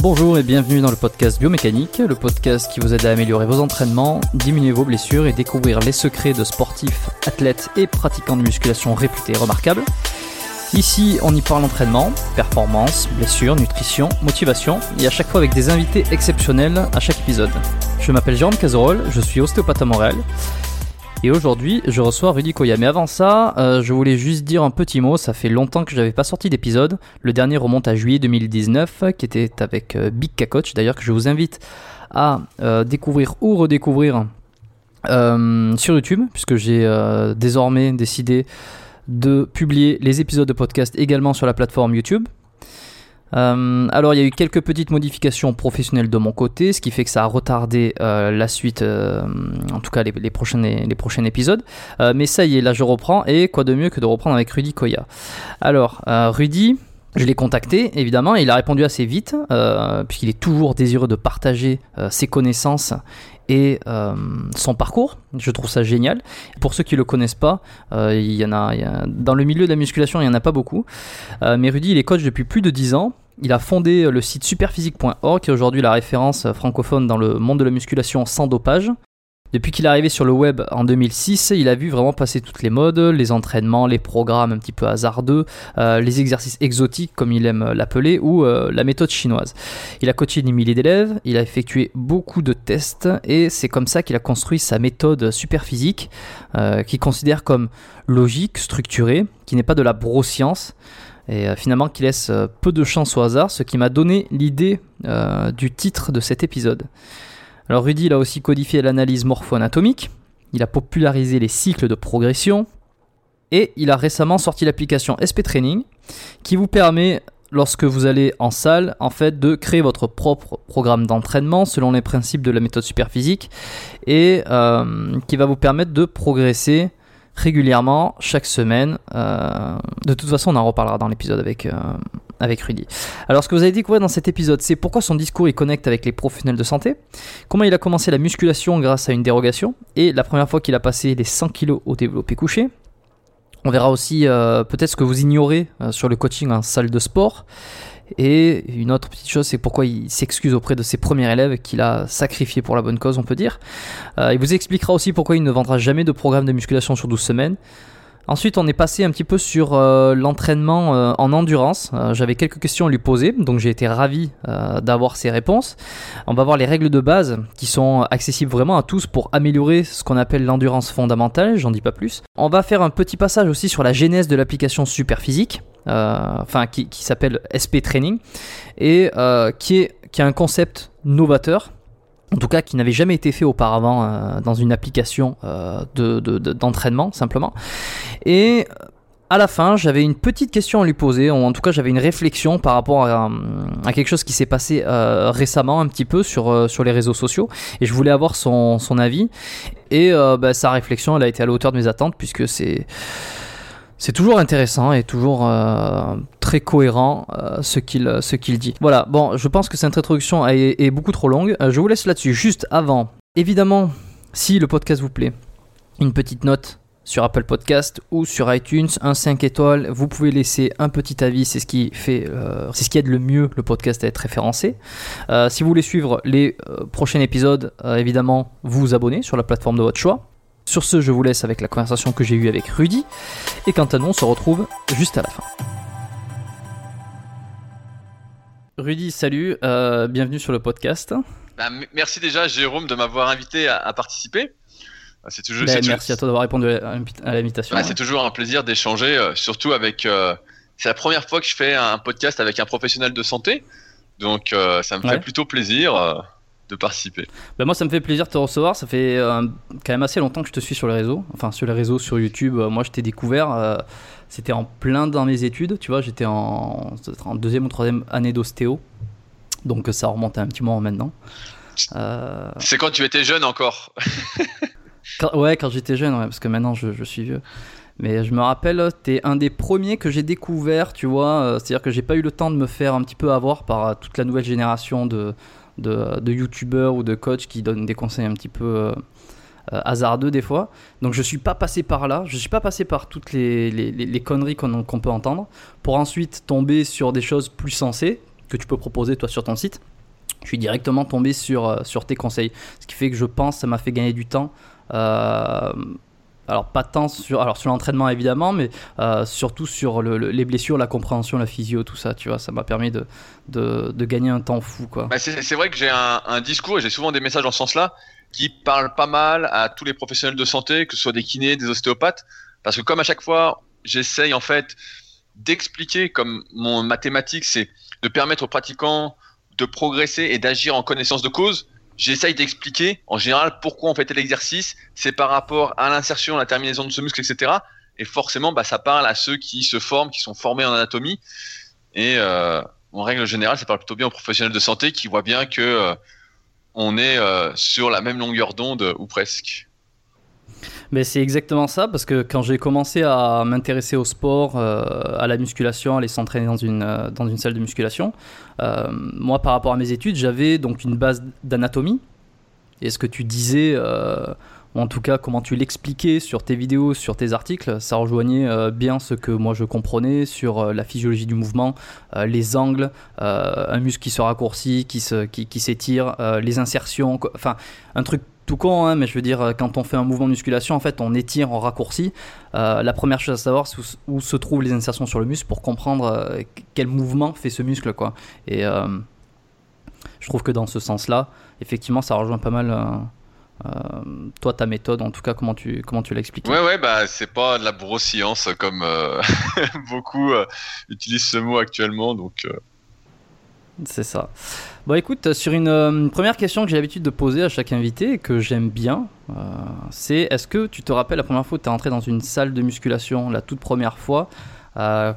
Bonjour et bienvenue dans le podcast Biomécanique, le podcast qui vous aide à améliorer vos entraînements, diminuer vos blessures et découvrir les secrets de sportifs, athlètes et pratiquants de musculation réputés remarquables. Ici, on y parle entraînement, performance, blessures, nutrition, motivation, et à chaque fois avec des invités exceptionnels à chaque épisode. Je m'appelle Jérôme Cazerolle, je suis ostéopathe à Montréal, et aujourd'hui, je reçois Rudy Koya. Mais avant ça, euh, je voulais juste dire un petit mot. Ça fait longtemps que j'avais pas sorti d'épisode. Le dernier remonte à juillet 2019, qui était avec euh, Big Coach. D'ailleurs, que je vous invite à euh, découvrir ou redécouvrir sur YouTube, puisque j'ai désormais décidé de publier les épisodes de podcast également sur la plateforme YouTube. Euh, alors il y a eu quelques petites modifications professionnelles de mon côté, ce qui fait que ça a retardé euh, la suite, euh, en tout cas les, les, prochains, les prochains épisodes. Mais ça y est, là je reprends, et quoi de mieux que de reprendre avec Rudy Koya. Alors Rudy, je l'ai contacté, évidemment, il a répondu assez vite, puisqu'il est toujours désireux de partager ses connaissances et euh, son parcours. Je trouve ça génial. Pour ceux qui le connaissent pas, euh, dans le milieu de la musculation, il y en a pas beaucoup. Euh, mais Rudy, il est coach depuis plus de 10 ans. Il a fondé le site superphysique.org, qui est aujourd'hui la référence francophone dans le monde de la musculation sans dopage. Depuis qu'il est arrivé sur le web en 2006, il a vu vraiment passer toutes les modes, les entraînements, les programmes un petit peu hasardeux, euh, les exercices exotiques comme il aime l'appeler, ou euh, la méthode chinoise. Il a coaché des milliers d'élèves, il a effectué beaucoup de tests, et c'est comme ça qu'il a construit sa méthode super physique, euh, qu'il considère comme logique, structurée, qui n'est pas de la bro-science, et finalement qui laisse peu de chance au hasard, ce qui m'a donné l'idée du titre de cet épisode. Alors Rudy il a aussi codifié l'analyse morpho-anatomique, il a popularisé les cycles de progression, et il a récemment sorti l'application SP Training, qui vous permet lorsque vous allez en salle, en fait, de créer votre propre programme d'entraînement selon les principes de la méthode superphysique et euh, qui va vous permettre de progresser régulièrement chaque semaine. Euh, de toute façon, on en reparlera dans l'épisode avec, euh, avec Rudy. Alors, ce que vous avez découvert dans cet épisode, c'est pourquoi son discours il connecte avec les professionnels de santé, comment il a commencé la musculation grâce à une dérogation, et la première fois qu'il a passé les 100 kg au développé couché. On verra aussi euh, peut-être ce que vous ignorez sur le coaching en salle de sport. Et une autre petite chose, c'est pourquoi il s'excuse auprès de ses premiers élèves qu'il a sacrifiés pour la bonne cause, on peut dire. Euh, il vous expliquera aussi pourquoi il ne vendra jamais de programme de musculation sur 12 semaines. Ensuite, on est passé un petit peu sur euh, l'entraînement euh, en endurance. J'avais quelques questions à lui poser, donc j'ai été ravi d'avoir ses réponses. On va voir les règles de base qui sont accessibles vraiment à tous pour améliorer ce qu'on appelle l'endurance fondamentale, j'en dis pas plus. On va faire un petit passage aussi sur la genèse de l'application Superphysique. Euh, enfin qui, s'appelle SP Training et euh, qui est qui a un concept novateur en tout cas qui n'avait jamais été fait auparavant euh, dans une application d'entraînement simplement. Et à la fin, j'avais une petite question à lui poser, ou en tout cas j'avais une réflexion par rapport à, quelque chose qui s'est passé récemment un petit peu sur, sur les réseaux sociaux, et je voulais avoir son, son avis. Et bah, sa réflexion, elle a été à la hauteur de mes attentes, puisque c'est c'est toujours intéressant et toujours euh, très cohérent euh, ce qu'il ce qu'il dit. Voilà, bon, je pense que cette introduction est, beaucoup trop longue. Euh, je vous laisse là-dessus. Juste avant, évidemment, si le podcast vous plaît, une petite note sur Apple Podcast ou sur iTunes, un 5 étoiles. Vous pouvez laisser un petit avis, c'est ce qui fait, c'est ce qui aide le mieux le podcast à être référencé. si vous voulez suivre les prochains épisodes, évidemment, vous vous abonnez sur la plateforme de votre choix. Sur ce, je vous laisse avec la conversation que j'ai eue avec Rudy. Et quant à nous, on se retrouve juste à la fin. Rudy, salut, euh, bienvenue sur le podcast. Bah, merci déjà Jérôme de m'avoir invité à, participer. Bah, c'est toujours, ben, merci à toi d'avoir répondu à l'invitation. Bah, c'est toujours un plaisir d'échanger, euh, surtout avec. Euh, c'est la première fois que je fais un podcast avec un professionnel de santé, donc ça me fait plutôt plaisir de participer. Ben moi, ça me fait plaisir de te recevoir. Ça fait euh, quand même assez longtemps que je te suis sur les réseaux. Enfin, sur les réseaux, sur YouTube. Euh, moi, je t'ai découvert. Euh, c'était en plein dans mes études. Tu vois, j'étais en, en, deuxième ou troisième année d'ostéo. Donc, ça remonte un petit moment maintenant. C'est quand tu étais jeune encore Ouais, quand j'étais jeune, ouais, parce que maintenant, je, je suis vieux. Mais je me rappelle, t'es un des premiers que j'ai découvert, tu vois. C'est-à-dire que j'ai pas eu le temps de me faire un petit peu avoir par toute la nouvelle génération de, de, de youtubeurs ou de coachs qui donnent des conseils un petit peu euh, euh, hasardeux des fois. Donc je suis pas passé par là, je suis pas passé par toutes les, les, conneries qu'on peut entendre, pour ensuite tomber sur des choses plus sensées que tu peux proposer toi sur ton site. Je suis directement tombé sur, euh, sur tes conseils. Ce qui fait que je pense ça m'a fait gagner du temps. Alors pas tant sur, alors sur l'entraînement évidemment, mais surtout sur les blessures, la compréhension, la physio, tout ça, tu vois, ça m'a permis de, de, gagner un temps fou. Quoi. Bah, c'est vrai que j'ai un, discours et j'ai souvent des messages en ce sens-là qui parlent pas mal à tous les professionnels de santé, que ce soit des kinés, des ostéopathes, parce que comme à chaque fois, j'essaye en fait d'expliquer, comme mon mathématique, c'est de permettre aux pratiquants de progresser et d'agir en connaissance de cause. J'essaye d'expliquer en général pourquoi on fait tel exercice, c'est par rapport à l'insertion, la terminaison de ce muscle, etc. Et forcément, bah, ça parle à ceux qui se forment, qui sont formés en anatomie. Et euh, en règle générale, ça parle plutôt bien aux professionnels de santé qui voient bien que euh, on est euh, sur la même longueur d'onde ou presque. Mais c'est exactement ça, parce que quand j'ai commencé à m'intéresser au sport, euh, à la musculation, à aller s'entraîner dans une, dans une salle de musculation, moi par rapport à mes études, j'avais donc une base d'anatomie. Et ce que tu disais en tout cas comment tu l'expliquais sur tes vidéos, sur tes articles, ça rejoignait euh, bien ce que moi je comprenais sur euh, la physiologie du mouvement, euh, les angles, un muscle qui se raccourcit, qui s'étire, qui, les insertions, enfin un truc tout con, hein, mais je veux dire, quand on fait un mouvement de musculation, en fait, on étire, on raccourcit. la première chose à savoir, c'est où, se trouvent les insertions sur le muscle pour comprendre quel mouvement fait ce muscle, quoi. Et je trouve que dans ce sens-là, effectivement, ça rejoint pas mal euh, toi, ta méthode, en tout cas, comment tu, comment tu l'expliques Ouais, ouais, bah, c'est pas de la brossillance comme euh, beaucoup euh, utilisent ce mot actuellement, donc. C'est ça. Bon, écoute, sur une, première question que j'ai l'habitude de poser à chaque invité et que j'aime bien, c'est est-ce que tu te rappelles la première fois que tu es entré dans une salle de musculation, la toute première fois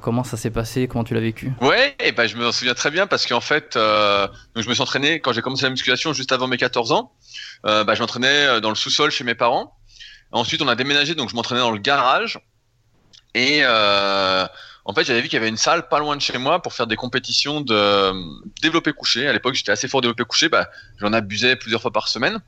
comment ça s'est passé Comment tu l'as vécu? Ouais, et ben je me souviens très bien parce qu'en fait, je me suis entraîné quand j'ai commencé la musculation juste avant mes 14 ans. bah, je m'entraînais dans le sous-sol chez mes parents. Ensuite, on a déménagé, donc je m'entraînais dans le garage. Et en fait, j'avais vu qu'il y avait une salle pas loin de chez moi pour faire des compétitions de développé couché. À l'époque, j'étais assez fort développé couché, bah, j'en abusais plusieurs fois par semaine.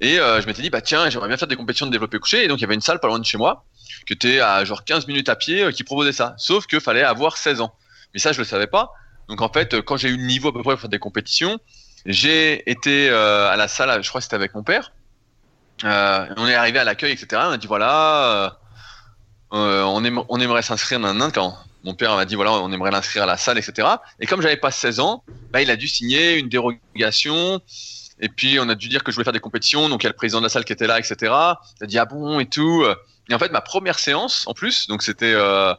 Et euh, je m'étais dit, bah tiens, j'aimerais bien faire des compétitions de développé couché. Et donc, il y avait une salle pas loin de chez moi, qui était à genre 15 minutes à pied, euh, qui proposait ça. Sauf qu'il fallait avoir 16 ans. Mais ça, je le savais pas. Donc, en fait, quand j'ai eu le niveau à peu près pour faire des compétitions, j'ai été euh, à la salle, je crois que c'était avec mon père. on est arrivé à l'accueil, etc. On a dit, voilà, on, on, aimerait s'inscrire dans un quand mon père m'a dit voilà on aimerait l'inscrire à la salle etc et comme j'avais pas 16 ans bah, il a dû signer une dérogation. Et puis on a dû dire que je voulais faire des compétitions. Donc il y a le président de la salle qui était là etc il a dit ah bon et tout. Et en fait ma première séance en plus donc c'était euh,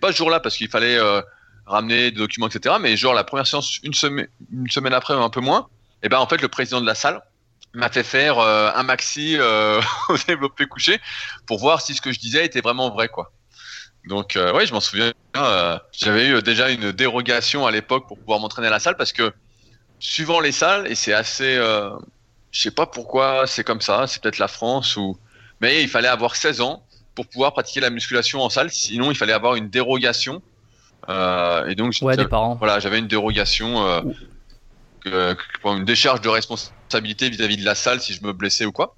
pas ce jour-là parce qu'il fallait euh, ramener des documents etc mais genre la première séance une semaine une semaine après un peu moins et ben en fait le président de la salle m'a fait faire euh, un maxi euh, au développé couché pour voir si ce que je disais était vraiment vrai quoi. Donc euh, ouais, je m'en souviens. J'avais eu déjà une dérogation à l'époque pour pouvoir m'entraîner à la salle parce que suivant les salles et c'est assez, je sais pas pourquoi c'est comme ça. C'est peut-être la France ou, mais il fallait avoir 16 ans pour pouvoir pratiquer la musculation en salle. Sinon, il fallait avoir une dérogation. et donc, ouais, des parents. Voilà, j'avais une dérogation, une décharge de responsabilité vis-à-vis de la salle si je me blessais ou quoi.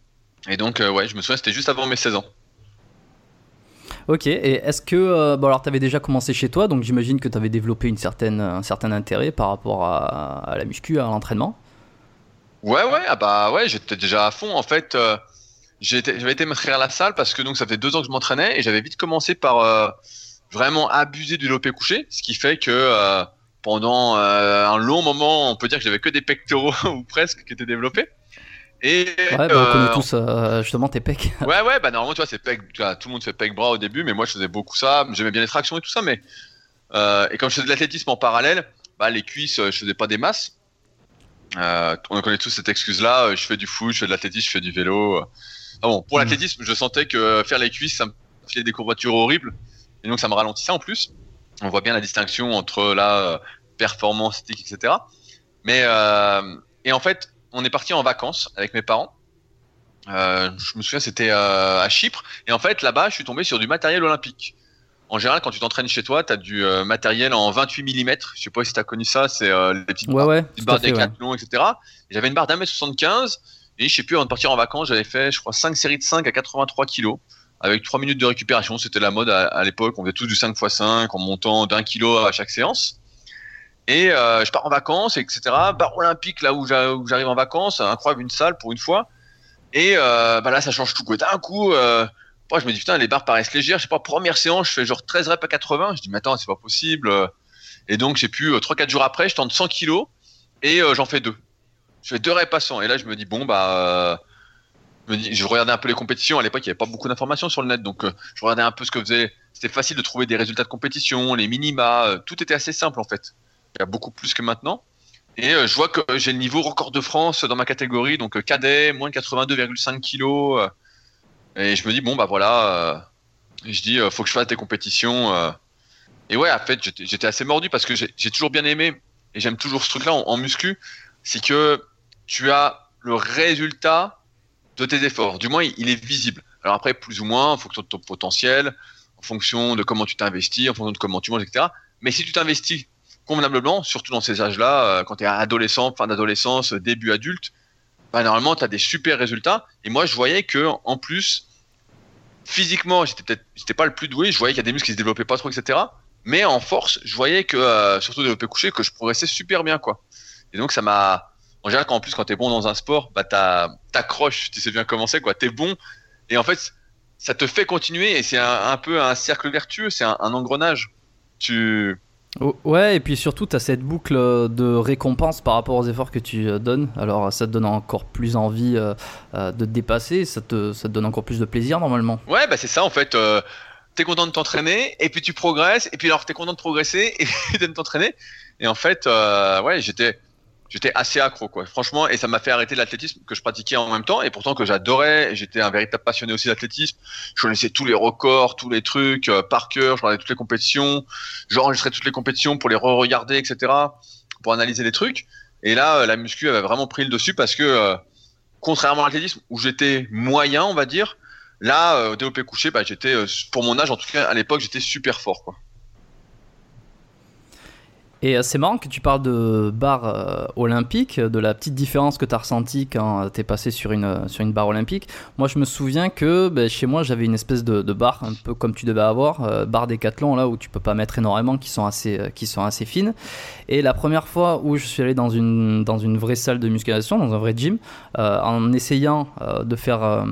Et donc, euh, ouais, je me souviens, c'était juste avant mes 16 ans. Ok, et est-ce que. Euh, bon, alors, tu avais déjà commencé chez toi, donc j'imagine que tu avais développé une certaine, un certain intérêt par rapport à, la muscu, à l'entraînement Ouais, ouais, ah bah ouais, j'étais déjà à fond. En fait, euh, j'avais été m'inscrire à la salle parce que donc ça fait deux ans que je m'entraînais et j'avais vite commencé par vraiment abuser du lopé couché, ce qui fait que pendant euh, un long moment, on peut dire que j'avais que des pectoraux ou presque qui étaient développés. Et ouais, bah, on connaît euh, tous euh, justement tes pecs. ouais, ouais, bah normalement, tu vois, c'est pec, tout le monde fait pec bras au début, mais moi je faisais beaucoup ça. J'aimais bien les tractions et tout ça, mais et quand je faisais de l'athlétisme en parallèle, bah les cuisses, je faisais pas des masses. on connaît tous cette excuse-là. Je fais du foot, je fais de l'athlétisme, je fais du vélo. Ah bon, pour hmm. l'athlétisme, je sentais que faire les cuisses, ça me faisait des courbatures horribles, et donc ça me ralentissait en plus on voit bien la distinction entre la euh, performance etc. Mais euh, et en fait, on est parti en vacances avec mes parents. Euh, je me souviens, c'était à Chypre. Et en fait, là-bas, je suis tombé sur du matériel olympique. En général, quand tu t'entraînes chez toi, tu as du matériel en 28 mm. Je sais pas si tu as connu ça, c'est les petites ouais, barres, ouais, etc. J'avais une barre d'un mètre 75. Et je sais plus, avant de partir en vacances, j'avais fait, je crois, 5 séries de 5 à 83 kilos avec 3 minutes de récupération. C'était la mode à, l'époque. On faisait tous du 5 x 5 en montant d'un kilo à chaque séance. Et euh, je pars en vacances, etc. Bar olympique, là où j'arrive en vacances, incroyable, une salle pour une fois. Et euh, bah là, ça change tout. D'un coup, euh, je me dis, putain, les barres paraissent légères. Je sais pas, première séance, je fais genre 13 reps à 80. Je dis, mais attends, c'est pas possible. Et donc, j'ai pu, 3-4 jours après, je tente 100 kilos et j'en fais deux. Je fais deux reps passants. Et là, je me dis, bon, bah je regardais un peu les compétitions. À l'époque, il n'y avait pas beaucoup d'informations sur le net, donc euh, je regardais un peu ce que faisait. C'était facile de trouver des résultats de compétition, les minima, euh, tout était assez simple en fait. Il y a beaucoup plus que maintenant. Et euh, je vois que j'ai le niveau record de France dans ma catégorie, donc cadet, moins de 82,5 kilos. et je me dis, bon, bah voilà, je dis, faut que je fasse des compétitions. et ouais, en fait, j'étais assez mordu parce que j'ai toujours bien aimé, et j'aime toujours ce truc-là en muscu, c'est que tu as le résultat de tes efforts. Du moins, il est visible. Alors après, plus ou moins, en fonction de ton potentiel, en fonction de comment tu t'investis, en fonction de comment tu manges, etc. Mais si tu t'investis convenablement, surtout dans ces âges-là, euh, quand tu es adolescent, fin d'adolescence, début adulte, bah, normalement, tu as des super résultats. Et moi, je voyais que en plus, physiquement, j'étais pas le plus doué, je voyais qu'il y a des muscles qui se développaient pas trop, etc. Mais en force, je voyais que, euh, surtout développé couché, que je progressais super bien, quoi. Et donc, ça m'a, en général, quand en plus, quand t'es bon dans un sport, bah, t'accroches, tu sais bien commencer, quoi. T'es bon. Et en fait, ça te fait continuer et c'est un, peu un cercle vertueux, c'est un, engrenage. Tu. Oh, ouais, et puis surtout, tu as cette boucle de récompense par rapport aux efforts que tu euh, donnes. Alors, ça te donne encore plus envie euh, euh, de te dépasser, ça te, ça te donne encore plus de plaisir normalement. Ouais, bah c'est ça en fait. Euh, t'es content de t'entraîner, et puis tu progresses, et puis alors t'es content de progresser, et puis de t'entraîner. Et en fait, ouais, j'étais j'étais assez accro quoi. Franchement, et ça m'a fait arrêter l'athlétisme que je pratiquais en même temps et pourtant que j'adorais. J'étais un véritable passionné aussi d'athlétisme. Je connaissais tous les records, tous les trucs euh, par cœur. Je regardais toutes les compétitions. J'enregistrais toutes les compétitions pour les re-regarder, etc. Pour analyser les trucs. Et là, euh, la muscu avait vraiment pris le dessus parce que euh, contrairement à l'athlétisme où j'étais moyen, on va dire, là, au développé couché, bah, j'étais pour mon âge en tout cas à l'époque, j'étais super fort quoi. Et euh, c'est marrant que tu parles de barre euh, olympique, de la petite différence que tu as ressentie quand tu es passé sur une, euh, sur une barre olympique. Moi, je me souviens que ben, chez moi, j'avais une espèce de, barre, un peu comme tu devais avoir, barre décathlon, là où tu peux pas mettre énormément, qui sont assez, qui sont assez fines. Et la première fois où je suis allé dans une, dans une vraie salle de musculation, dans un vrai gym, en essayant de faire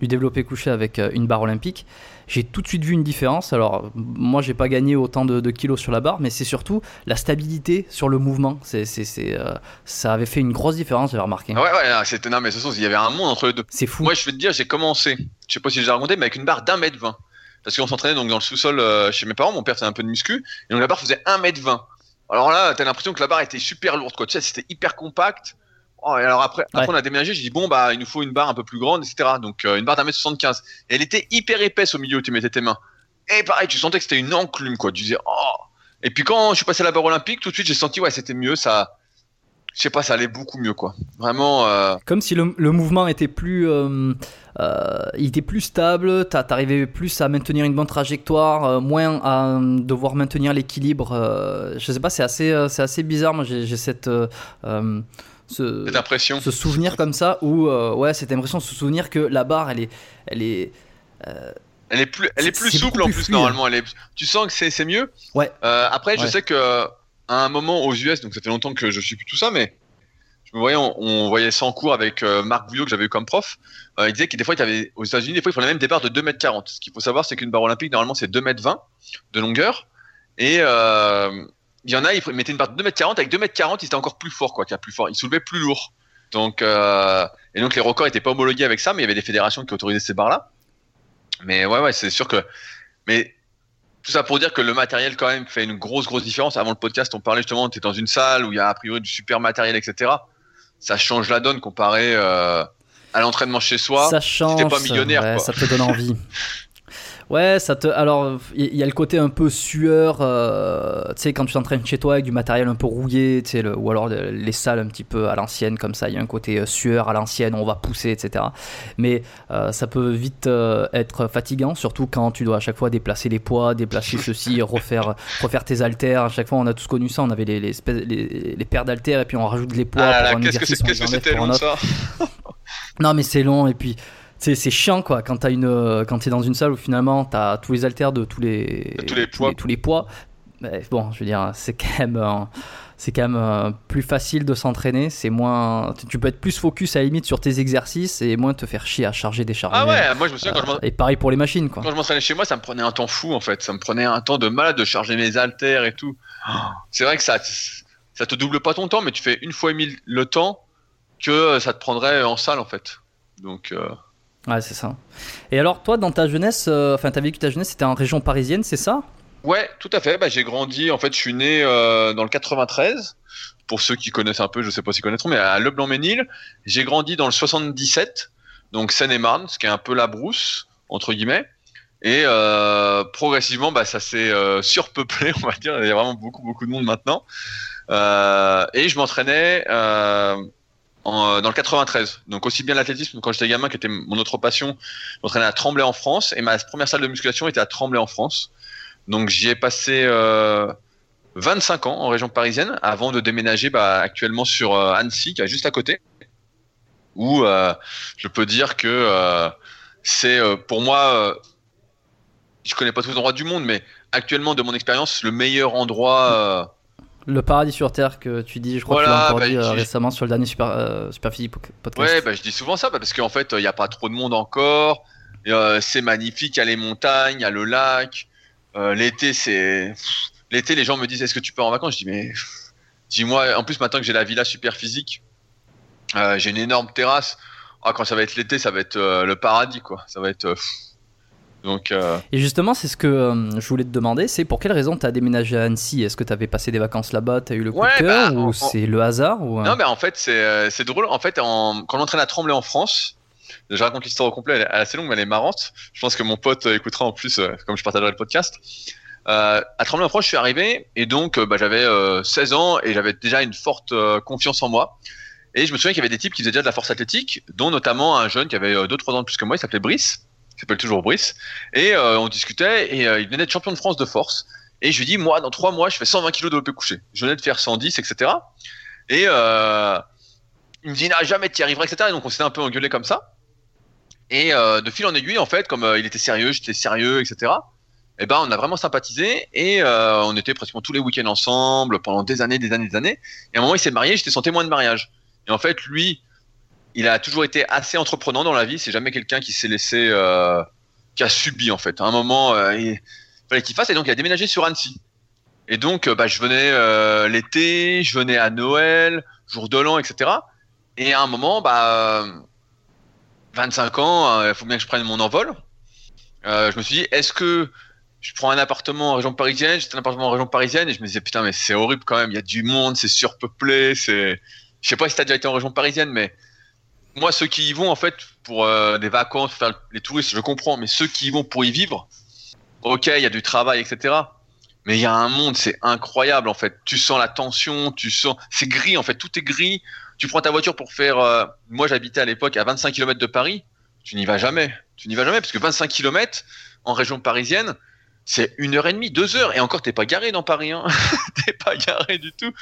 du développé couché avec une barre olympique, j'ai tout de suite vu une différence. Alors, moi, j'ai pas gagné autant de, kilos sur la barre, mais c'est surtout la stabilité sur le mouvement. C'est, c'est, euh, ça avait fait une grosse différence, j'avais remarqué. Ouais, ouais, c'était non, mais de toute façon, il y avait un monde entre les deux. C'est fou. Moi, je vais te dire, j'ai commencé, je sais pas si j'ai raconté, mais avec une barre d'un mètre vingt. Parce qu'on s'entraînait donc dans le sous-sol euh, chez mes parents, mon père faisait un peu de muscu, et donc la barre faisait un mètre vingt. Alors là, t'as l'impression que la barre était super lourde, quoi. Tu sais, c'était hyper compact. Oh, et alors après, après on a déménagé, j'ai dit bon bah il nous faut une barre un peu plus grande, etc. Donc euh, une barre d'un mètre 75. Et elle était hyper épaisse au milieu où tu mettais tes mains. Et pareil, tu sentais que c'était une enclume quoi. Tu disais oh. Et puis quand je suis passé à la barre olympique, tout de suite j'ai senti ouais c'était mieux, ça. Je sais pas, ça allait beaucoup mieux quoi. Vraiment. Euh... Comme si le, le, mouvement était plus, euh, il était plus stable, t'arrivais plus à maintenir une bonne trajectoire, moins à devoir maintenir l'équilibre. je sais pas, c'est assez, c'est assez bizarre. Moi j'ai cette ce, cette impression. ce souvenir comme ça où euh, ouais cette impression ce souvenir que la barre elle est elle est euh, elle est plus elle est plus souple en plus normalement. Elle est, tu sens que c'est mieux. Ouais. Euh, après je sais que à un moment aux US donc ça fait longtemps que je suis plus tout ça mais je me voyais on, voyait ça en cours avec Marc Bouillot que j'avais eu comme prof. Il disait que des fois il avait aux États-Unis des fois il prenait même des barres de 2 m 40 ce qu'il faut savoir c'est qu'une barre olympique normalement c'est 2 m 20 de longueur. Et il y en a, ils mettaient une barre de 2m40, avec 2m40, ils étaient encore plus forts, quoi, plus fort, ils soulevaient plus lourd. Donc, euh, et donc les records n'étaient pas homologués avec ça, mais il y avait des fédérations qui autorisaient ces barres-là. Mais ouais, ouais, c'est sûr que. Mais tout ça pour dire que le matériel, quand même, fait une grosse, grosse différence. Avant le podcast, on parlait justement, tu es dans une salle où il y a a priori du super matériel, etc. Ça change la donne comparé euh, à l'entraînement chez soi. Ça change. pas millionnaire, Ça te donne envie. Ouais, ça te. Alors, il y, a le côté un peu sueur, euh, tu sais, quand tu t'entraînes chez toi avec du matériel un peu rouillé, tu sais, le... ou alors les salles un petit peu à l'ancienne, comme ça, il y a un côté euh, sueur à l'ancienne, on va pousser, etc. Mais euh, ça peut vite être fatigant, surtout quand tu dois à chaque fois déplacer les poids, déplacer ceci, refaire, refaire tes haltères. À chaque fois, on a tous connu ça, on avait les, les, les, les paires d'haltères et puis on rajoute les poids ah pour un exercice. Qu'est-ce que c'était long ça Non, mais c'est long et puis c'est chiant quoi quand t'as une euh, quand t'es dans une salle où finalement t'as tous les haltères de tous les tous les poids. tous les, poids. Bon je veux dire c'est quand même euh, c'est quand même euh, plus facile de s'entraîner c'est moins tu peux être plus focus à la limite sur tes exercices et moins te faire chier à charger des charges ah ouais moi je me souviens quand je et pareil pour les machines quoi. Quand je m'entraînais chez moi ça me prenait un temps fou en fait. Ça me prenait un temps de malade de charger mes haltères et tout. C'est vrai que ça ça te double pas ton temps mais tu fais une fois et mille le temps que ça te prendrait en salle en fait. Donc Ouais, c'est ça. Et alors, toi, dans ta jeunesse, euh, enfin, t'as vécu ta jeunesse, c'était en région parisienne, c'est ça? Ouais, tout à fait. Bah, j'ai grandi, en fait, je suis né euh, dans le 93. Pour ceux qui connaissent un peu, je sais pas s'ils connaîtront, mais à Leblanc-Ménil. J'ai grandi dans le 77, donc Seine-et-Marne, ce qui est un peu la brousse, entre guillemets. Et euh, progressivement, bah, ça s'est surpeuplé, on va dire. Il y a vraiment beaucoup, beaucoup de monde maintenant. et je m'entraînais euh, dans le 93. Donc aussi bien l'athlétisme quand j'étais gamin, qui était mon autre passion, je m'entraînais à Tremblay en France et ma première salle de musculation était à Tremblay en France. Donc j'y ai passé euh, 25 ans en région parisienne avant de déménager bah, actuellement sur euh, Annecy, qui est juste à côté, où euh, je peux dire que c'est pour moi, je connais pas tous les endroits du monde, mais actuellement de mon expérience, le meilleur endroit le paradis sur Terre que tu dis, je crois que tu l'as encore bah, dit euh, récemment sur le dernier Super, euh, Super podcast. Ouais, bah, je dis souvent ça parce qu'en fait, il n'y a pas trop de monde encore. Euh, c'est magnifique, il y a les montagnes, il y a le lac. L'été, c'est. L'été, les gens me disent Est-ce que tu pars en vacances? Je dis Mais. Dis-moi, en plus, maintenant que j'ai la villa Super Physique, j'ai une énorme terrasse. Ah, quand ça va être l'été, ça va être le paradis, quoi. Ça va être. Donc, euh, Et justement, c'est ce que euh, je voulais te demander, c'est pour quelle raison tu as déménagé à Annecy? Est-ce que tu avais passé des vacances là-bas, tu as eu le coup Ouais, de cœur bah, ou c'est le hasard ou, euh, Non, mais en fait, c'est c'est drôle. En fait, en, quand l'entraîne à Tremblay en France, je raconte l'histoire au complet, elle est assez longue, mais elle est marrante. Je pense que mon pote écoutera en plus, comme je partagerai le podcast. Euh, à Tremblay en France, je suis arrivé et donc bah, j'avais euh, 16 ans et j'avais déjà une forte confiance en moi. Et je me souviens qu'il y avait des types qui faisaient déjà de la force athlétique, dont notamment un jeune qui avait 2-3 ans de plus que moi, il s'appelait Brice, il s'appelle toujours Brice. Et euh, on discutait et euh, il venait d'être champion de France de force. Et je lui dis, moi, dans 3 mois, je fais 120 kg de développé couché. Je venais de faire 110, etc. Et euh, il me dit, non, jamais tu y arriveras, etc. Et donc on s'était un peu engueulé comme ça. Et de fil en aiguille, en fait, comme il était sérieux, j'étais sérieux, etc. Et ben, on a vraiment sympathisé et on était pratiquement tous les week-ends ensemble pendant des années, des années, des années. Et à un moment, il s'est marié, j'étais son témoin de mariage. Et en fait, lui, il a toujours été assez entreprenant dans la vie. C'est jamais quelqu'un qui s'est laissé, euh, qui a subi en fait. À un moment, euh, il fallait qu'il fasse et donc il a déménagé sur Annecy. Et donc, euh, bah, je venais l'été, je venais à Noël, jour de l'an, etc. Et à un moment, bah, euh, 25 ans, il faut bien que je prenne mon envol. Je me suis dit, est-ce que je prends un appartement en région parisienne? J'étais un appartement en région parisienne et je me disais, putain, mais c'est horrible quand même. Il y a du monde, c'est surpeuplé. C'est, je sais pas si t'as déjà été en région parisienne, mais moi, ceux qui y vont en fait pour euh, des vacances, faire les touristes, je comprends. Mais ceux qui y vont pour y vivre, ok, il y a du travail, etc. Mais il y a un monde, c'est incroyable en fait. Tu sens la tension, tu sens, c'est gris en fait, tout est gris. Tu prends ta voiture pour faire. euh, Moi, j'habitais à l'époque à 25 km de Paris. Tu n'y vas jamais. Tu n'y vas jamais parce que 25 km en région parisienne, c'est une heure et demie, deux heures. Et encore, t'es pas garé dans Paris. Hein. t'es pas garé du tout.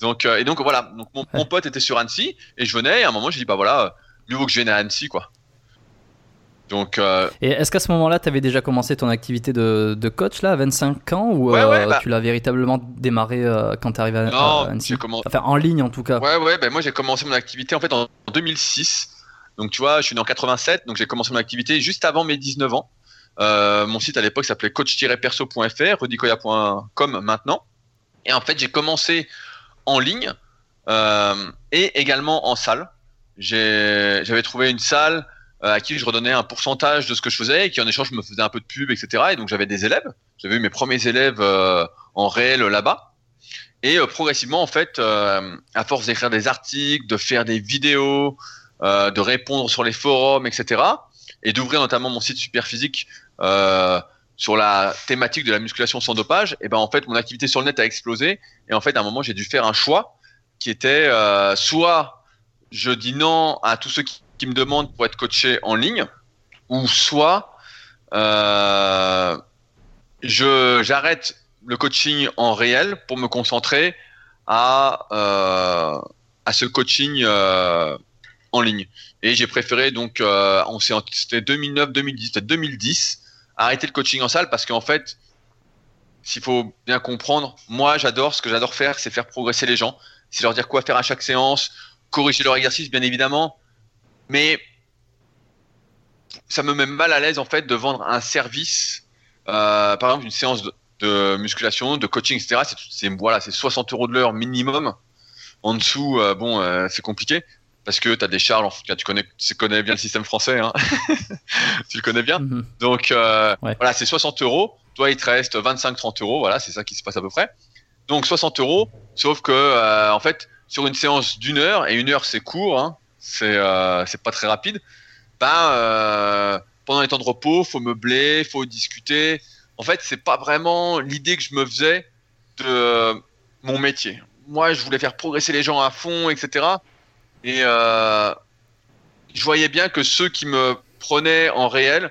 Donc, euh, et donc voilà. Donc mon, mon pote était sur Annecy et je venais. Et à un moment, j'ai dit bah voilà, mieux vaut que je vienne à Annecy quoi. Donc euh, Et est-ce qu'à ce moment-là, tu avais déjà commencé ton activité de, de coach là, à 25 ans ou Ouais, euh, ouais, bah- tu l'as véritablement démarré euh, quand tu arrivé à, non, à Annecy? commencé. Enfin, en ligne en tout cas. Ouais, ouais, ben moi j'ai commencé mon activité en fait en 2006. Donc tu vois, je suis né en 87, donc j'ai commencé mon activité juste avant mes 19 ans. Euh, mon site à l'époque s'appelait coach-perso.fr, rudicoya.com maintenant. Et en fait, j'ai commencé en ligne euh, et également en salle. J'avais trouvé une salle euh, à qui je redonnais un pourcentage de ce que je faisais et qui en échange me faisait un peu de pub, etc. Et donc j'avais des élèves. J'avais eu mes premiers élèves en réel là-bas. Et progressivement, en fait, à force d'écrire des articles, de faire des vidéos, de répondre sur les forums, etc., et d'ouvrir notamment mon site Superphysique euh, sur la thématique de la musculation sans dopage, et ben en fait, mon activité sur le net a explosé. Et en fait, à un moment, j'ai dû faire un choix qui était euh, soit je dis non à tous ceux qui, me demandent pour être coaché en ligne, ou soit euh, je j'arrête le coaching en réel pour me concentrer à à ce coaching en ligne. Et j'ai préféré donc on s'est c'était 2009 2010 peut-être 2010 arrêter le coaching en salle parce qu'en fait s'il faut bien comprendre, moi j'adore ce que j'adore faire, c'est faire progresser les gens, c'est leur dire quoi faire à chaque séance, corriger leur exercice bien évidemment, mais ça me met mal à l'aise en fait de vendre un service, euh, par exemple une séance de, musculation, de coaching, etc. C'est, c'est voilà, c'est 60 euros de l'heure minimum. En dessous, euh, bon, euh, c'est compliqué parce que tu as des cas, tu connais, tu connais bien le système français, hein. tu le connais bien. Mhm. Donc euh, Ouais. voilà, c'est 60 euros. Toi, il te reste 25-30 euros. Voilà, c'est ça qui se passe à peu près. Donc 60 euros. Sauf que euh, en fait, sur une séance d'une heure et une heure, c'est court. Hein, c'est euh, c'est pas très rapide. Ben pendant les temps de repos, faut meubler, faut discuter. En fait, c'est pas vraiment l'idée que je me faisais de mon métier. Moi, je voulais faire progresser les gens à fond, etc. Et euh, je voyais bien que ceux qui me prenaient en réel,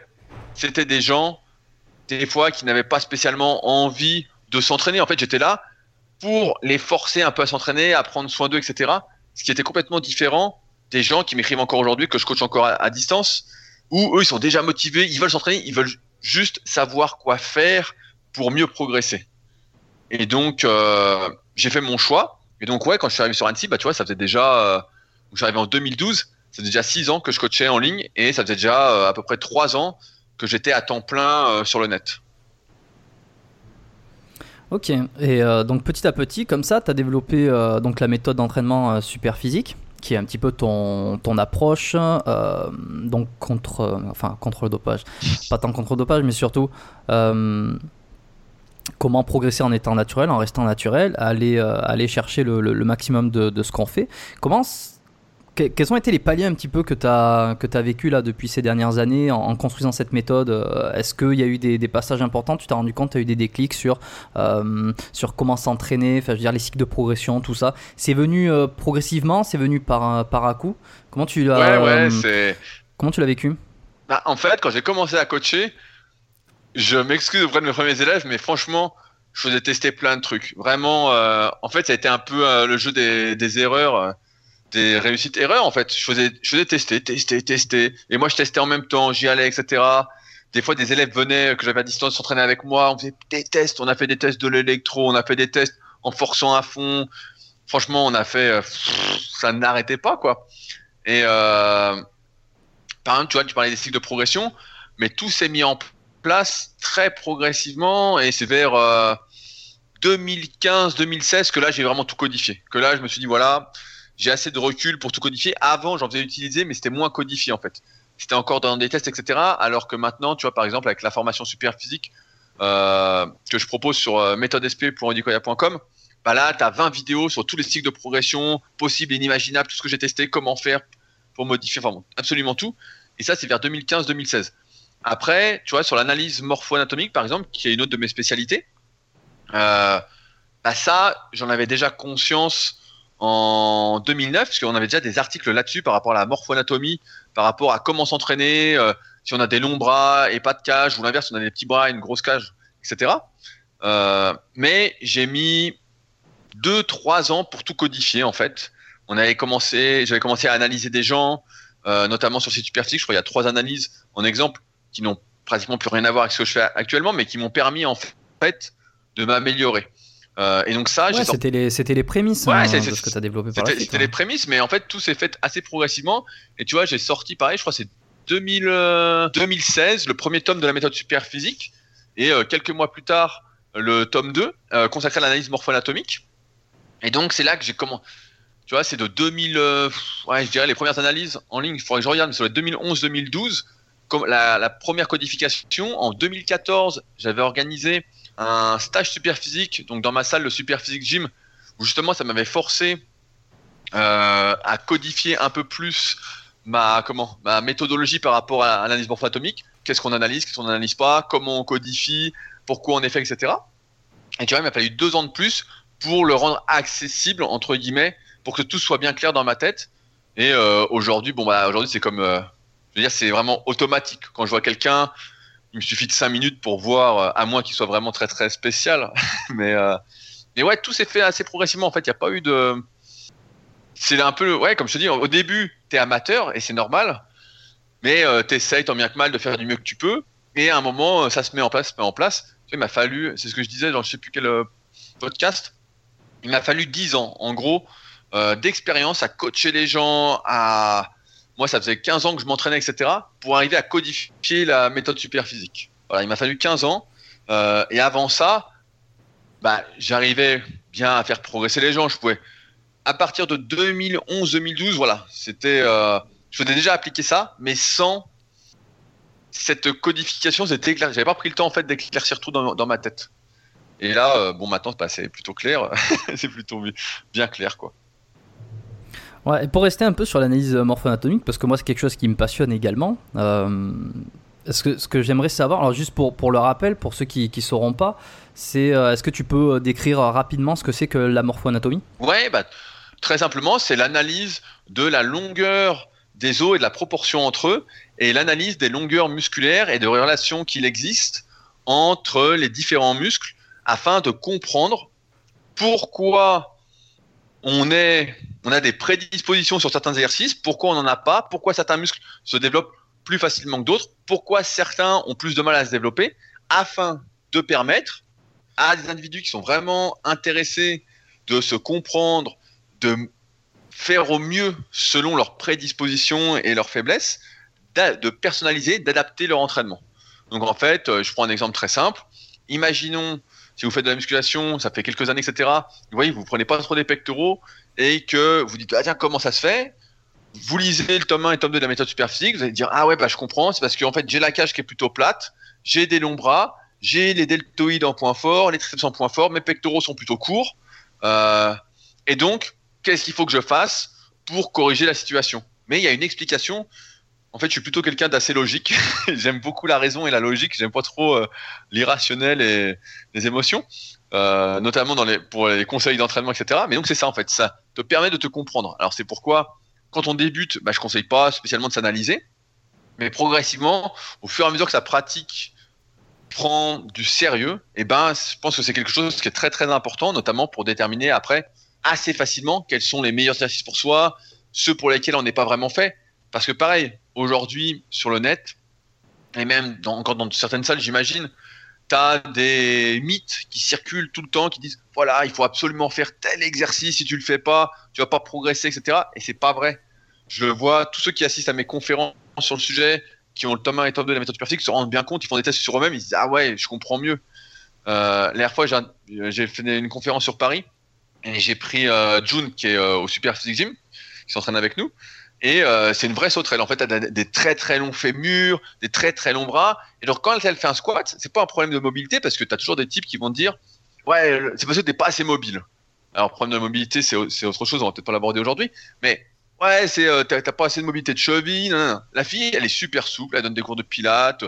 c'était des gens, des fois, qui n'avaient pas spécialement envie de s'entraîner. En fait, j'étais là pour les forcer un peu à s'entraîner, à prendre soin d'eux, etc. Ce qui était complètement différent des gens qui m'écrivent encore aujourd'hui, que je coach encore à, distance, où eux, ils sont déjà motivés, ils veulent s'entraîner, ils veulent juste savoir quoi faire pour mieux progresser. Et donc, euh, j'ai fait mon choix. Et donc, ouais, quand je suis arrivé sur Annecy, bah, tu vois, ça faisait déjà, arrivé en 2012, ça faisait déjà 6 ans que je coachais en ligne et ça faisait déjà euh, à peu près 3 ans que j'étais à temps plein euh, sur le net. Ok, et euh, donc petit à petit, comme ça, tu as développé donc la méthode d'entraînement super physique. qui est un petit peu ton, ton approche donc contre, enfin, contre le dopage. Pas tant contre le dopage, mais surtout comment progresser en étant naturel, en restant naturel, aller, aller chercher le, le, maximum de, de ce qu'on fait. Comment quels ont été les paliers un petit peu que tu as, que as vécu là depuis ces dernières années en, construisant cette méthode euh, Est-ce qu'il y a eu des, passages importants? Tu t'es rendu compte, tu as eu des déclics sur, euh, sur comment s'entraîner, enfin, je veux dire, les cycles de progression, tout ça. C'est venu euh, progressivement C'est venu par, par à coup? Comment tu l'as ouais, Comment tu l'as vécu? Bah, En fait, quand j'ai commencé à coacher, je m'excuse auprès de mes premiers élèves, mais franchement, je faisais tester plein de trucs. Vraiment, en fait, ça a été un peu le jeu des, des erreurs des réussites erreurs en fait. Je faisais, je faisais tester, tester, tester. Et moi, je testais en même temps, j'y allais, etc. Des fois, des élèves venaient que j'avais à distance s'entraîner avec moi. On faisait des tests. On a fait des tests de l'électro, on a fait des tests en forçant à fond. Franchement, on a fait, euh, ça n'arrêtait pas quoi. Et euh, par exemple, tu vois, tu parlais des cycles de progression, mais tout s'est mis en place très progressivement et c'est vers 2015-2016 euh, que là j'ai vraiment tout codifié. Que là, je me suis dit voilà j'ai assez de recul pour tout codifier. Avant, j'en faisais utiliser, mais c'était moins codifié en fait. C'était encore dans des tests, etc. Alors que maintenant, tu vois, par exemple, avec la formation super physique euh, que je propose sur euh, méthodesp.com, bah là, tu as 20 vidéos sur tous les cycles de progression possibles inimaginables, tout ce que j'ai testé, comment faire pour modifier, absolument tout. Et ça, c'est vers 2015-2016. Après, tu vois, sur l'analyse morpho-anatomique, par exemple, qui est une autre de mes spécialités, euh, bah ça, j'en avais déjà conscience en 2009, parce qu'on avait déjà des articles là-dessus par rapport à la morphoanatomie, par rapport à comment s'entraîner, euh, si on a des longs bras et pas de cage, ou l'inverse, on a des petits bras et une grosse cage, etc. Euh, mais j'ai mis 2-3 ans pour tout codifier en fait. On avait commencé, j'avais commencé à analyser des gens, euh, notamment sur site superphysique. Je crois qu'il y a trois analyses en exemple qui n'ont pratiquement plus rien à voir avec ce que je fais actuellement, mais qui m'ont permis en fait de m'améliorer. Euh, et donc ça, c'était les, c'était les prémices hein, de ce que tu as développé par C'était les prémices, mais en fait tout s'est fait assez progressivement. Et tu vois, j'ai sorti pareil, je crois c'est 2000, 2016, le premier tome de la méthode super physique, et euh, quelques mois plus tard, le tome 2, euh, consacré à l'analyse morpho-anatomique. Et donc c'est là que j'ai commencé. Tu vois, c'est de 2000, ouais, je dirais les premières analyses en ligne. Il faudrait que je regarde, mais sur les 2011-2012, comme la, la première codification. En 2014, j'avais organisé un stage super physique, donc dans ma salle, le super physique gym, où justement ça m'avait forcé euh, à codifier un peu plus ma, comment, ma méthodologie par rapport à l'analyse morpho-atomique. Qu'est-ce qu'on analyse, qu'est-ce qu'on n'analyse pas, comment on codifie, pourquoi on est fait, etc. Et tu vois, il m'a fallu deux ans de plus pour le rendre accessible, entre guillemets, pour que tout soit bien clair dans ma tête. Et euh, aujourd'hui, bon, bah, aujourd'hui, c'est comme, euh, je veux dire, c'est vraiment automatique. Quand je vois quelqu'un il me suffit de 5 minutes pour voir, euh, à moins qu'il soit vraiment très très spécial. mais, euh, mais ouais, tout s'est fait assez progressivement. En fait, il n'y a pas eu de. C'est un peu. Ouais, comme je te dis, au début, tu es amateur et c'est normal. Mais euh, tu essayes tant bien que mal de faire du mieux que tu peux. Et à un moment, ça se met en place, se met en place. il m'a fallu, c'est ce que je disais dans je sais plus quel podcast, il m'a fallu 10 ans, en gros, d'expérience à coacher les gens, à moi, ça faisait 15 ans que je m'entraînais, etc., pour arriver à codifier la méthode super physique. Voilà, il m'a fallu 15 ans. Euh, et avant ça, bah, j'arrivais bien à faire progresser les gens. Je pouvais, à partir de 2011-2012, voilà, c'était, euh, je faisais déjà appliquer ça, mais sans cette codification, c'était clair. J'avais pas pris le temps en fait d'éclaircir tout dans, ma tête. Et là, euh, bon, maintenant, bah, c'est plutôt clair, c'est plutôt bien clair, quoi. Et pour rester un peu sur l'analyse morpho-anatomique, parce que moi c'est quelque chose qui me passionne également, euh, ce que, j'aimerais savoir, alors juste pour, pour le rappel, pour ceux qui ne sauront pas, c'est euh, est-ce que tu peux euh, décrire rapidement ce que c'est que la morpho-anatomie? Ouais, bah, très simplement, c'est l'analyse de la longueur des os et de la proportion entre eux, et l'analyse des longueurs musculaires et de relations qu'il existe entre les différents muscles, afin de comprendre pourquoi on, est, on a des prédispositions sur certains exercices, pourquoi on n'en a pas, pourquoi certains muscles se développent plus facilement que d'autres, pourquoi certains ont plus de mal à se développer, afin de permettre à des individus qui sont vraiment intéressés de se comprendre, de faire au mieux selon leurs prédispositions et leurs faiblesses, de personnaliser, d'adapter leur entraînement. Donc en fait, euh, je prends un exemple très simple. Imaginons si vous faites de la musculation, ça fait quelques années, etc. Vous voyez, vous prenez pas trop des pectoraux et que vous dites ah tiens comment ça se fait? Vous lisez le tome 1 et le tome 2 de la méthode superphysique, vous allez dire ah ouais bah je comprends, c'est parce qu'en fait j'ai la cage qui est plutôt plate, j'ai des longs bras, j'ai les deltoïdes en point fort, les triceps en point fort, mes pectoraux sont plutôt courts, euh, et donc qu'est-ce qu'il faut que je fasse pour corriger la situation? Mais il y a une explication. En fait, je suis plutôt quelqu'un d'assez logique. j'aime beaucoup la raison et la logique. J'aime pas trop euh, l'irrationnel et les émotions, euh, notamment pour les conseils d'entraînement, etc. Mais donc c'est ça en fait. Ça te permet de te comprendre. Alors c'est pourquoi quand on débute, bah, je conseille pas spécialement de s'analyser, mais progressivement, au fur et à mesure que sa pratique prend du sérieux, et eh ben, je pense que c'est quelque chose qui est très très important, notamment pour déterminer après assez facilement quels sont les meilleurs exercices pour soi, ceux pour lesquels on n'est pas vraiment fait. Parce que pareil, aujourd'hui sur le net, et même dans, encore dans certaines salles, j'imagine, tu as des mythes qui circulent tout le temps, qui disent voilà, il faut absolument faire tel exercice, si tu le fais pas, tu vas pas progresser, etc. Et c'est pas vrai. Je vois tous ceux qui assistent à mes conférences sur le sujet, qui ont le tome 1 et tome 2 de la méthode perfecte, se rendent bien compte, ils font des tests sur eux-mêmes, ils disent ah ouais, je comprends mieux. Euh, la fois, j'ai fait une conférence sur Paris et j'ai pris euh, June qui est euh, au Super Physique Gym, qui s'entraîne avec nous. Et euh, c'est une vraie sauterelle. En fait, elle a des très très longs fémurs, des très très longs bras. Et donc, quand elle fait un squat, c'est pas un problème de mobilité parce que tu as toujours des types qui vont te dire Ouais, c'est parce que t'es pas assez mobile. Alors, problème de mobilité, c'est autre chose, on va peut-être pas l'aborder aujourd'hui. Mais ouais, c'est t'as pas assez de mobilité de cheville. La fille, elle est super souple, elle donne des cours de pilates.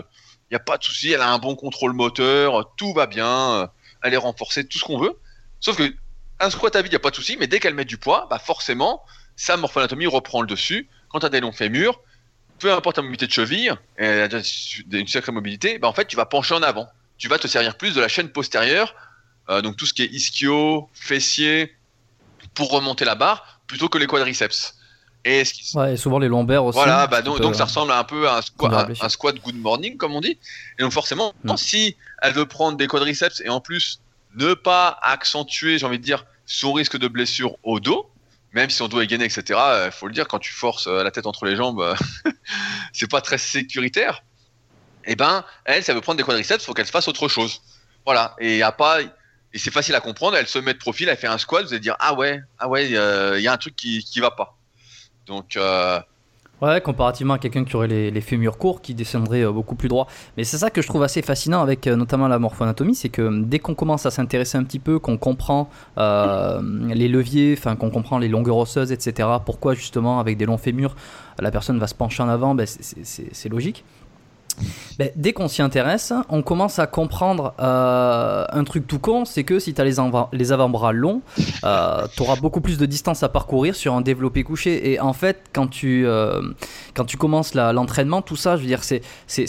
Il n'y a pas de souci, elle a un bon contrôle moteur, tout va bien, elle est renforcée, tout ce qu'on veut. Sauf que un squat à vide, il n'y a pas de souci, mais dès qu'elle met du poids, bah forcément, sa morphoanatomie reprend le dessus. Quand tu as des longs fémurs, peu importe ta mobilité de cheville, et une sacrée mobilité, bah en fait, tu vas pencher en avant. Tu vas te servir plus de la chaîne postérieure, euh, donc tout ce qui est ischio, fessier, pour remonter la barre, plutôt que les quadriceps. Et, souvent les lombaires aussi. Voilà, bah donc, ça ressemble un peu à un, squat, good morning, comme on dit. Et donc forcément, mm. si elle veut prendre des quadriceps et en plus ne pas accentuer, j'ai envie de dire, son risque de blessure au dos, même si on doit gagner, etc. Il euh, faut le dire, quand tu forces euh, la tête entre les jambes, euh, c'est pas très sécuritaire. Et eh ben, elle, ça veut prendre des quadriceps, faut qu'elle fasse autre chose. Voilà. Et y pas, et c'est facile à comprendre. Elle se met de profil, elle fait un squat, vous allez dire ah ouais, ah ouais, il y a un truc qui qui va pas. Donc Ouais, comparativement à quelqu'un qui aurait les, fémurs courts, qui descendrait euh, beaucoup plus droit. Mais c'est ça que je trouve assez fascinant avec euh, notamment la morphoanatomie, c'est que dès qu'on commence à s'intéresser un petit peu, qu'on comprend euh, les leviers, enfin qu'on comprend les longueurs osseuses, etc., pourquoi justement avec des longs fémurs, la personne va se pencher en avant, ben, c'est logique. Ben, dès qu'on s'y intéresse, on commence à comprendre euh, un truc tout con, c'est que si tu as les, avant-bras longs, euh, tu auras beaucoup plus de distance à parcourir sur un développé couché. Et en fait, quand tu, euh, quand tu commences l'entraînement, tout ça, je veux dire, c'est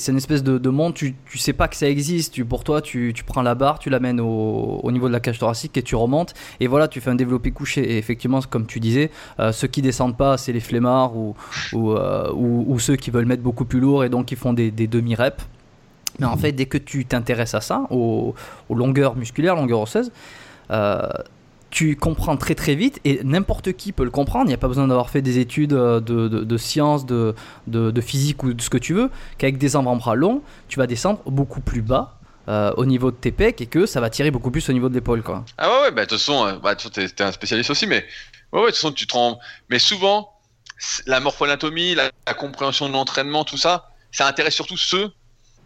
une espèce de, monde, tu, tu sais pas que ça existe. Pour toi, tu, prends la barre, tu l'amènes au, au, niveau de la cage thoracique et tu remontes. Et voilà, tu fais un développé couché. Et effectivement, comme tu disais, ceux qui descendent pas, c'est les flemmards ou ou, ou, ceux qui veulent mettre beaucoup plus lourd et donc ils font des, des demi-reps. Mais en fait, dès que tu t'intéresses à ça, aux, longueurs musculaires, longueurs osseuses, euh, tu comprends très très vite et n'importe qui peut le comprendre. Il n'y a pas besoin d'avoir fait des études euh, de, de, sciences, de, de, physique ou de ce que tu veux. Qu'avec des avant-bras longs, tu vas descendre beaucoup plus bas. Euh, au niveau de tes pecs et que ça va tirer beaucoup plus au niveau de l'épaule quoi. Ah ouais, ouais bah de toute façon, bah, tu es, un spécialiste aussi mais ouais, ouais de toute façon tu te rends mais souvent la morphoanatomie, la, la compréhension de l'entraînement, tout ça, ça intéresse surtout ceux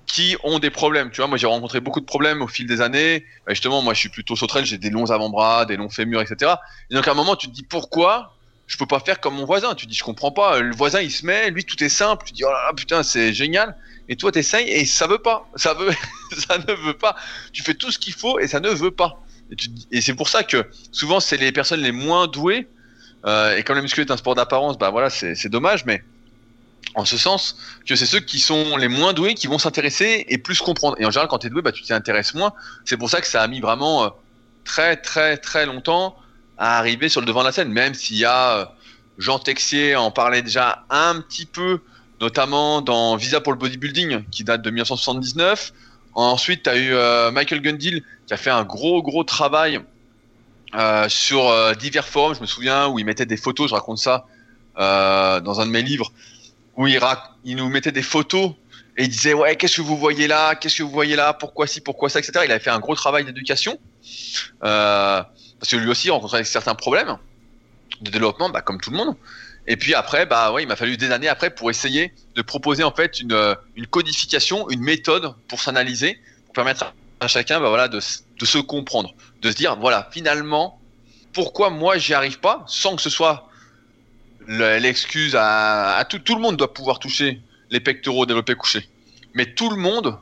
qui ont des problèmes. Tu vois, moi j'ai rencontré beaucoup de problèmes au fil des années. Bah, justement, moi je suis plutôt sauterelle, j'ai des longs avant-bras, des longs fémurs, etc. Et donc à un moment, tu te dis pourquoi je peux pas faire comme mon voisin? Tu te dis je comprends pas. Le voisin il se met, lui tout est simple. Tu te dis oh là là putain c'est génial. Et toi t'essayes et ça veut pas. Ça veut, ça ne veut pas. Tu fais tout ce qu'il faut et ça ne veut pas. Et, c'est pour ça que souvent c'est les personnes les moins douées. Euh, et comme la muscu est un sport d'apparence, bah voilà c'est dommage, mais en ce sens que c'est ceux qui sont les moins doués qui vont s'intéresser et plus comprendre. Et en général, quand tu es doué, bah, tu t'y intéresses moins. C'est pour ça que ça a mis vraiment euh, très très très longtemps à arriver sur le devant de la scène, même s'il y a euh, Jean Texier en parlait déjà un petit peu, notamment dans Visa pour le bodybuilding, qui date de 1979. Ensuite, tu as eu euh, Michael Gundil qui a fait un gros gros travail sur divers forums. Je me souviens où il mettait des photos, je raconte ça dans un de mes livres où il, nous mettait des photos et il disait ouais qu'est-ce que vous voyez là, qu'est-ce que vous voyez là, pourquoi si, pourquoi ça, etc. Il avait fait un gros travail d'éducation euh, parce que lui aussi rencontrait certains problèmes. de développement, bah, comme tout le monde. Et puis après, bah il m'a fallu des années après pour essayer de proposer en fait une, euh, une codification, une méthode pour s'analyser, pour permettre à chacun bah, voilà, de, de se comprendre, de se dire voilà, finalement, pourquoi moi j'y arrive pas sans que ce soit l'excuse à, à, tout. Tout le monde doit pouvoir toucher les pectoraux développés couchés. Mais tout le monde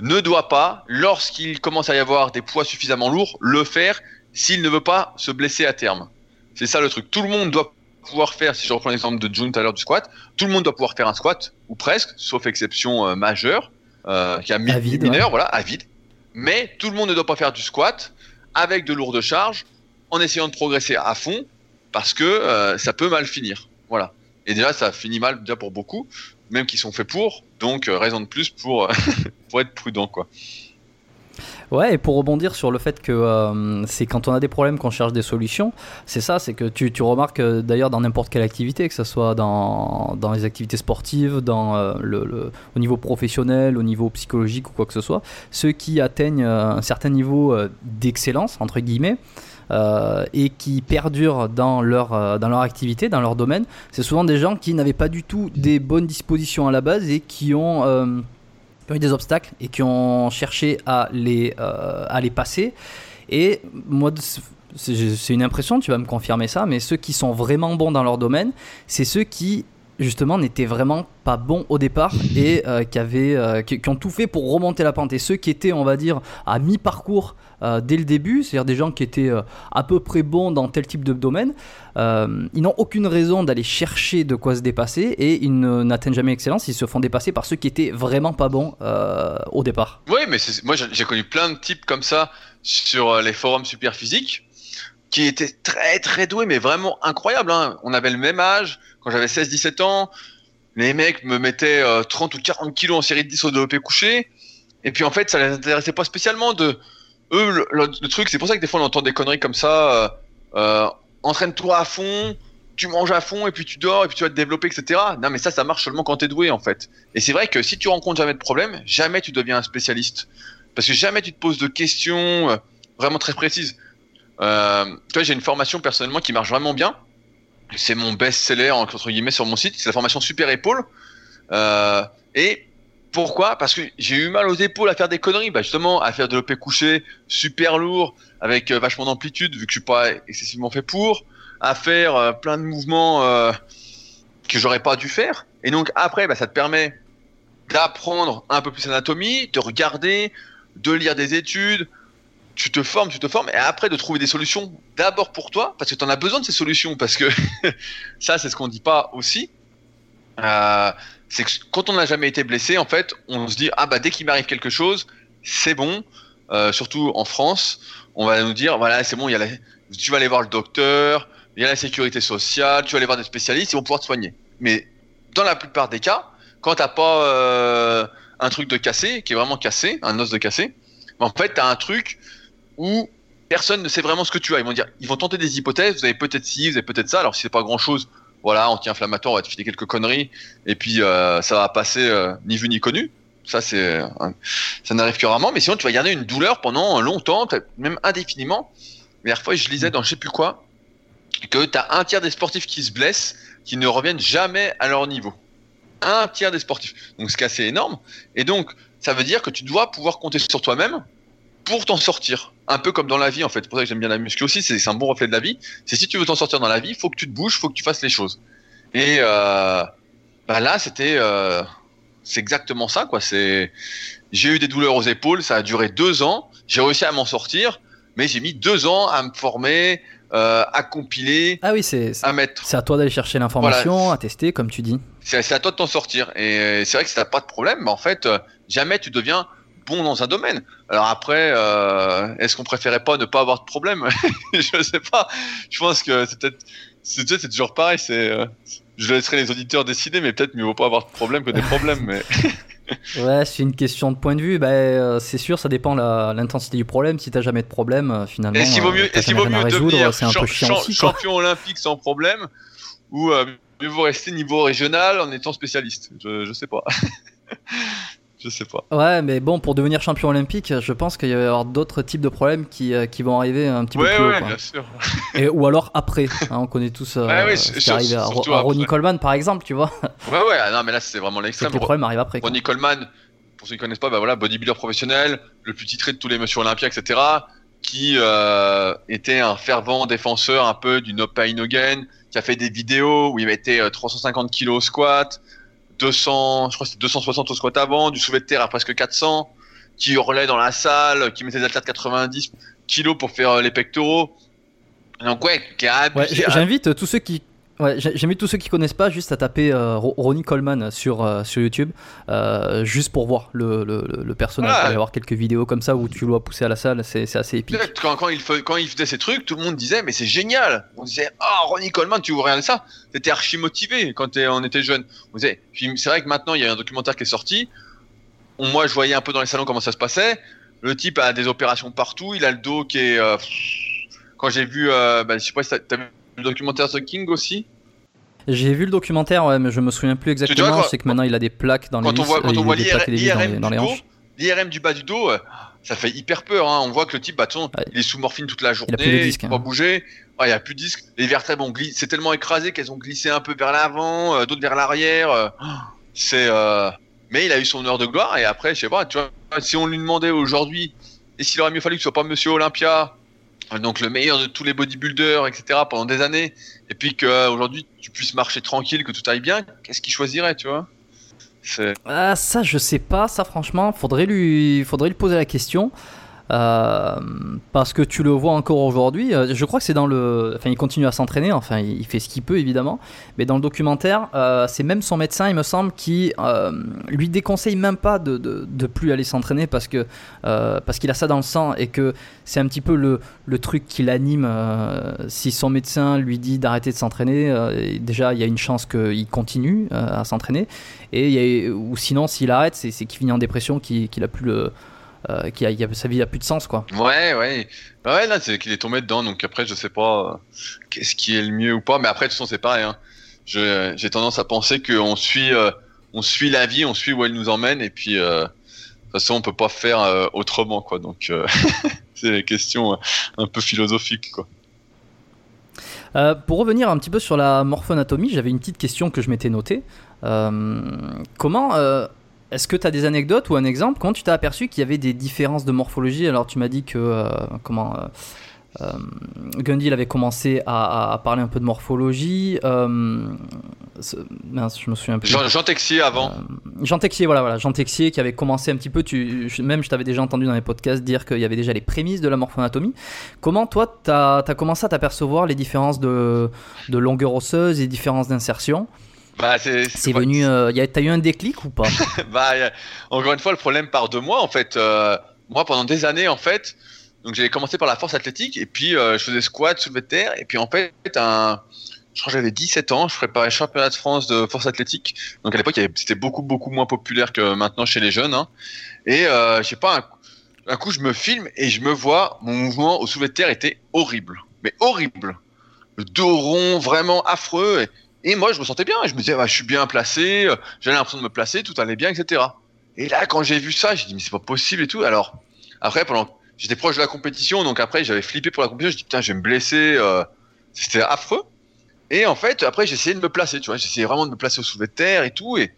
ne doit pas, lorsqu'il commence à y avoir des poids suffisamment lourds, le faire s'il ne veut pas se blesser à terme. C'est ça le truc. Tout le monde doit pouvoir faire, si je reprends l'exemple de June tout à l'heure du squat, tout le monde doit pouvoir faire un squat, ou presque, sauf exception euh, majeure, euh, qui a mi Avide, mineur, ouais. voilà, à vide. Mais tout le monde ne doit pas faire du squat avec de lourdes charges, en essayant de progresser à fond, parce que euh, ça peut mal finir. Voilà. Et déjà, ça finit mal déjà pour beaucoup, même qui sont faits pour. Donc, euh, raison de plus pour, pour être prudent, quoi. Ouais, et pour rebondir sur le fait que euh, c'est quand on a des problèmes qu'on cherche des solutions, c'est ça, c'est que tu, tu remarques euh, d'ailleurs dans n'importe quelle activité, que ce soit dans, dans les activités sportives, dans euh, le, au niveau professionnel, au niveau psychologique ou quoi que ce soit, ceux qui atteignent euh, un certain niveau euh, d'excellence, entre guillemets, euh, et qui perdurent dans leur, euh, dans leur activité, dans leur domaine, c'est souvent des gens qui n'avaient pas du tout des bonnes dispositions à la base et qui ont, euh, eu des obstacles et qui ont cherché à les, euh, à les passer. Et moi, c'est une impression, tu vas me confirmer ça, mais ceux qui sont vraiment bons dans leur domaine, c'est ceux qui justement n'étaient vraiment pas bons au départ et euh, qui, avaient, euh, qui ont tout fait pour remonter la pente. Et ceux qui étaient, on va dire, à mi-parcours euh, dès le début, c'est-à-dire des gens qui étaient euh, à peu près bons dans tel type de domaine, euh, ils n'ont aucune raison d'aller chercher de quoi se dépasser et ils ne- n'atteignent jamais l'excellence, ils se font dépasser par ceux qui étaient vraiment pas bons au départ. Oui, mais moi j'ai connu plein de types comme ça sur les forums super physiques qui étaient très très doués, mais vraiment incroyables. Hein. On avait le même âge, quand j'avais 16-17 ans, les mecs me mettaient euh, 30 ou 40 kilos en série de 10 au développé couché, et puis en fait ça les intéressait pas spécialement de eux. Le, truc, c'est pour ça que des fois on entend des conneries comme ça. Euh, euh, Entraîne-toi à fond. Tu manges à fond et puis tu dors et puis tu vas te développer, etc. Non, mais ça, ça marche seulement quand t'es doué en fait. Et c'est vrai que si tu rencontres jamais de problème, jamais tu deviens un spécialiste. Parce que jamais tu te poses de questions euh, vraiment très précises. Euh, tu vois, j'ai une formation personnellement qui marche vraiment bien. C'est mon best-seller entre guillemets sur mon site. C'est la formation Super Épaule. Euh, et pourquoi? Parce que j'ai eu mal aux épaules à faire des conneries. Bah justement, à faire de l'OP couché super lourd avec euh, vachement d'amplitude vu que je suis pas excessivement fait pour. À faire euh, plein de mouvements euh, que j'aurais pas dû faire. Et donc après, bah, ça te permet d'apprendre un peu plus l'anatomie, de regarder, de lire des études, tu te formes, tu te formes, et après de trouver des solutions d'abord pour toi, parce que tu en as besoin de ces solutions, parce que ça c'est ce qu'on dit pas aussi. Euh, c'est que quand on n'a jamais été blessé, en fait, on se dit ah bah dès qu'il m'arrive quelque chose, c'est bon. Euh, surtout en France, on va nous dire voilà c'est bon, y a la... tu vas aller voir le docteur, il y a la sécurité sociale, tu vas aller voir des spécialistes, ils vont pouvoir te soigner. Mais dans la plupart des cas, quand t'as pas euh, un truc de cassé, qui est vraiment cassé, un os de cassé, ben, en fait, t'as un truc où personne ne sait vraiment ce que tu as. Ils vont dire, ils vont tenter des hypothèses. Vous avez peut-être ci, vous avez peut-être ça. Alors si c'est pas grand chose, voilà, anti-inflammatoire, on va te filer quelques conneries, et puis euh, ça va passer euh, ni vu ni connu. Ça c'est, un- ça n'arrive que rarement. Mais sinon, tu vas garder une douleur pendant longtemps, même indéfiniment. La dernière fois, je lisais dans je sais plus quoi que t'as un tiers des sportifs qui se blessent, qui ne reviennent jamais à leur niveau un tiers des sportifs. Donc, ce qui est assez énorme. Et donc, ça veut dire que tu dois pouvoir compter sur toi-même pour t'en sortir. Un peu comme dans la vie, en fait. C'est pour ça que j'aime bien la muscu aussi. C'est un bon reflet de la vie. C'est si tu veux t'en sortir dans la vie, il faut que tu te bouges, il faut que tu fasses les choses. Et euh, bah là, c'était. Euh, c'est exactement ça, quoi. C'est. J'ai eu des douleurs aux épaules, ça a duré deux ans. J'ai réussi à m'en sortir, mais j'ai mis deux ans à me former, euh, à compiler, Ah oui, c'est à mettre. c'est à toi d'aller chercher l'information, à tester, comme tu dis. C'est à toi de t'en sortir. Et c'est vrai que si t'as pas de problème, mais en fait, jamais tu deviens bon dans un domaine. Alors après, euh, est-ce qu'on préférait pas ne pas avoir de problème Je sais pas. Je pense que c'est peut-être, c'est toujours pareil. C'est, euh, je laisserai les auditeurs décider, mais peut-être mieux vaut pas avoir de problème que des problèmes. Mais Ouais, c'est une question de point de vue. Ben, euh, c'est sûr, ça dépend la- l'intensité du problème. Si t'as jamais de problème, finalement, est-ce qu'il vaut mieux, vaut mieux devenir c'est un peu chiant aussi, champion olympique sans problème ou mieux vaut rester niveau régional en étant spécialiste Je, je sais pas. Je sais pas. Ouais, mais bon, pour devenir champion olympique, je pense qu'il va y avoir d'autres types de problèmes qui, euh, qui vont arriver un petit peu Ouais, plus haut. ouais, quoi. bien sûr. Et, ou alors après. hein, on connaît tous euh, Ouais, ouais, ce qui arrive à, Ronnie. Coleman, par exemple, tu vois. Ouais, ouais, ah non, mais là, c'est vraiment l'extrême. les problèmes arrivent après. quoi. Ronnie Coleman, pour ceux qui connaissent pas, bah voilà, bodybuilder professionnel, le plus titré de tous les Monsieur Olympia, etc., qui euh, était un fervent défenseur un peu du no pain no gain, qui a fait des vidéos où il mettait euh, 350 kilos au squat, 200, je crois que c'était 260 au squat avant, du soulevé de terre à presque 400, qui hurlait dans la salle, qui mettait des haltères de 90 kilos pour faire euh, les pectoraux. Donc ouais, Ouais, j'invite tous ceux qui. Ouais, j'invite tous ceux qui connaissent pas juste à taper euh, Ro- Ronnie Coleman sur, euh, sur YouTube, euh, juste pour voir le, le, le- personnage. Voilà. Il va y avoir quelques vidéos comme ça où tu le vois pousser à la salle, c'est assez épique. Quand, quand, il fe- quand il faisait ces trucs, tout le monde disait mais c'est génial. On disait oh Ronnie Coleman, tu regarder ça? T'étais archi motivé quand on était jeune. On disait. Puis c'est vrai que maintenant il y a un documentaire qui est sorti. Moi je voyais un peu dans les salons comment ça se passait. Le type a des opérations partout. Il a le dos qui est. Quand j'ai vu, bah, je sais pas si t'as vu le documentaire The King aussi. J'ai vu le documentaire, ouais, mais je me souviens plus vois, exactement. quand- Je sais que maintenant il a des plaques dans les Quand on voit, quand euh, on il voit a l'IRM dans du les dos, hanches. l'IRM du bas du dos, euh, ça fait hyper peur. Hein. On voit que le type, bah, Ouais. il est sous morphine toute la journée, plus de disques, il peut pas hein. bouger. Ah, il y a plus de disques. Les vertèbres ont glissé, c'est tellement écrasé qu'elles ont glissé un peu vers l'avant, euh, d'autres vers l'arrière. euh, c'est, euh, mais il a eu son heure de gloire et après, je sais pas, tu vois, si on lui demandait aujourd'hui, et s'il aurait mieux fallu que ce soit pas Monsieur Olympia, euh, donc le meilleur de tous les bodybuilders, etc., pendant des années, et puis qu'aujourd'hui tu puisses marcher tranquille, que tout aille bien, qu'est-ce qu'il choisirait, tu vois? Ah, ça, je sais pas, ça franchement, faudrait lui, faudrait lui poser la question. Euh, parce que tu le vois encore aujourd'hui, euh, je crois que c'est dans le. Enfin, il continue à s'entraîner, enfin, il fait ce qu'il peut évidemment, mais dans le documentaire, euh, c'est même son médecin, il me semble, qui lui déconseille même pas de, de, de plus aller s'entraîner parce que parce qu'il a ça dans le sang et que c'est un petit peu le, le truc qui l'anime. si son médecin lui dit d'arrêter de s'entraîner, déjà il y a une chance qu'il continue à s'entraîner. Et ou sinon, s'il arrête, c'est qu'il finit en dépression, qu'il qu'il a plus le, euh, qu'il a, sa vie a plus de sens, quoi. Ouais, ouais. Bah ouais, là, c'est qu'il est tombé dedans, donc après, je sais pas euh, qu'est-ce qui est le mieux ou pas, mais après, de toute façon, c'est pareil. Hein. J'ai tendance à penser qu'on suit, euh, on suit la vie, on suit où elle nous emmène, et puis, euh, de toute façon, on peut pas faire autrement, quoi. Donc, c'est des questions un peu philosophiques, quoi. Euh, pour revenir un petit peu sur la morphoanatomie, j'avais une petite question que je m'étais notée. Euh, comment euh, est-ce que tu as des anecdotes ou un exemple Comment tu t'es aperçu qu'il y avait des différences de morphologie? Alors tu m'as dit que euh, comment euh, euh, Gundy il avait commencé à, à parler un peu de morphologie. Euh, mince, je me souviens plus. Jean, Jean Texier avant. Euh, Jean Texier, voilà, voilà, Jean Texier qui avait commencé un petit peu, tu, je- même je t'avais déjà entendu dans les podcasts dire qu'il y avait déjà les prémices de la morphoanatomie. Comment toi, tu as, commencé à t'apercevoir les différences de, de longueur osseuse et différences d'insertion? Bah, c'est venu, euh, y a- t'as eu un déclic ou pas? Bah, encore une fois, le problème part de moi, en fait. Euh, moi, pendant des années, en fait, donc j'avais commencé par la force athlétique, et puis euh, je faisais squat, soulevé de terre, et puis en fait, un, je crois que j'avais 17 ans, je préparais le championnat de France de force athlétique. Donc à l'époque, c'était beaucoup, beaucoup moins populaire que maintenant chez les jeunes. hein. Et euh, je sais pas, un, un coup, je me filme et je me vois, mon mouvement au soulevé de terre était horrible. Mais horrible. Le dos rond, vraiment affreux. Et, et moi, je me sentais bien. Je me disais, bah, je suis bien placé, euh, j'avais l'impression de me placer, tout allait bien, etc. Et là, quand j'ai vu ça, j'ai dit, mais c'est pas possible et tout. Alors, après, pendant, j'étais proche de la compétition, donc après, j'avais flippé pour la compétition. Je dis, putain, je vais me blesser. euh, C'était affreux. Et en fait, après, j'ai essayé de me placer, tu vois. J'essayais vraiment de me placer au soulevé de terre et tout. Et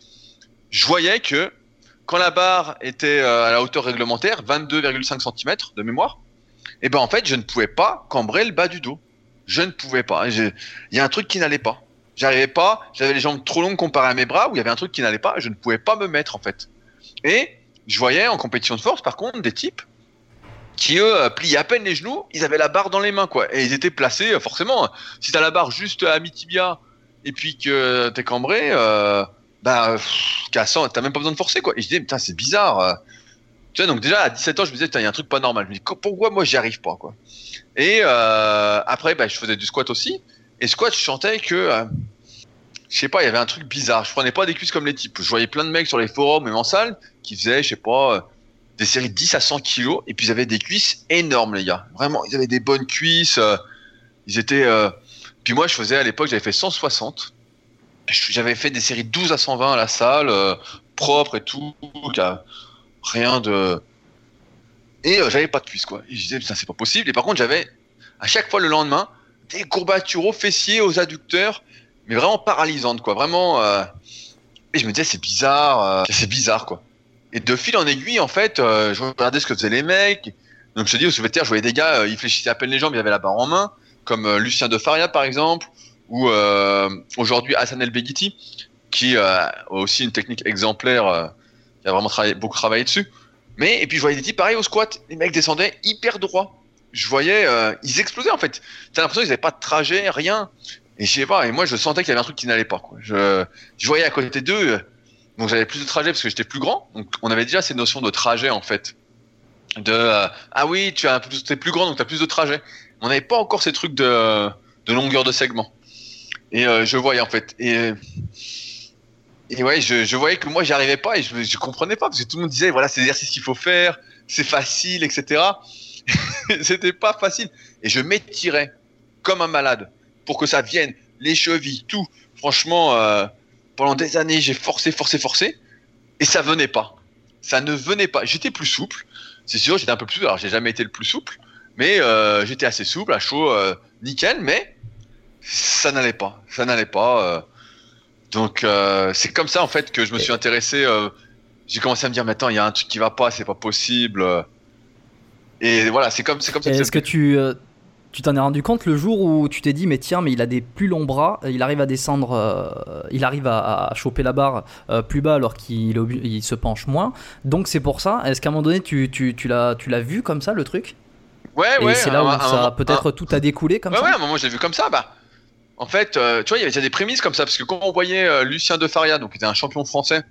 je voyais que quand la barre était euh, à la hauteur réglementaire, 22,5 cm de mémoire, et ben en fait, je ne pouvais pas cambrer le bas du dos. Je ne pouvais pas. Il y a un truc qui n'allait pas. J'arrivais pas. J'avais les jambes trop longues comparé à mes bras, où il y avait un truc qui n'allait pas. Je ne pouvais pas me mettre en fait. Et je voyais en compétition de force, par contre, des types qui eux euh, pliaient à peine les genoux, ils avaient la barre dans les mains quoi, et ils étaient placés euh, forcément. Si t'as la barre juste à mi tibia et puis que t'es cambré, euh, bah 100, t'as même pas besoin de forcer quoi. Et je disais putain c'est bizarre. euh. Tu vois donc déjà à 17 ans je me disais putain il y a un truc pas normal. Je me dis pourquoi moi j'y arrive pas quoi. Et après bah je faisais du squat aussi. Et squat sentais que euh, je sais pas il y avait un truc bizarre. Je prenais pas des cuisses comme les types. Je voyais plein de mecs sur les forums même en salle qui faisaient je sais pas euh, des séries de 10 à 100 kilos et puis ils avaient des cuisses énormes les gars. Vraiment ils avaient des bonnes cuisses. euh, ils étaient euh, puis moi, je faisais à l'époque, j'avais fait 160. Je- J'avais fait des séries de 12 à 120 à la salle, propre et tout, rien de. Et j'avais pas de cuisse, quoi. Je disais, putain, c'est pas possible. Et par contre, j'avais, à chaque fois le lendemain, des courbatures aux fessiers, aux adducteurs, mais vraiment paralysantes, quoi. Vraiment. euh, Et je me disais, c'est bizarre, euh, c'est bizarre, quoi. Et de fil en aiguille, en fait, euh, je regardais ce que faisaient les mecs. Donc je te dis, au terre, je voyais des gars, ils fléchissaient à peine les jambes, ils avaient la barre en main, comme Lucien de Faria, par exemple, ou aujourd'hui Hassan El Beghiti, qui a aussi une technique exemplaire, qui a vraiment beaucoup travaillé dessus. Mais, et puis je voyais des types pareil au squat, les mecs descendaient hyper droit. Je voyais, euh, ils explosaient en fait. T'as l'impression qu'ils n'avaient pas de trajet, rien. Et je sais pas, et moi je sentais qu'il y avait un truc qui n'allait pas. Quoi. Je, je voyais à côté d'eux, euh, donc j'avais plus de trajet parce que j'étais plus grand. Donc on avait déjà ces notions de trajet en fait. De euh, ah oui, tu as t'es plus grand donc tu as plus de trajet. On n'avait pas encore ces trucs de, de longueur de segment. Et euh, je voyais en fait. Et, et ouais, je, je voyais que moi j'y arrivais pas et je, je comprenais pas parce que tout le monde disait voilà, c'est l'exercice qu'il faut faire, c'est facile, etc. C'était pas facile. Et je m'étirais comme un malade pour que ça vienne, les chevilles, tout. Franchement, euh, pendant des années, j'ai forcé, forcé, forcé, et ça venait pas. Ça ne venait pas. J'étais plus souple, c'est sûr, j'étais un peu plus. Alors, j'ai jamais été le plus souple, mais euh, j'étais assez souple, à chaud, euh, nickel, mais ça n'allait pas. Ça n'allait pas. donc, c'est comme ça, en fait, que je me suis intéressé. j'ai commencé à me dire, mais attends, il y a un truc qui va pas, c'est pas possible. Euh. Et voilà, c'est comme, c'est comme ça que Est-ce que tu euh, tu t'en es rendu compte le jour où tu t'es dit mais tiens mais il a des plus longs bras, il arrive à descendre, euh, il arrive à, à choper la barre euh, plus bas alors qu'il il se penche moins. Donc c'est pour ça. Est-ce qu'à un moment donné tu, tu, tu l'as tu l'as vu comme ça le truc? Ouais, Et ouais. c'est là où un- ça peut-être tout a découlé comme ouais, ça? ouais, à un moment, je l'ai vu comme ça. Bah, en fait, euh, tu vois, il y avait déjà des prémices comme ça, parce que quand on voyait euh, Lucien de Faria, donc qui était un champion français,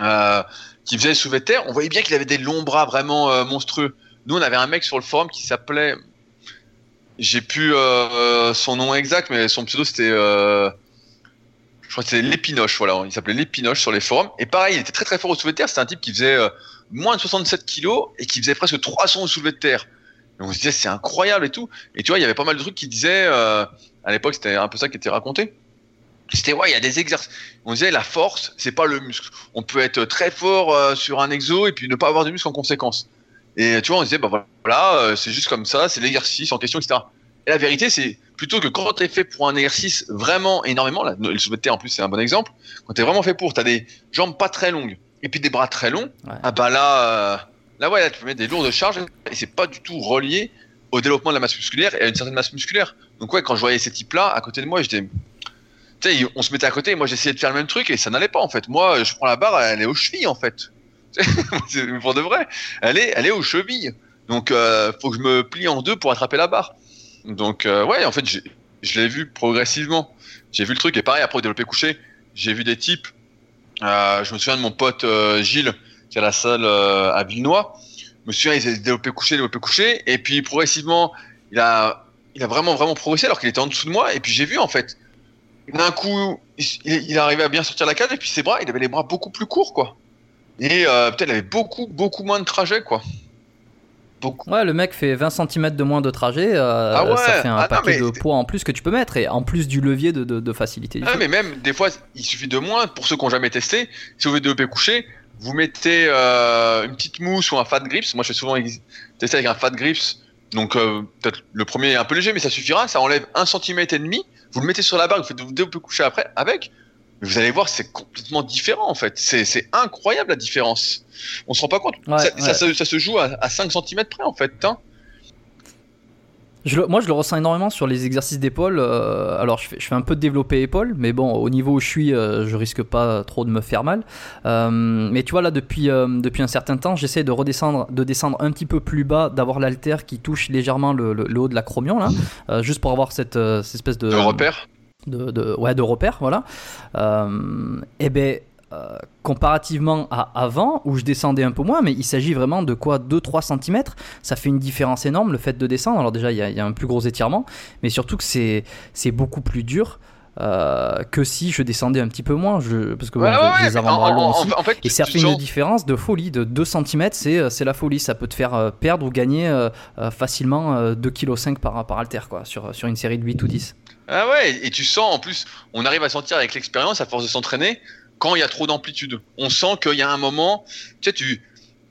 euh, qui faisait de terre, on voyait bien qu'il avait des longs bras vraiment euh, monstrueux. Nous, on avait un mec sur le forum qui s'appelait, j'ai plus euh, son nom exact, mais son pseudo c'était, euh, je crois que c'était l'Épinoche, voilà, il s'appelait l'Épinoche sur les forums. Et pareil, il était très très fort au soulevé de terre. C'était un type qui faisait euh, moins de 67 kilos et qui faisait presque 300 au soulevé de terre. Et on se disait c'est incroyable et tout. Et tu vois, il y avait pas mal de trucs qui disaient, euh, à l'époque, c'était un peu ça qui était raconté. C'était ouais, il y a des exercices. On disait la force, c'est pas le muscle. On peut être très fort euh, sur un exo et puis ne pas avoir de muscle en conséquence. Et tu vois, on disait bah voilà, euh, c'est juste comme ça, c'est l'exercice en question, etc. Et la vérité, c'est plutôt que quand t'es fait pour un exercice vraiment énormément, là, le terre en plus c'est un bon exemple. Quand t'es vraiment fait pour, t'as des jambes pas très longues et puis des bras très longs. Ouais. Ah bah là, euh, là ouais, là tu peux mettre des lourdes charges et c'est pas du tout relié au développement de la masse musculaire et à une certaine masse musculaire. Donc ouais, quand je voyais ces types-là à côté de moi, j'étais, tu sais, on se mettait à côté et moi j'essayais de faire le même truc et ça n'allait pas en fait. Moi, je prends la barre, elle est aux chevilles en fait. Pour de vrai, elle est, elle est aux chevilles. Donc euh, faut que je me plie en deux pour attraper la barre. Donc euh, ouais, en fait, je l'ai vu progressivement. J'ai vu le truc et pareil après au développé couché, j'ai vu des types. euh, je me souviens de mon pote Gilles qui a la salle à Villenois. Je me souviens, il s'est développé couché, développé couché, et puis progressivement, il a, il a vraiment vraiment progressé alors qu'il était en dessous de moi. Et puis j'ai vu en fait, d'un coup, il, il arrivait à bien sortir la cage et puis ses bras, il avait les bras beaucoup plus courts quoi. Et euh, peut-être il avait beaucoup beaucoup moins de trajet quoi. Beaucoup. Ouais, le mec fait 20 cm de moins de trajet, euh, Ah ouais, ça fait un ah paquet de poids en plus que tu peux mettre et en plus du levier de, de, de facilité. Ah, mais même des fois, il suffit de moins. Pour ceux qui n'ont jamais testé, si vous voulez développer couché, vous mettez euh, une petite mousse ou un fat grips. Moi, je fais souvent tester avec un fat grips. Donc, euh, peut-être le premier est un peu léger, mais ça suffira. Ça enlève un centimètre et demi. Vous le mettez sur la barre, vous faites vous développer couché après avec. Vous allez voir, c'est complètement différent en fait. C'est incroyable la différence. On se rend pas compte. Ouais, ça, ouais. ça se- ça se joue à, à 5 cm près en fait. hein. Je le- moi, je le ressens énormément sur les exercices d'épaule. euh, alors, je fais, je fais un peu de développé épaule, mais bon, au niveau où je suis, euh, je risque pas trop de me faire mal. Euh, mais tu vois, là, depuis, euh, depuis un certain temps, j'essaie de redescendre, de descendre un petit peu plus bas, d'avoir l'haltère qui touche légèrement le, le- le haut de l'acromion, là, juste pour avoir cette, cette espèce de, De repère. De, de- ouais, de repères, voilà. Euh, et ben, euh, comparativement à avant, où je descendais un peu moins, mais il s'agit vraiment de quoi 2-3 cm, ça fait une différence énorme le fait de descendre. Alors déjà, il y, a- il y a un plus gros étirement, mais surtout que c'est beaucoup plus dur. euh, que si je descendais un petit peu moins, je, parce que bon, Ouais, j'ai- ouais, ouais, les avant-bras en- aussi. en fait, Et ça fait une différence de folie, de 2 cm, c'est euh, c'est la folie. Ça peut te faire perdre ou gagner facilement euh, 2,5 kg par, par haltère, quoi, sur, sur une série de 8 ou 10. Ah ouais, et tu sens en plus, on arrive à sentir avec l'expérience, à force de s'entraîner, quand il y a trop d'amplitude. On sent qu'il y a un moment, tu sais, tu,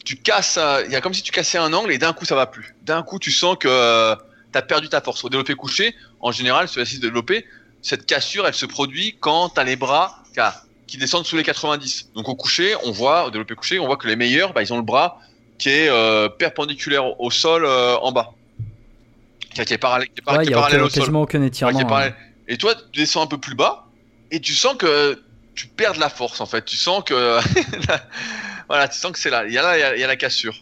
tu casses, euh, il y a comme si tu cassais un angle et d'un coup ça va plus. D'un coup tu sens que euh, tu as perdu ta force. Au développé couché, en général, sur de développé, cette cassure elle se produit quand tu as les bras qui descendent sous les 90. Donc au couché, on voit, au développé couché, on voit que les meilleurs, bah, ils ont le bras qui est euh, perpendiculaire au sol en bas. Est, parallèle, qui est, parallèle au sol. aucun étirement. Hein. Et toi, tu descends un peu plus bas et tu sens que tu perds de la force en fait. Tu sens que voilà, tu sens que c'est là. Il y a là, il y a, la cassure.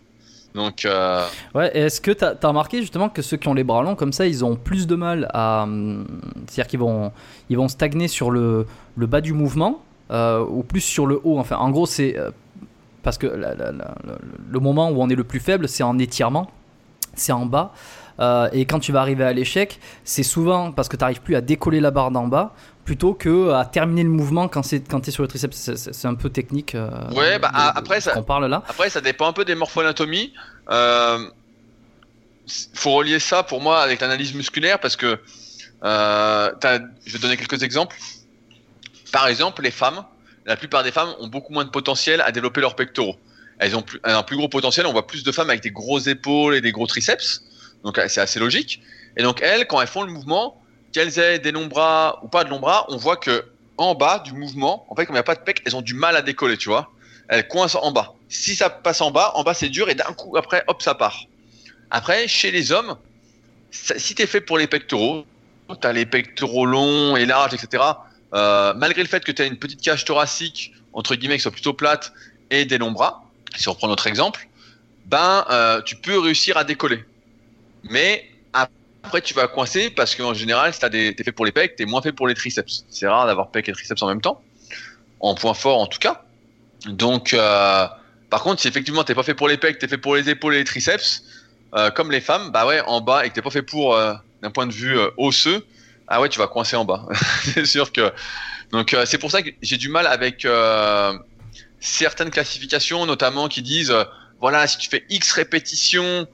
Donc. Euh... Ouais. Est-ce que tu as, remarqué justement que ceux qui ont les bras longs comme ça, ils ont plus de mal à, hum, c'est-à-dire qu'ils vont, ils vont stagner sur le, le bas du mouvement euh, ou plus sur le haut? Enfin, en gros, c'est euh, parce que le moment où on est le plus faible, c'est en étirement, c'est en bas. Euh, et quand tu vas arriver à l'échec, c'est souvent parce que tu n'arrives plus à décoller la barre d'en bas plutôt que à terminer le mouvement quand c'est quand tu es sur le triceps. C'est un peu technique euh, ouais bah après ça on parle là. après ça dépend un peu des morpho-anatomies. Euh, faut relier ça pour moi avec l'analyse musculaire parce que euh, je vais donner quelques exemples. Par exemple les femmes la plupart des femmes ont beaucoup moins de potentiel à développer leurs pectoraux. Elles ont plus, un plus gros potentiel on voit plus de femmes avec des grosses épaules et des gros triceps donc c'est assez logique. Et donc elles, quand elles font le mouvement, qu'elles aient des longs bras ou pas de longs bras, on voit que en bas du mouvement, en fait, comme il n'y a pas de pec, elles ont du mal à décoller, tu vois. Elles coincent en bas. Si ça passe en bas, en bas c'est dur et d'un coup après, hop, ça part. Après, chez les hommes, si tu es fait pour les pectoraux, tu as les pectoraux longs et larges, etc. Euh, malgré le fait que tu une petite cage thoracique, entre guillemets, qui soit plutôt plate, et des longs bras, si on reprend notre exemple, ben, euh, tu peux réussir à décoller. Mais après, tu vas coincer parce qu'en général, si t'es fait pour les pecs, t'es moins fait pour les triceps. C'est rare d'avoir pecs et triceps en même temps. En point fort, en tout cas. Donc, euh, par contre, si effectivement t'es pas fait pour les pecs, t'es fait pour les épaules et les triceps, euh, comme les femmes, bah ouais, en bas, et que t'es pas fait pour, euh, d'un point de vue osseux, ah ouais, tu vas coincer en bas. c'est sûr que. Donc, c'est pour ça que j'ai du mal avec certaines classifications, notamment qui disent, voilà, si tu fais X répétitions,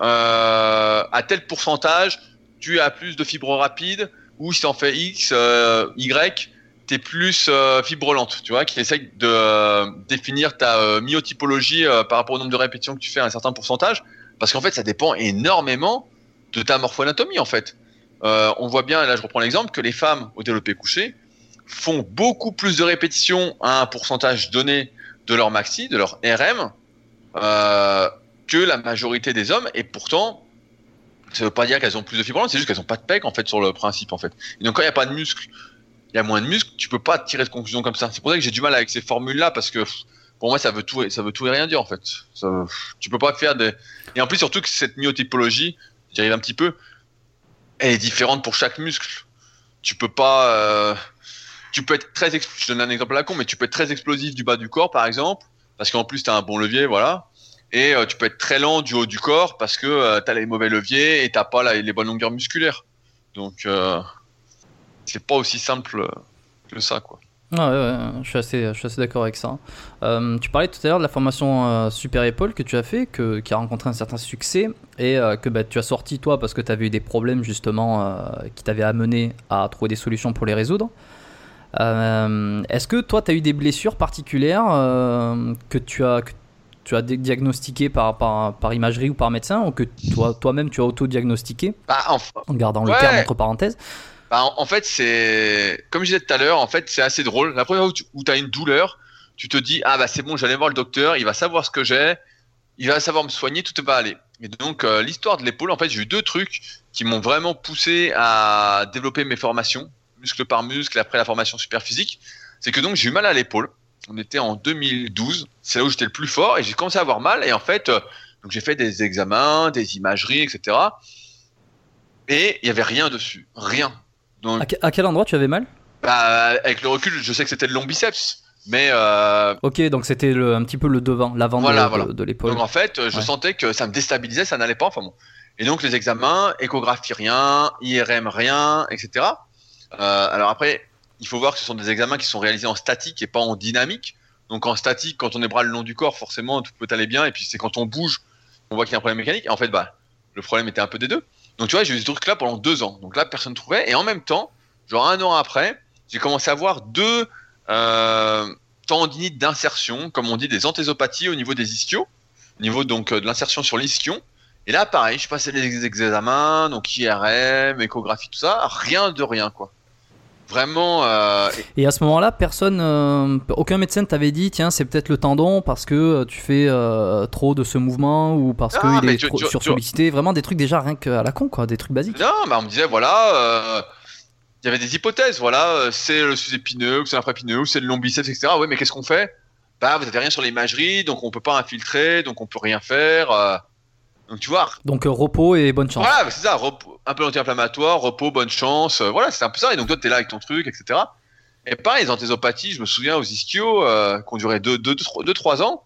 euh, à tel pourcentage, tu as plus de fibres rapides, ou si tu en fais X, euh, Y, tu es plus euh, fibre lente, tu vois, qui essaye de euh, définir ta myotypologie par rapport au nombre de répétitions que tu fais à un certain pourcentage, parce qu'en fait, ça dépend énormément de ta morphoanatomie, en fait. on voit bien, là je reprends l'exemple, que les femmes au développé couché font beaucoup plus de répétitions à un pourcentage donné de leur maxi, de leur RM, euh, que la majorité des hommes, et pourtant, ça veut pas dire qu'elles ont plus de fibres c'est juste qu'elles ont pas de pec en fait sur le principe en fait. Et donc quand il n'y a pas de muscles, il y a moins de muscles, tu peux pas tirer de conclusion comme ça. C'est pour ça que j'ai du mal avec ces formules-là parce que pour moi ça veut tout, ça veut tout et rien dire en fait. Ça, tu peux pas faire des. Et en plus surtout que cette myotypologie, j'arrive un petit peu, elle est différente pour chaque muscle. Tu peux pas. Euh, tu peux être très. Je donne un exemple à la con, mais tu peux être très explosif du bas du corps par exemple, parce qu'en plus tu as un bon levier, voilà et euh, tu peux être très lent du haut du corps parce que euh, tu as les mauvais leviers et t'as pas les bonnes longueurs musculaires. Donc euh, c'est pas aussi simple que ça quoi. ouais, ouais, je suis assez, assez d'accord avec ça. tu parlais tout à l'heure de la formation Super Épaule que tu as fait, que, qui a rencontré un certain succès et que bah, tu as sorti toi parce que tu avais eu des problèmes justement qui t'avaient amené à trouver des solutions pour les résoudre. Est-ce que toi tu as eu des blessures particulières que tu as, tu as diagnostiqué par, par, par, imagerie ou par médecin ou que toi, toi-même tu as auto-diagnostiqué bah, En gardant le terme entre parenthèses. Bah, en, fait, c'est comme je disais tout à l'heure, en fait, c'est assez drôle. La première fois où tu as une douleur, tu te dis ah bah c'est bon, j'allais voir le docteur, il va savoir ce que j'ai, il va savoir me soigner, tout va aller. Et donc euh, l'histoire de l'épaule, en fait, j'ai eu deux trucs qui m'ont vraiment poussé à développer mes formations, muscle par muscle après la formation super physique. C'est que donc j'ai eu mal à l'épaule on était en 2012, c'est là où j'étais le plus fort et j'ai commencé à avoir mal et en fait, euh, donc j'ai fait des examens, des imageries, etc. Et il y avait rien dessus, rien. Donc, à, quel endroit tu avais mal? Bah, Avec le recul, je sais que c'était le long biceps. Mais euh... ok, donc c'était un petit peu le devant, l'avant de, l'épaule. Donc en fait, je sentais que ça me déstabilisait, ça n'allait pas. Enfin bon. Et donc les examens, échographie rien, IRM rien, etc. Euh, alors après, il faut voir que ce sont des examens qui sont réalisés en statique et pas en dynamique. Donc en statique, quand on est bras le long du corps, forcément tout peut aller bien. Et puis c'est quand on bouge, on voit qu'il y a un problème mécanique. Et en fait, bah, le problème était un peu des deux. Donc tu vois, j'ai eu ce truc là pendant deux ans. Donc là, personne ne trouvait. Et en même temps, genre un an après, j'ai commencé à voir deux, euh, tendinite d'insertion, comme on dit, des anthésopathies au niveau des ischios, au niveau donc euh, de l'insertion sur l'ischion. Et là, pareil, je passais les examens, donc IRM, échographie, tout ça, rien de rien, quoi. Vraiment. Euh, et à ce moment-là, personne, euh, aucun médecin t'avait dit, tiens, c'est peut-être le tendon parce que euh, tu fais trop de ce mouvement ou parce ah, qu'il est trop sursollicité. Vraiment des trucs déjà rien qu'à la con, quoi, des trucs basiques. Non, mais on me disait, voilà, il y avait des hypothèses, voilà, c'est le sous-épineux, ou c'est l'infraépineux, ou c'est le long biceps, etc. Ouais, mais qu'est-ce qu'on fait? Bah, vous n'avez rien sur l'imagerie, donc on peut pas infiltrer, donc on peut rien faire. Donc tu vois. Donc euh, repos et bonne chance. Voilà, c'est ça, un peu anti-inflammatoire, repos, bonne chance. Euh, voilà, c'est un peu ça. Et donc toi, t'es là avec ton truc, etc. Et pareil, les anthésopathies, je me souviens aux ischios, euh, qui ont duré 2-3 ans.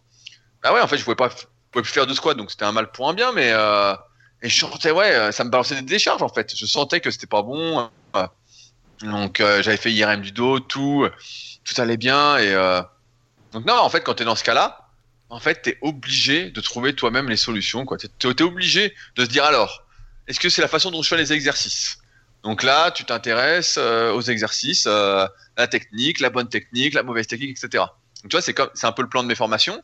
Bah ouais, en fait, je pouvais pas, pouvais plus faire de squat, donc c'était un mal pour un bien, mais et je sentais, ouais, ça me balançait des décharges en fait. Je sentais que c'était pas bon. donc j'avais fait IRM du dos, tout, tout allait bien. Et donc non, en fait, quand t'es dans ce cas-là, en fait, tu es obligé de trouver toi-même les solutions. Tu es, obligé de se dire alors, est-ce que c'est la façon dont je fais les exercices? Donc là, tu t'intéresses euh, aux exercices, euh, la technique, la bonne technique, la mauvaise technique, etc. Donc tu vois, c'est, un peu le plan de mes formations,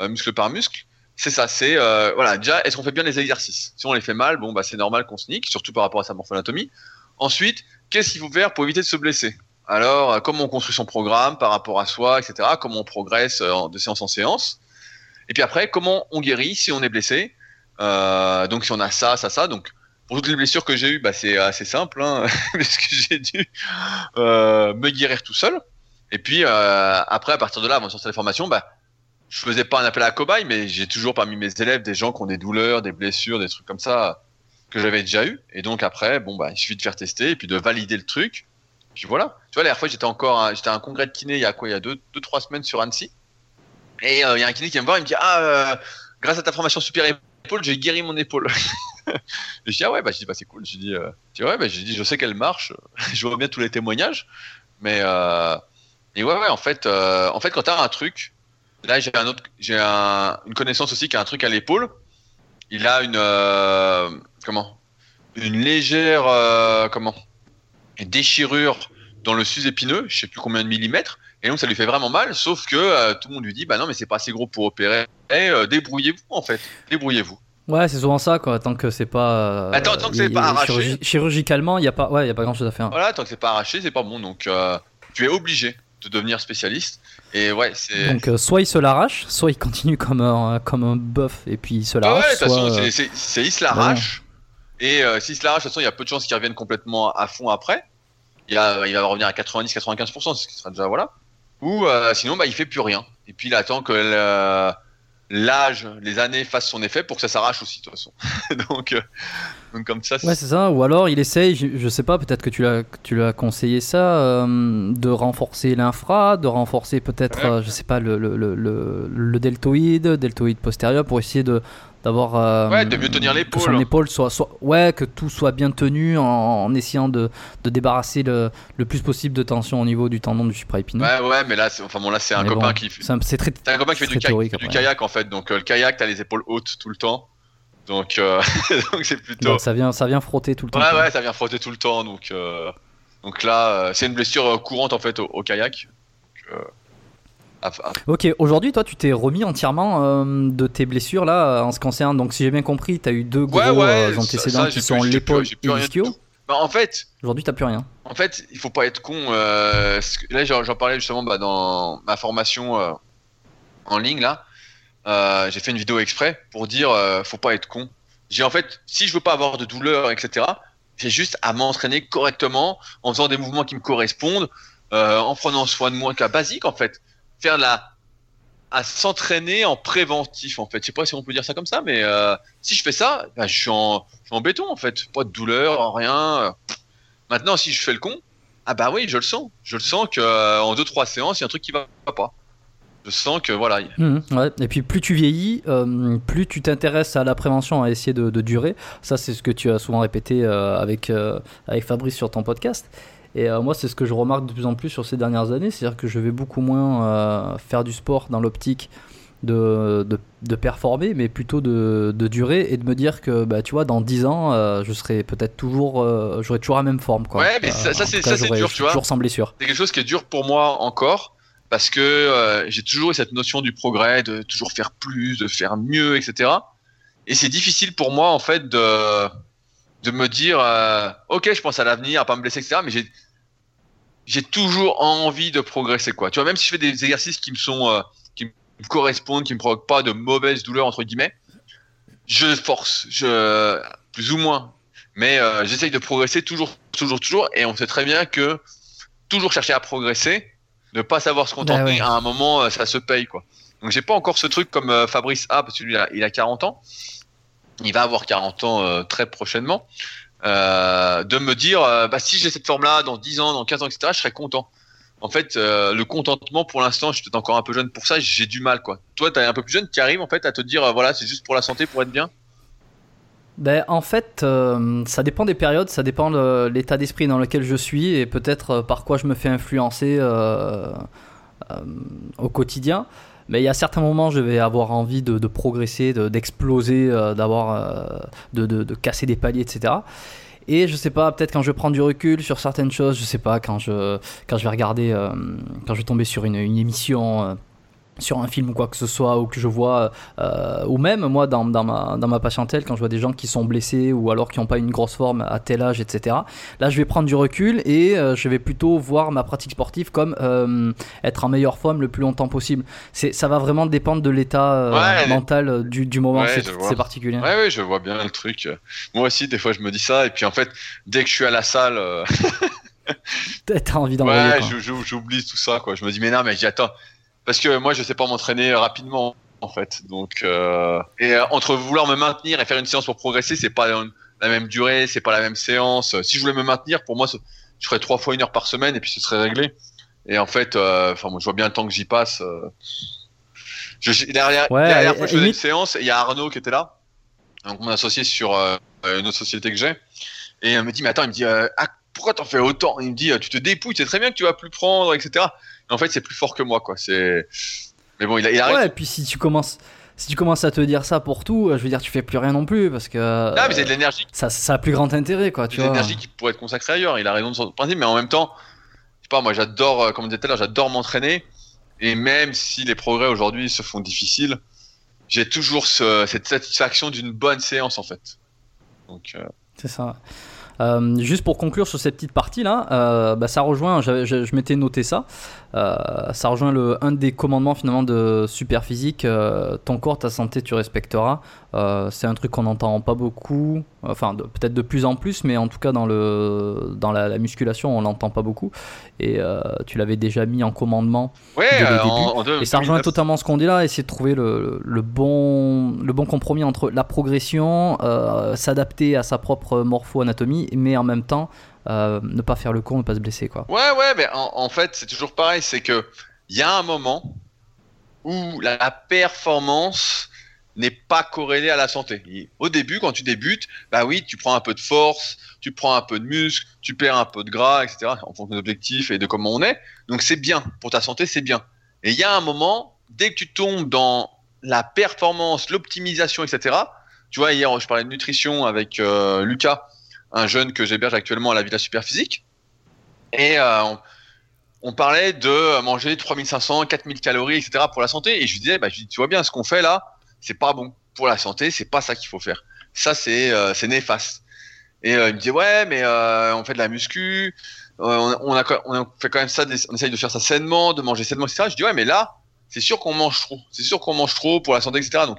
euh, muscle par muscle. C'est ça, c'est voilà, déjà, est-ce qu'on fait bien les exercices? Si on les fait mal, bon, bah, c'est normal qu'on se nique, surtout par rapport à sa morphoanatomie. Ensuite, qu'est-ce qu'il faut faire pour éviter de se blesser? Alors, comment on construit son programme par rapport à soi, etc. Comment on progresse de séance en séance? Et puis après, comment on guérit si on est blessé? Euh, Donc si on a ça, ça, ça. Donc pour toutes les blessures que j'ai eues, bah, c'est assez simple, hein, parce que j'ai dû euh, me guérir tout seul. Et puis euh, après, à partir de là, avant de sortir des formations, bah, je faisais pas un appel à cobaye, mais j'ai toujours parmi mes élèves des gens qui ont des douleurs, des blessures, des trucs comme ça que j'avais déjà eu. Et donc après, bon bah, il suffit de faire tester et puis de valider le truc. Puis voilà. Tu vois, la dernière fois, j'étais encore, j'étais à un congrès de kiné il y a quoi, il y a deux, deux trois semaines sur Annecy. Et euh, il y a un kiné qui vient me voir, il me dit Ah, euh, grâce à ta formation super épaule, j'ai guéri mon épaule. je dis Ah ouais, bah, bah, c'est cool. Je dis, euh, je dis Ouais, bah, je dis, je sais qu'elle marche. je vois bien tous les témoignages. Mais, et ouais, ouais, en fait, en fait quand tu as un truc, là, j'ai un autre, j'ai un, une connaissance aussi qui a un truc à l'épaule. Il a une, comment? Une légère, comment? Déchirure dans le sus-épineux, je sais plus combien de millimètres. Et donc ça lui fait vraiment mal, sauf que euh, tout le monde lui dit bah non mais c'est pas assez gros pour opérer. Et euh, débrouillez-vous en fait, débrouillez-vous. Ouais, c'est souvent ça quoi, tant que c'est pas. Euh, Attends, tant que c'est pas arraché. chirurgicalement, il y a pas, ouais, y a pas grand chose à faire. Voilà, tant que c'est pas arraché, c'est pas bon. Donc tu es obligé de devenir spécialiste. Et ouais, c'est. Donc soit il se l'arrache, soit il continue comme un comme un bœuf et puis il se l'arrache. ouais, de toute façon, c'est il se l'arrache. Et s'il se l'arrache, de toute façon, il y a peu de chances qu'il revienne complètement à fond après. Il, il va revenir à 90-95%, ce qui sera déjà voilà. Ou euh, sinon, bah, il fait plus rien. Et puis il attend que l'âge, les années fassent son effet pour que ça s'arrache aussi, de toute façon. donc, euh, donc, comme ça. Ouais, c'est ça. Ou alors il essaye, je, sais pas, peut-être que tu l'as, tu l'as conseillé ça, euh, de renforcer l'infra, de renforcer peut-être, je sais pas, le, le, le, le, deltoïde, deltoïde postérieur, pour essayer de d'avoir euh, ouais, de mieux tenir l'épaule. Que son épaule soit, soit, ouais, que tout soit bien tenu en, essayant de, de débarrasser le, le, plus possible de tension au niveau du tendon du supraépineux. Ouais, ouais, mais là, c'est, enfin bon, là, c'est un copain qui fait. C'est très. un copain qui fait du, du, kayak en fait. Donc euh, le kayak, t'as les épaules hautes tout le temps. Donc euh, donc c'est plutôt. Donc, ça vient, ça vient frotter tout le temps. Ouais, ouais, ça vient frotter tout le temps. Donc donc là, c'est une blessure courante en fait au, au kayak. Donc, Ok, aujourd'hui, toi, tu t'es remis entièrement euh, de tes blessures là en ce qui concerne. Donc, si j'ai bien compris, tu as eu deux gros euh, antécédents qui sont l'épaule et l'ischio. Bah, en fait, aujourd'hui, t'as plus rien. En fait, il faut pas être con. Euh, là, j'en parlais justement bah, dans ma formation en ligne là. j'ai fait une vidéo exprès pour dire, faut pas être con. J'ai en fait, si je veux pas avoir de douleur, etc. J'ai juste à m'entraîner correctement en faisant des mouvements qui me correspondent, en prenant soin de moi, cas basique en fait faire la à s'entraîner en préventif en fait. Je sais pas si on peut dire ça comme ça, mais euh, si je fais ça, bah, je, suis en, béton en fait. Pas de douleur, rien. Maintenant, si je fais le con, ah bah oui, je le sens. Je le sens que euh, en deux trois séances, il y a un truc qui va pas. Je sens que voilà. Mmh, ouais. Et puis plus tu vieillis, euh, plus tu t'intéresses à la prévention, à essayer de, de durer. Ça, c'est ce que tu as souvent répété avec avec Fabrice sur ton podcast. Et euh, moi, c'est ce que je remarque de plus en plus sur ces dernières années, c'est-à-dire que je vais beaucoup moins euh, faire du sport dans l'optique de, de, performer, mais plutôt de, de, durer et de me dire que, bah, tu vois, dans 10 ans, euh, je serai peut-être toujours, j'aurai toujours la même forme. Quoi. Ouais, mais ça, c'est dur, tu vois. Toujours sans blessure. C'est quelque chose qui est dur pour moi encore. parce que j'ai toujours eu cette notion du progrès, de toujours faire plus, de faire mieux, etc. Et c'est difficile pour moi en fait de de me dire ok je pense à l'avenir, à pas me blesser, etc. Mais j'ai j'ai toujours envie de progresser quoi. Tu vois même si je fais des exercices qui me sont euh, qui me correspondent, qui me provoquent pas de mauvaises douleurs entre guillemets, je force, je plus ou moins. Mais euh, j'essaye de progresser toujours, toujours, toujours. Et on sait très bien que toujours chercher à progresser, ne pas savoir se contenter, Bah ouais. à un moment, euh, ça se paye, quoi. Donc j'ai pas encore ce truc comme euh, Fabrice A, parce que lui, il a, il a 40 ans. Il va avoir 40 ans euh, très prochainement. Euh, de me dire, euh, bah, si j'ai cette forme-là dans 10 ans, dans 15 ans, etc., je serais content. En fait, euh, le contentement, pour l'instant, je suis encore un peu jeune pour ça, j'ai du mal, quoi. Toi, t'es un peu plus jeune, tu arrives, en fait, à te dire, voilà, c'est juste pour la santé, pour être bien? Ben, en fait, ça dépend des périodes, ça dépend de l'état d'esprit dans lequel je suis et peut-être par quoi je me fais influencer au quotidien. Mais il y a certains moments, je vais avoir envie de, de progresser, de- d'exploser, euh, d'avoir, euh, de, de- de casser des paliers, etc. Et je sais pas, peut-être quand je prends du recul sur certaines choses, je sais pas, quand je, quand je vais regarder, euh, quand je vais tomber sur une, une émission, sur un film ou quoi que ce soit, ou que je vois, euh, ou même moi dans, dans, ma, dans ma patientèle, quand je vois des gens qui sont blessés ou alors qui n'ont pas une grosse forme à tel âge, etc. Là, je vais prendre du recul et euh, je vais plutôt voir ma pratique sportive comme euh, être en meilleure forme le plus longtemps possible. C'est, ça va vraiment dépendre de l'état Ouais. mental du, du moment, Ouais, c'est, particulier. Ouais, ouais, je vois bien le truc. Moi aussi, des fois, je me dis ça, et puis en fait, dès que je suis à la salle, T'as envie d'envoyer. ouais, j'oublie tout ça, quoi. Je me dis, mais non, mais j'y attends. Parce que moi, je sais pas m'entraîner rapidement, en fait. Donc, euh, et euh, entre vouloir me maintenir et faire une séance pour progresser, c'est pas la même durée, c'est pas la même séance. Si je voulais me maintenir, pour moi, je ferais trois fois une heure par semaine, et puis ce serait réglé. Et en fait, euh, enfin, moi, je vois bien le temps que j'y passe. Je, derrière, Ouais, derrière et- fois, je et faisais une séance, et il y a Arnaud qui était là, donc mon associé sur une autre société que j'ai, et il me dit, mais attends, il me dit, ah, pourquoi t'en fais autant? Il me dit, tu te dépouilles, c'est très bien que tu vas plus prendre, etc. En fait, c'est plus fort que moi, quoi. C'est. Mais bon, il a, il a Ouais, et puis si tu commences. Si tu commences à te dire ça pour tout, euh, je veux dire, tu fais plus rien non plus parce que Ah, mais c'est de euh, l'énergie, ça, ça a plus grand intérêt, quoi. Tu c'est de l'énergie qui pourrait être consacrée ailleurs. Il a raison de son principe, mais en même temps, je sais pas, moi, j'adore, euh, comme on disait tout à l'heure, j'adore m'entraîner. Et même si les progrès aujourd'hui se font difficiles, j'ai toujours ce- cette satisfaction d'une bonne séance, en fait. Donc, euh, C'est ça. Euh, juste pour conclure sur cette petite partie là, euh, bah, ça rejoint, je, m'étais noté ça, euh, ça rejoint le, un des commandements finalement de Superphysique, ton corps, ta santé, tu respecteras. Euh, c'est un truc qu'on n'entend pas beaucoup, enfin de- peut-être de plus en plus, mais en tout cas dans, le, dans la, la musculation on l'entend pas beaucoup. Et euh, tu l'avais déjà mis en commandement ouais, Dès le euh, début. en, en deux- et ça rejoint 2009. totalement ce qu'on dit là, essayer de trouver le, le bon, le bon compromis entre la progression, euh, s'adapter à sa propre morpho-anatomie, mais en même temps ne pas faire le con, ne pas se blesser. Quoi. Ouais, ouais, mais en, en fait, c'est toujours pareil, c'est que il y a un moment où la performance n'est pas corrélée à la santé. Au début, quand tu débutes, bah oui, tu prends un peu de force, tu prends un peu de muscle, tu perds un peu de gras, etc. En fonction des objectifs et de comment on est. Donc c'est bien pour ta santé, c'est bien. Et il y a un moment, dès que tu tombes dans la performance, l'optimisation, etc. Tu vois, hier, je parlais de nutrition avec euh, Lucas, un jeune que j'héberge actuellement à la Villa Superphysique. Et euh, on, parlait de manger 3500, 4000 calories, etc. pour la santé. Et je lui disais, bah, tu vois bien, ce qu'on fait là, c'est pas bon. Pour la santé, c'est pas ça qu'il faut faire. Ça, c'est euh, néfaste. Et euh, il me disait, ouais, mais euh, on fait de la muscu, euh, on, on, a, on fait quand même ça, on essaye de faire ça sainement, de manger sainement, etc. Je dis, ouais, mais là, c'est sûr qu'on mange trop. C'est sûr qu'on mange trop pour la santé, etc. Donc,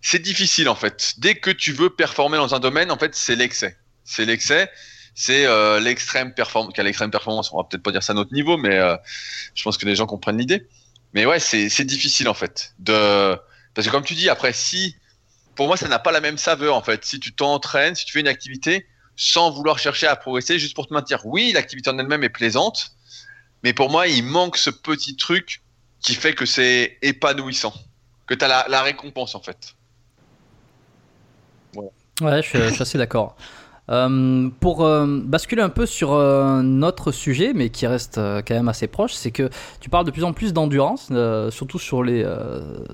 c'est difficile en fait. Dès que tu veux performer dans un domaine, en fait, c'est l'excès. C'est l'excès, c'est euh, l'extrême performance. Qu'à l'extrême performance, on va peut-être pas dire ça à notre niveau, mais euh, je pense que les gens comprennent l'idée. Mais ouais, c'est c'est difficile en fait. De... Parce que comme tu dis, après, si. Pour moi, ça n'a pas la même saveur en fait. Si tu t'entraînes, si tu fais une activité sans vouloir chercher à progresser, juste pour te maintenir. Oui, l'activité en elle-même est plaisante, mais pour moi, il manque ce petit truc qui fait que c'est épanouissant. Que tu as la, récompense en fait. Ouais, je suis assez d'accord. Euh, pour euh, basculer un peu sur euh, un autre sujet, mais qui reste euh, quand même assez proche, c'est que tu parles de plus en plus d'endurance, surtout sur les,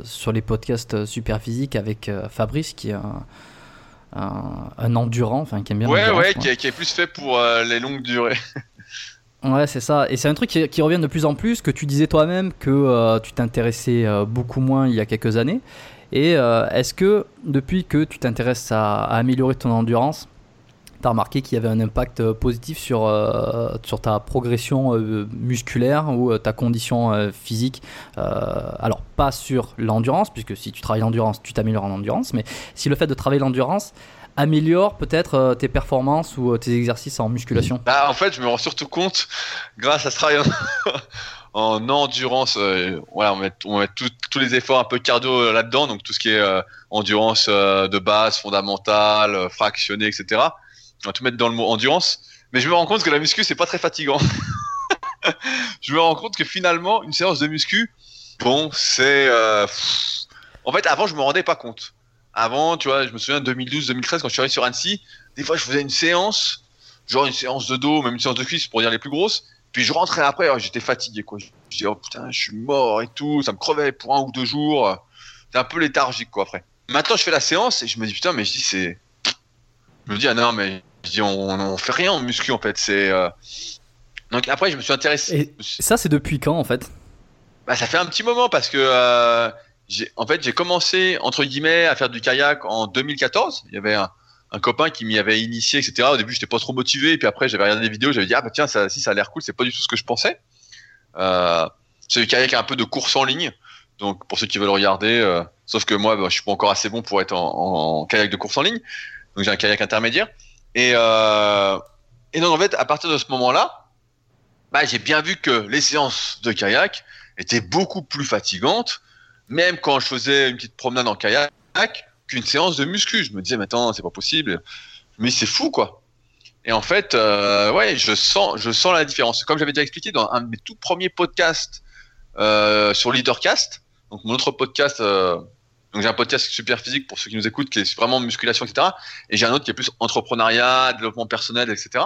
sur les podcasts super physiques avec Fabrice, qui est un, un, un endurant, enfin qui aime bien ouais, qui est, qui est plus fait pour les longues durées. Ouais, c'est ça. Et c'est un truc qui, qui, revient de plus en plus, que tu disais toi-même que tu t'intéressais beaucoup moins il y a quelques années. Et est-ce que depuis que tu t'intéresses à, à, améliorer ton endurance, tu as remarqué qu'il y avait un impact positif sur, sur ta progression musculaire ou ta condition physique Alors, pas sur l'endurance, puisque si tu travailles l'endurance, tu t'améliores en endurance, mais si le fait de travailler l'endurance améliore peut-être euh, tes performances ou euh, tes exercices en musculation bah, En fait, je me rends surtout compte, grâce à ce travail en, endurance, euh, voilà, on met, on met tous les efforts un peu cardio là-dedans, donc tout ce qui est endurance de base, fondamentale, fractionnée, etc. On va tout mettre dans le mot endurance. Mais je me rends compte que la muscu, c'est pas très fatigant. je me rends compte que finalement, une séance de muscu, bon, c'est... En fait, avant, je me rendais pas compte. Avant, tu vois, je me souviens 2012-2013 quand je suis arrivé sur Annecy, des fois je faisais une séance, genre une séance de dos, même une séance de cuisse pour dire les plus grosses. Puis je rentrais après, oh, j'étais fatigué quoi. Je disais oh putain, je suis mort et tout, ça me crevait pour un ou deux jours. C'était un peu léthargique quoi après. Maintenant je fais la séance et je me dis putain mais je dis c'est, je me dis ah non mais je dis on, on fait rien en muscu en fait c'est. Euh... Donc après je me suis intéressé. Et ça c'est depuis quand en fait? Bah ça fait un petit moment parce que euh, en fait, j'ai commencé entre guillemets à faire du kayak en 2014. Il y avait un, un copain qui m'y avait initié, etc. Au début, j'étais pas trop motivé, et puis après, j'avais regardé des vidéos, j'avais dit ah bah tiens, ça, si ça a l'air cool, c'est pas du tout ce que je pensais. Euh, c'est du kayak un peu de course en ligne, donc pour ceux qui veulent regarder. Euh, sauf que moi, bah, je suis pas encore assez bon pour être en, en, kayak de course en ligne, donc j'ai un kayak intermédiaire. Et euh, et donc en fait, à partir de ce moment-là, bah, j'ai bien vu que les séances de kayak étaient beaucoup plus fatigantes même quand je faisais une petite promenade en kayak, qu'une séance de muscu. Je me disais, maintenant, c'est pas possible. Mais c'est fou, quoi. Et en fait, euh, ouais, je sens, je sens la différence. Comme j'avais déjà expliqué dans un de mes tout premiers podcasts euh, sur Leadercast, donc mon autre podcast, euh, donc j'ai un podcast super physique pour ceux qui nous écoutent, qui est vraiment musculation, etc. Et j'ai un autre qui est plus entrepreneuriat, développement personnel, etc.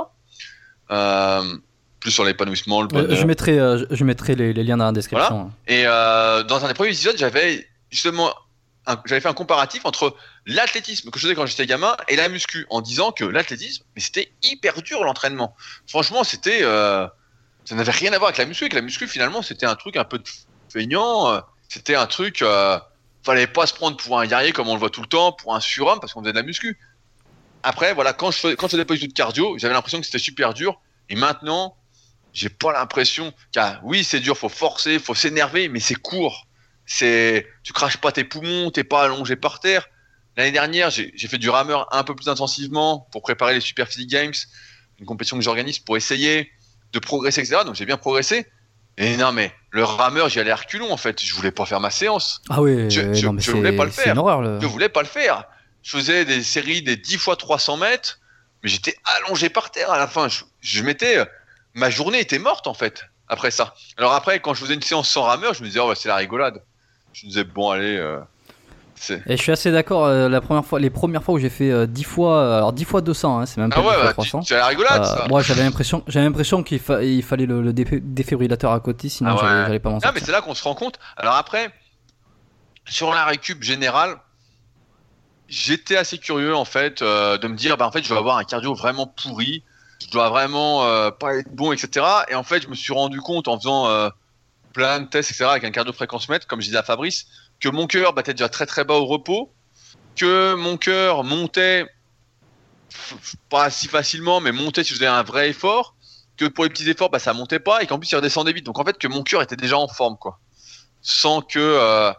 Euh, plus sur l'épanouissement, le bonheur. Je mettrai, euh, je mettrai les, liens dans la description. Et euh, dans un des premiers épisodes, j'avais justement j'avais fait un comparatif entre l'athlétisme que je faisais quand j'étais gamin et la muscu, en disant que l'athlétisme, mais c'était hyper dur l'entraînement. Franchement, c'était, euh, ça n'avait rien à voir avec la muscu. Et que la muscu, finalement, c'était un truc un peu feignant. C'était un truc, fallait pas se prendre pour un guerrier comme on le voit tout le temps, pour un surhomme parce qu'on faisait de la muscu. Après, voilà, quand je faisais, quand je pas de cardio, j'avais l'impression que c'était super dur. Et maintenant, j'ai pas l'impression car oui c'est dur faut forcer faut s'énerver mais c'est court c'est tu craches pas tes poumons t'es pas allongé par terre l'année dernière j'ai fait du rameur un peu plus intensivement pour préparer les Super Physique Games une compétition que j'organise pour essayer de progresser etc donc j'ai bien progressé et non mais le rameur j'y allais à reculons en fait je voulais pas faire ma séance ah oui je, je, je voulais pas le faire horreur, je voulais pas le faire je faisais des séries des 10 fois 300 mètres mais j'étais allongé par terre à la fin je, je m'étais ma journée était morte en fait après ça. Alors après, quand je faisais une séance sans rameur, je me disais oh bah, c'est la rigolade. Je me disais bon allez. Euh, et je suis assez d'accord. Euh, la première fois, les premières fois où j'ai fait 10 euh, fois, alors 10 fois 200, hein, c'est même pas ah ouais, 10 fois bah, 300. C'est la rigolade. ça. Moi, j'avais l'impression, j'avais l'impression qu'il il fallait le, le défibrillateur à côté, sinon Ah ouais. j'allais- pas m'en Non, sortir. mais c'est là qu'on se rend compte. Alors après, sur la récup générale, j'étais assez curieux en fait euh, de me dire, bah en fait, je vais avoir un cardio vraiment pourri, je dois vraiment euh, pas être bon, etc. Et en fait, je me suis rendu compte en faisant euh, plein de tests, etc. avec un cardio fréquence mètre, comme je disais à Fabrice, que mon cœur battait déjà très très bas au repos, que mon cœur montait pas si facilement, mais montait si je faisais un vrai effort, que pour les petits efforts, bah, ça montait pas, et qu'en plus il redescendait vite. Donc en fait, que mon cœur était déjà en forme, quoi. Sans que. euh,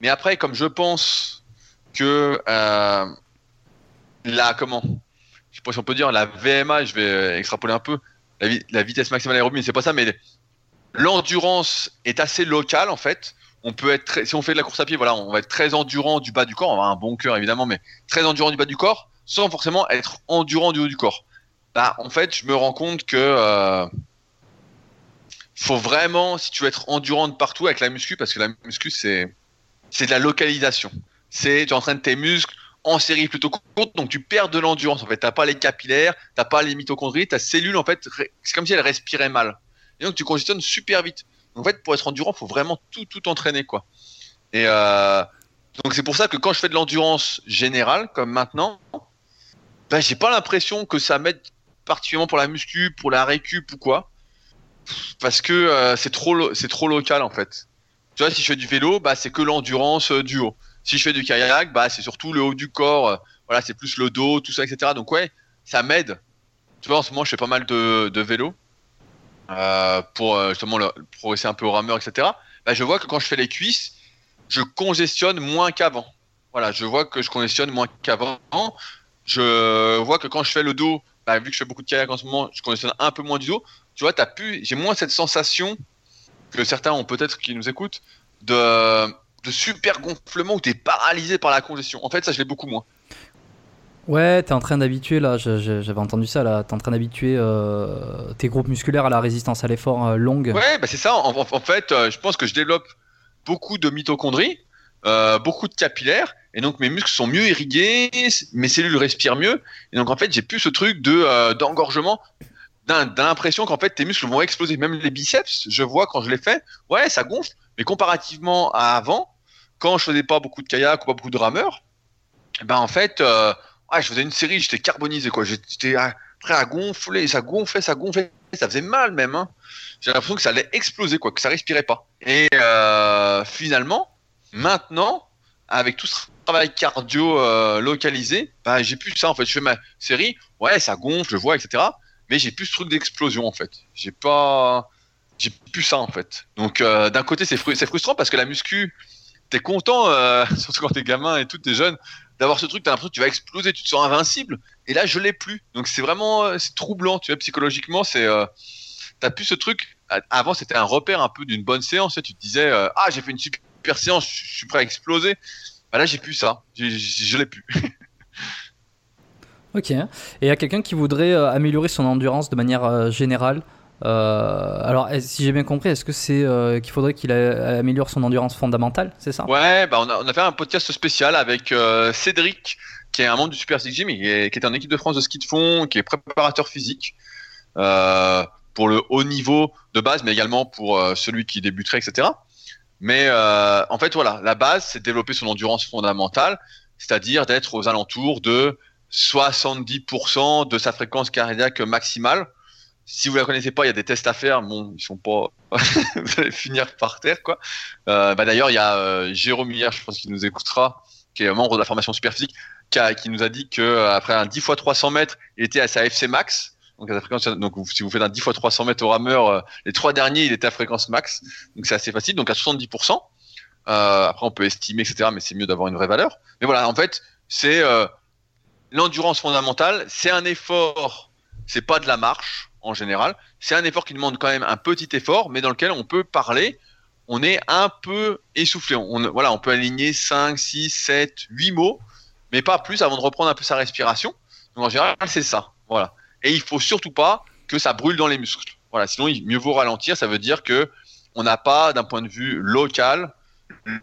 Mais après, comme je pense que euh, la comment, je sais pas si on peut dire la VMA, je vais extrapoler un peu la, vi- la vitesse maximale aérobie, c'est pas ça, mais l'endurance est assez locale en fait. On peut être si on fait de la course à pied, voilà, on va être très endurant du bas du corps, on va avoir un bon cœur évidemment, mais très endurant du bas du corps, sans forcément être endurant du haut du corps. Bah, en fait, je me rends compte que euh, faut vraiment, si tu veux être endurant de partout avec la muscu, parce que la muscu c'est c'est de la localisation. C'est tu entraînes tes muscles en série plutôt courte, donc tu perds de l'endurance. En fait, t'as pas les capillaires, t'as pas les mitochondries, ta cellule en fait, c'est comme si elle respirait mal. Et donc tu congestionnes super vite. En fait, pour être endurant, faut vraiment tout entraîner quoi. Et euh, donc c'est pour ça que quand je fais de l'endurance générale, comme maintenant, ben j'ai pas l'impression que ça m'aide particulièrement pour la muscu, pour la récup ou quoi. parce que euh, c'est trop, local en fait. Tu vois, si je fais du vélo, bah c'est que l'endurance du haut. Si je fais du kayak, bah c'est surtout le haut du corps. voilà, c'est plus le dos, tout ça, etc. Donc ouais, ça m'aide. Tu vois, en ce moment, je fais pas mal de vélo pour justement le, progresser un peu au rameur, etc. Bah, je vois que quand je fais les cuisses, je congestionne moins qu'avant. Voilà, je vois que je congestionne moins qu'avant. Je vois que quand je fais le dos, bah, vu que je fais beaucoup de kayak en ce moment, je congestionne un peu moins du dos. Tu vois, j'ai moins cette sensation que certains ont peut-être qui nous écoutent de, de super gonflement où tu es paralysé par la congestion. En fait, ça, je l'ai beaucoup moins. Ouais, t'es en train d'habituer, là, j'avais entendu ça, là, t'es en train d'habituer euh, tes groupes musculaires à la résistance à l'effort euh, longue. Ouais, bah c'est ça, en, fait, euh, je pense que je développe beaucoup de mitochondries, beaucoup de capillaires, et donc mes muscles sont mieux irrigués, mes cellules respirent mieux, et donc en fait, j'ai plus ce truc de d'engorgement, d'impression qu'en fait, tes muscles vont exploser. Même les biceps, je vois quand je les fais, ouais, ça gonfle, mais comparativement à avant, quand je faisais pas beaucoup de kayak ou pas beaucoup de rameurs, ben en fait ah, je faisais une série, j'étais carbonisé, quoi. J'étais prêt à gonfler, ça gonflait, ça gonflait, ça faisait mal même. Hein. J'ai l'impression que ça allait exploser, quoi, que ça respirait pas. Et euh, finalement, maintenant, avec tout ce travail cardio euh, localisé, bah, j'ai plus ça en fait. Je fais ma série, ouais, ça gonfle, je vois, etc. Mais j'ai plus ce truc d'explosion en fait. J'ai pas, j'ai plus ça en fait. Donc euh, d'un côté c'est frustrant parce que la muscu, t'es content, surtout quand t'es gamin et tout, t'es jeune, d'avoir ce truc, t'as l'impression que tu vas exploser, tu te sens invincible. Et là, je l'ai plus. Donc c'est vraiment, euh, c'est troublant, tu vois, psychologiquement, c'est, euh, t'as plus ce truc. Avant, c'était un repère un peu d'une bonne séance. Tu te disais, euh, ah, j'ai fait une super séance, je suis prêt à exploser. Bah là, j'ai plus ça. Je l'ai plus. ok. Et a quelqu'un qui voudrait améliorer son endurance de manière générale? Euh, alors, si j'ai bien compris, est-ce que c'est euh, qu'il faudrait qu'il améliore son endurance fondamentale, c'est ça? Ouais, bah on, a, fait un podcast spécial avec euh, Cédric, qui est un membre du Super Six Gym, qui est en équipe de France de ski de fond, qui est préparateur physique pour le haut niveau de base, mais également pour celui qui débuterait, etc. Mais en fait, voilà, la base, c'est de développer son endurance fondamentale, c'est-à-dire d'être aux alentours de 70% de sa fréquence cardiaque maximale si vous la connaissez pas, il y a des tests à faire. Bon, ils sont pas. vous allez finir par terre, quoi. Euh, bah, d'ailleurs, il y a euh, Jérôme hier, je pense qu'il nous écoutera, qui est membre de la formation super physique, qui, qui nous a dit que euh, après un 10 x 300 mètres, il était à sa FC max. Donc si vous faites un 10 x 300 mètres au rameur, les trois derniers, il était à fréquence max. Donc c'est assez facile. Donc à 70%. après, on peut estimer, etc. Mais c'est mieux d'avoir une vraie valeur. Mais voilà, en fait, c'est l'endurance fondamentale. C'est un effort. C'est pas de la marche en général. C'est un effort qui demande quand même un petit effort, mais dans lequel on peut parler. On est un peu essoufflé. On, peut aligner 5, 6, 7, 8 mots, mais pas plus avant de reprendre un peu sa respiration. En général, c'est ça. Voilà. Et il faut surtout pas que ça brûle dans les muscles. Voilà, sinon il mieux vaut ralentir. Ça veut dire que on n'a pas, d'un point de vue local,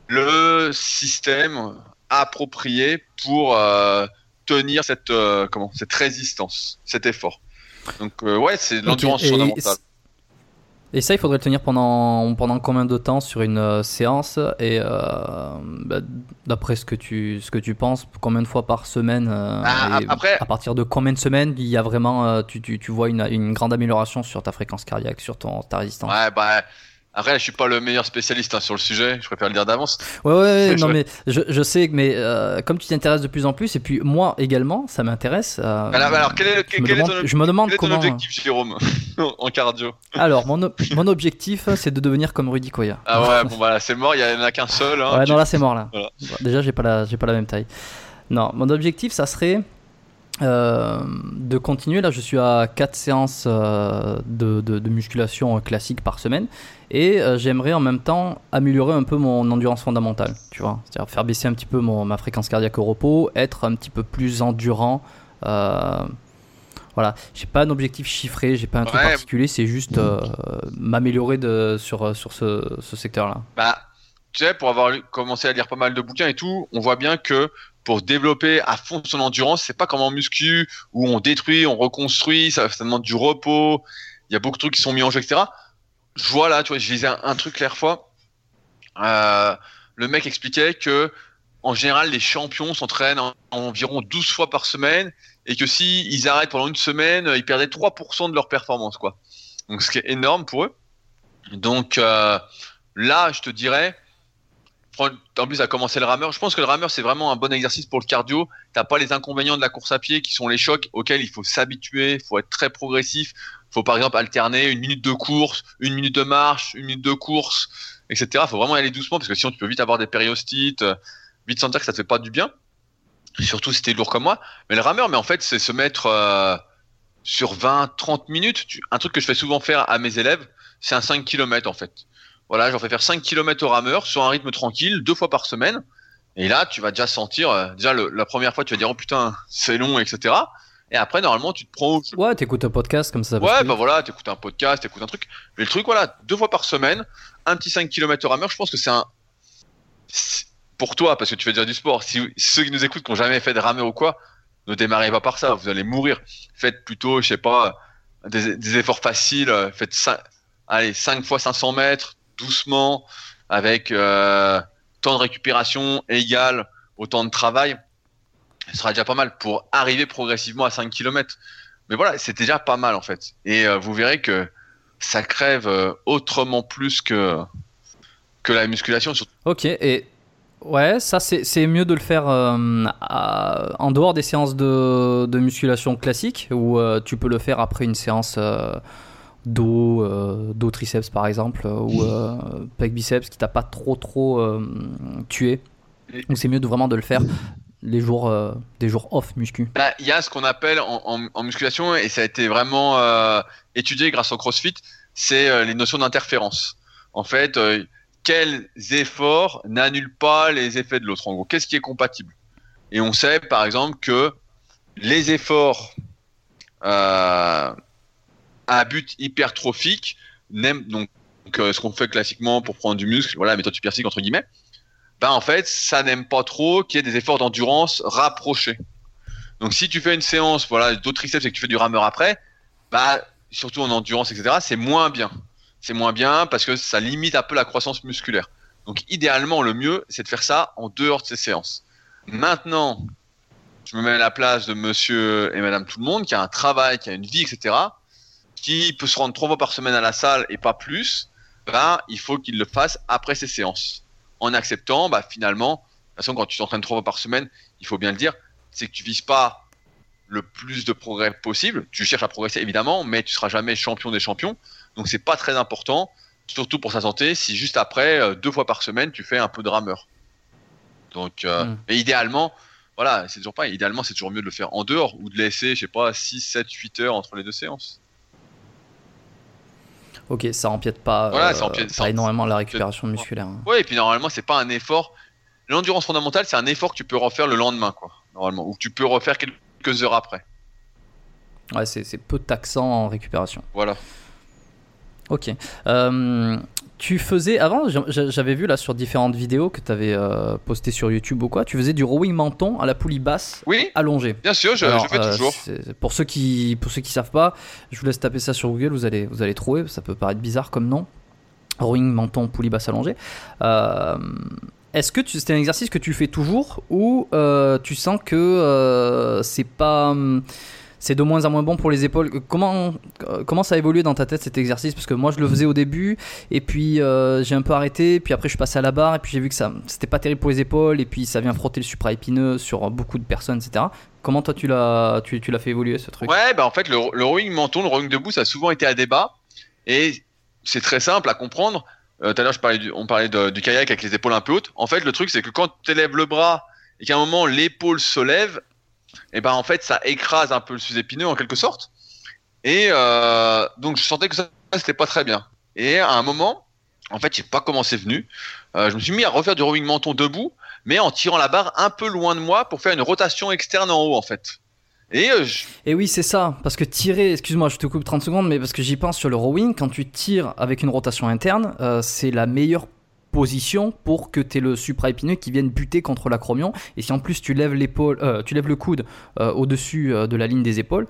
le système approprié pour euh, tenir cette, euh, cette résistance, cet effort. Donc euh, ouais, c'est l'endurance fondamentale. Et ça, il faudrait le tenir pendant, pendant combien de temps sur une euh, séance Et euh, bah, d'après ce, que tu, ce que tu penses, combien de fois par semaine ah, après... À partir de combien de semaines il y a vraiment, tu, tu, tu vois une, une, grande amélioration sur ta fréquence cardiaque, sur ton, ta résistance? Ouais, bah après, je suis pas le meilleur spécialiste hein, sur le sujet, je préfère le dire d'avance. Ouais, ouais, non, mais je, je, sais, mais euh, comme tu t'intéresses de plus en plus, et puis moi également, ça m'intéresse. Euh, alors, quel est, quel, je, me demande, ton, je me demande quel comment. objectif, Jérôme, en cardio? Alors, mon, mon objectif, c'est de devenir comme Rudy Koya. Ah ouais, bon, voilà, c'est mort, il y en a qu'un seul. Hein, ouais, non, là, c'est mort, là. déjà, j'ai pas, la, pas la même taille. Non, mon objectif, ça serait euh, de continuer. Là, je suis à 4 séances euh, de, de, musculation classique par semaine et euh, j'aimerais en même temps améliorer un peu mon endurance fondamentale, tu vois. C'est-à-dire faire baisser un petit peu mon, ma fréquence cardiaque au repos, être un petit peu plus endurant. voilà, j'ai pas un objectif chiffré, j'ai pas un truc particulier, c'est juste m'améliorer sur, sur ce, ce secteur-là. Bah, tu sais, pour avoir commencé à lire pas mal de bouquins et tout, on voit bien que pour développer à fond son endurance. C'est pas comme en muscu où on détruit, on reconstruit, ça, demande du repos. Il y a beaucoup de trucs qui sont mis en jeu, etc. Je vois là, tu vois, je lisais un, truc l'air fois. Euh, le mec expliquait que en général, les champions s'entraînent environ 12 fois par semaine et que si ils arrêtent pendant une semaine, ils perdaient 3% de leur performance, quoi. Donc, ce qui est énorme pour eux. Donc euh, là, je te dirais, en plus à commencer le rameur, je pense que le rameur c'est vraiment un bon exercice pour le cardio. T'as pas les inconvénients de la course à pied qui sont les chocs auxquels il faut s'habituer, il faut être très progressif. Il faut par exemple alterner une minute de course, une minute de marche, une minute de course, etc. Faut vraiment y aller doucement parce que sinon tu peux vite avoir des périostites, euh, vite sentir que ça te fait pas du bien. Surtout si t'es lourd comme moi. Mais le rameur, mais en fait, c'est se mettre euh, sur 20, 30 minutes. un truc que je fais souvent faire à mes élèves, c'est un 5 km en fait. Voilà, j'en fais faire 5 km au rameur sur un rythme tranquille, deux fois par semaine. Et là, tu vas déjà sentir, euh, déjà la première fois, tu vas dire, oh putain, c'est long, etc. Et après, normalement, tu te prends. Ouais, t'écoutes un podcast comme ça. Ouais, bah voilà, t'écoutes un podcast, t'écoutes un truc. Mais le truc, voilà, deux fois par semaine, un petit 5 km au rameur, je pense que c'est un. Pour toi, parce que tu fais déjà du sport, si ceux qui nous écoutent qui n'ont jamais fait de rameur ou quoi, ne démarrez pas par ça, vous allez mourir. Faites plutôt, je sais pas, des, efforts faciles, faites 5, allez, 5 fois 500 mètres, doucement, avec euh, temps de récupération égal au temps de travail, ce sera déjà pas mal pour arriver progressivement à 5 km. Mais voilà, c'est déjà pas mal en fait. Et euh, vous verrez que ça crève euh, autrement plus que, que la musculation. Ok, et ouais, ça c'est mieux de le faire en dehors des séances de, de musculation classique, ou tu peux le faire après une séance dos, euh, dos triceps par exemple, euh, ou euh, pec biceps qui t'a pas trop trop tué. Donc c'est mieux de vraiment de le faire les jours, des jours off muscu. Bah, il y a ce qu'on appelle en, musculation, et ça a été vraiment étudié grâce au CrossFit, c'est les notions d'interférence. En fait, quels efforts n'annulent pas les effets de l'autre En gros, qu'est-ce qui est compatible? Et on sait par exemple que les efforts à but hypertrophique, donc euh, ce qu'on fait classiquement pour prendre du muscle, voilà, la méthode super entre guillemets, ben en fait, ça n'aime pas trop qu'il y ait des efforts d'endurance rapprochés. Donc si tu fais une séance, voilà, d'autres triceps et que tu fais du rameur après, bah surtout en endurance, etc., c'est moins bien. C'est moins bien parce que ça limite un peu la croissance musculaire. Donc idéalement, le mieux, c'est de faire ça en dehors de ces séances. Maintenant, je me mets à la place de monsieur et madame tout le monde qui a un travail, qui a une vie, etc qui peut se rendre trois fois par semaine à la salle et pas plus, ben, il faut qu'il le fasse après ses séances. En acceptant, bah, finalement, de toute façon, quand tu t'entraînes trois fois par semaine, il faut bien le dire, c'est que tu vises pas le plus de progrès possible. Tu cherches à progresser évidemment, mais tu seras jamais champion des champions. Donc c'est pas très important, surtout pour sa santé, si juste après, euh, deux fois par semaine, tu fais un peu de rameur. Donc, euh, hmm. mais idéalement, voilà, c'est toujours pas, idéalement, c'est toujours mieux de le faire en dehors ou de laisser, je sais pas, 6, 7, 8 heures entre les deux séances. Ok, ça empiète pas, voilà, ça empiète, euh, énormément la récupération musculaire. Hein. Ouais, et puis normalement, c'est pas un effort. L'endurance fondamentale, c'est un effort que tu peux refaire le lendemain, quoi, normalement, ou que tu peux refaire quelques heures après. Ouais, c'est peu taxant en récupération. Voilà. Ok. Euh, tu faisais avant, j'avais vu là sur différentes vidéos que tu avais euh, postées sur YouTube ou quoi, tu faisais du rowing menton à la poulie basse oui, allongée. Bien sûr, je, je fais euh, toujours. Pour ceux qui pour ceux qui savent pas, je vous laisse taper ça sur Google, vous allez vous allez trouver, ça peut paraître bizarre comme nom. Rowing menton poulie basse allongée. Euh, est-ce que c'est un exercice que tu fais toujours ou tu sens que c'est pas hum, c'est de moins en moins bon pour les épaules. Comment, comment ça a évolué dans ta tête cet exercice? Parce que moi je le faisais au début et puis euh, j'ai un peu arrêté, puis après je suis passé à la barre et puis j'ai vu que ça c'était pas terrible pour les épaules et puis ça vient frotter le supraépineux sur beaucoup de personnes, etc. Comment toi tu l'as tu, tu l'as fait évoluer ce truc? Ouais, bah en fait le, le rowing menton, le rowing debout, ça a souvent été à débat et c'est très simple à comprendre. Euh, tout à l'heure, je parlais on parlait du kayak avec les épaules un peu hautes. En fait, le truc, c'est que quand tu élèves le bras et qu'à un moment l'épaule se lève, et ben en fait ça écrase un peu le sous-épineux en quelque sorte. Et euh, donc je sentais que ça c'était pas très bien. Et à un moment, en fait, je sais pas comment c'est venu. Euh, je me suis mis à refaire du rowing menton debout, mais en tirant la barre un peu loin de moi pour faire une rotation externe en haut en fait. Et, euh, et oui, c'est ça. Parce que tirer, excuse-moi, je te coupe 30 secondes, mais parce que j'y pense sur le rowing, quand tu tires avec une rotation interne, c'est la meilleure position pour que tu aies le supraépineux qui vienne buter contre l'acromion. Et si en plus tu lèves l'épaule, euh, tu lèves le coude euh, au-dessus euh, de la ligne des épaules,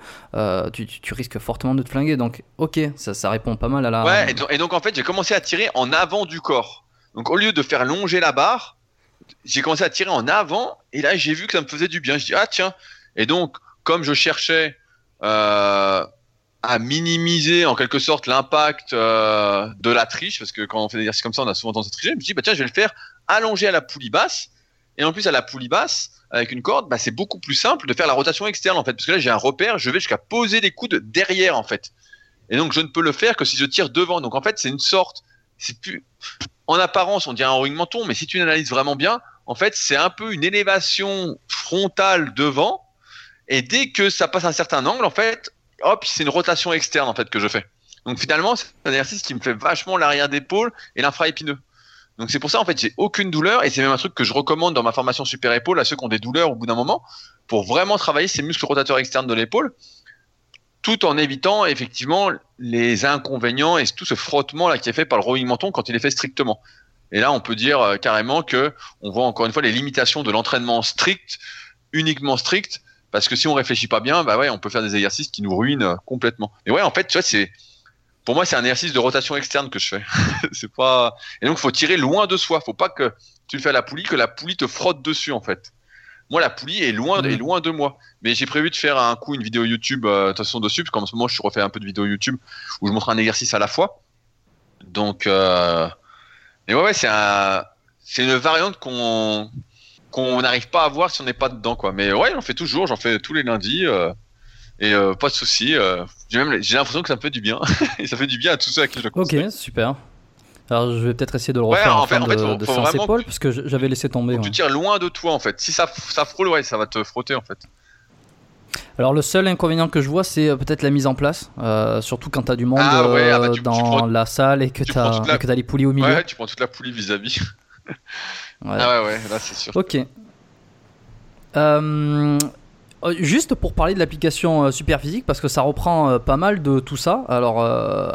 tu, risques fortement de te flinguer. Donc, ok, ça, ça répond pas mal à la. Ouais, et donc, en fait, j'ai commencé à tirer en avant du corps. Donc au lieu de faire longer la barre, j'ai commencé à tirer en avant. Et là, j'ai vu que ça me faisait du bien. Je dis ah tiens. Et donc, comme je cherchais à minimiser en quelque sorte l'impact euh, de la triche, parce que quand on fait des exercices comme ça, on a souvent tendance à tricher. Je me dis, bah tiens, je vais le faire allongé à la poulie basse. Et en plus, à la poulie basse, avec une corde, bah, c'est beaucoup plus simple de faire la rotation externe, en fait. Parce que là, j'ai un repère, je vais jusqu'à poser des coudes derrière, en fait. Et donc, je ne peux le faire que si je tire devant. Donc, en fait, c'est une sorte, plus, en apparence, on dirait un rouing menton, mais si tu analyses vraiment bien, en fait, c'est un peu une élévation frontale devant. Et dès que ça passe un certain angle, en fait, hop, c'est une rotation externe, en fait, que je fais. Donc, finalement, c'est un exercice qui me fait vachement l'arrière d'épaule et l'infra-épineux. Donc c'est pour ça en fait j'ai aucune douleur et c'est même un truc que je recommande dans ma formation super épaule à ceux qui ont des douleurs au bout d'un moment pour vraiment travailler ces muscles rotateurs externes de l'épaule tout en évitant effectivement les inconvénients et tout ce frottement là qui est fait par le rowing menton quand il est fait strictement. Et là on peut dire euh, carrément que on voit encore une fois les limitations de l'entraînement strict, uniquement strict parce que si on réfléchit pas bien, bah ouais, on peut faire des exercices qui nous ruinent euh, complètement. Et ouais, en fait, tu vois, c'est pour moi, c'est un exercice de rotation externe que je fais. c'est pas. Et donc, faut tirer loin de soi. Faut pas que tu le fais à la poulie, que la poulie te frotte dessus, en fait. Moi, la poulie est loin, est loin de moi. Mais j'ai prévu de faire un coup une vidéo YouTube, euh, façon, dessus, parce qu'en ce moment, je refais un peu de vidéos YouTube où je montre un exercice à la fois. Donc, euh... mais ouais, ouais c'est un... c'est une variante qu'on qu'on n'arrive pas à voir si on n'est pas dedans, quoi. Mais ouais, j'en fais toujours, j'en fais tous les lundis. Euh... Et euh, pas de souci. Euh, j'ai même j'ai l'impression que ça me fait du bien. et ça fait du bien à tous ceux à qui je le conseille. Ok, super. Alors je vais peut-être essayer de le refaire ouais, en, fait, en fait, de, faut, de faut épaule, parce que j'avais laissé tomber. Ouais. Tu tires loin de toi en fait. Si ça, ça frôle, ouais, ça va te frotter en fait. Alors le seul inconvénient que je vois, c'est euh, peut-être la mise en place, euh, surtout quand tu as du monde ah, ouais, ah bah, tu, dans tu prends, la salle et que tu as, la... les poulies au milieu. Ouais, tu prends toute la poulie vis-à-vis. -vis. Ah ouais, ouais, là c'est sûr. Ok. Euh, euh, juste pour parler de l'application euh, Superphysique, parce que ça reprend euh, pas mal de tout ça. Alors,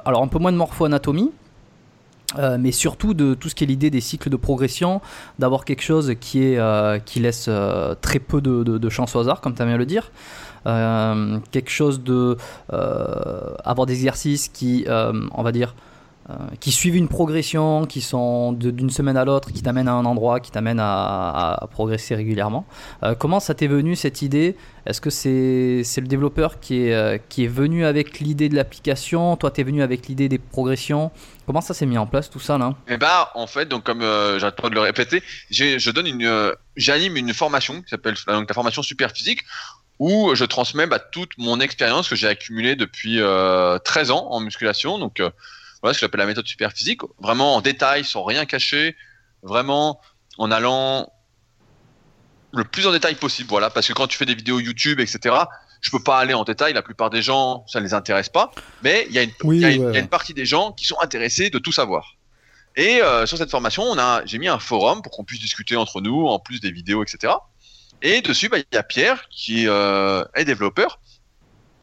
alors un peu moins de morpho-anatomie, mais surtout de tout ce qui est l'idée des cycles de progression, d'avoir quelque chose qui, est, qui laisse très peu de, de, de, chance au hasard, comme tu as bien le dire. quelque chose de. avoir des exercices qui, on va dire, qui suivent une progression, qui sont d'une semaine à l'autre, qui t'amènent à un endroit, qui t'amènent à, progresser régulièrement. Euh, comment ça t'est venu cette idée? Est-ce que c'est le développeur qui est, euh, qui est venu avec l'idée de l'application? Toi, t'es venu avec l'idée des progressions? Comment ça s'est mis en place tout ça là? Eh bah, en fait, donc comme j'arrête pas de le répéter, je donne une, j'anime une formation qui s'appelle donc la formation super physique où je transmets bah, toute mon expérience que j'ai accumulée depuis 13 ans en musculation. Donc voilà ce que j'appelle la méthode super physique, vraiment en détail, sans rien cacher, vraiment en allant le plus en détail possible, voilà, parce que quand tu fais des vidéos YouTube, etc., je peux pas aller en détail, la plupart des gens, ça ne les intéresse pas, mais il y, a une, partie des gens qui sont intéressés de tout savoir. Et euh, sur cette formation, on a, j'ai mis un forum pour qu'on puisse discuter entre nous, en plus des vidéos, etc. Et dessus, bah, il y a Pierre qui euh, est développeur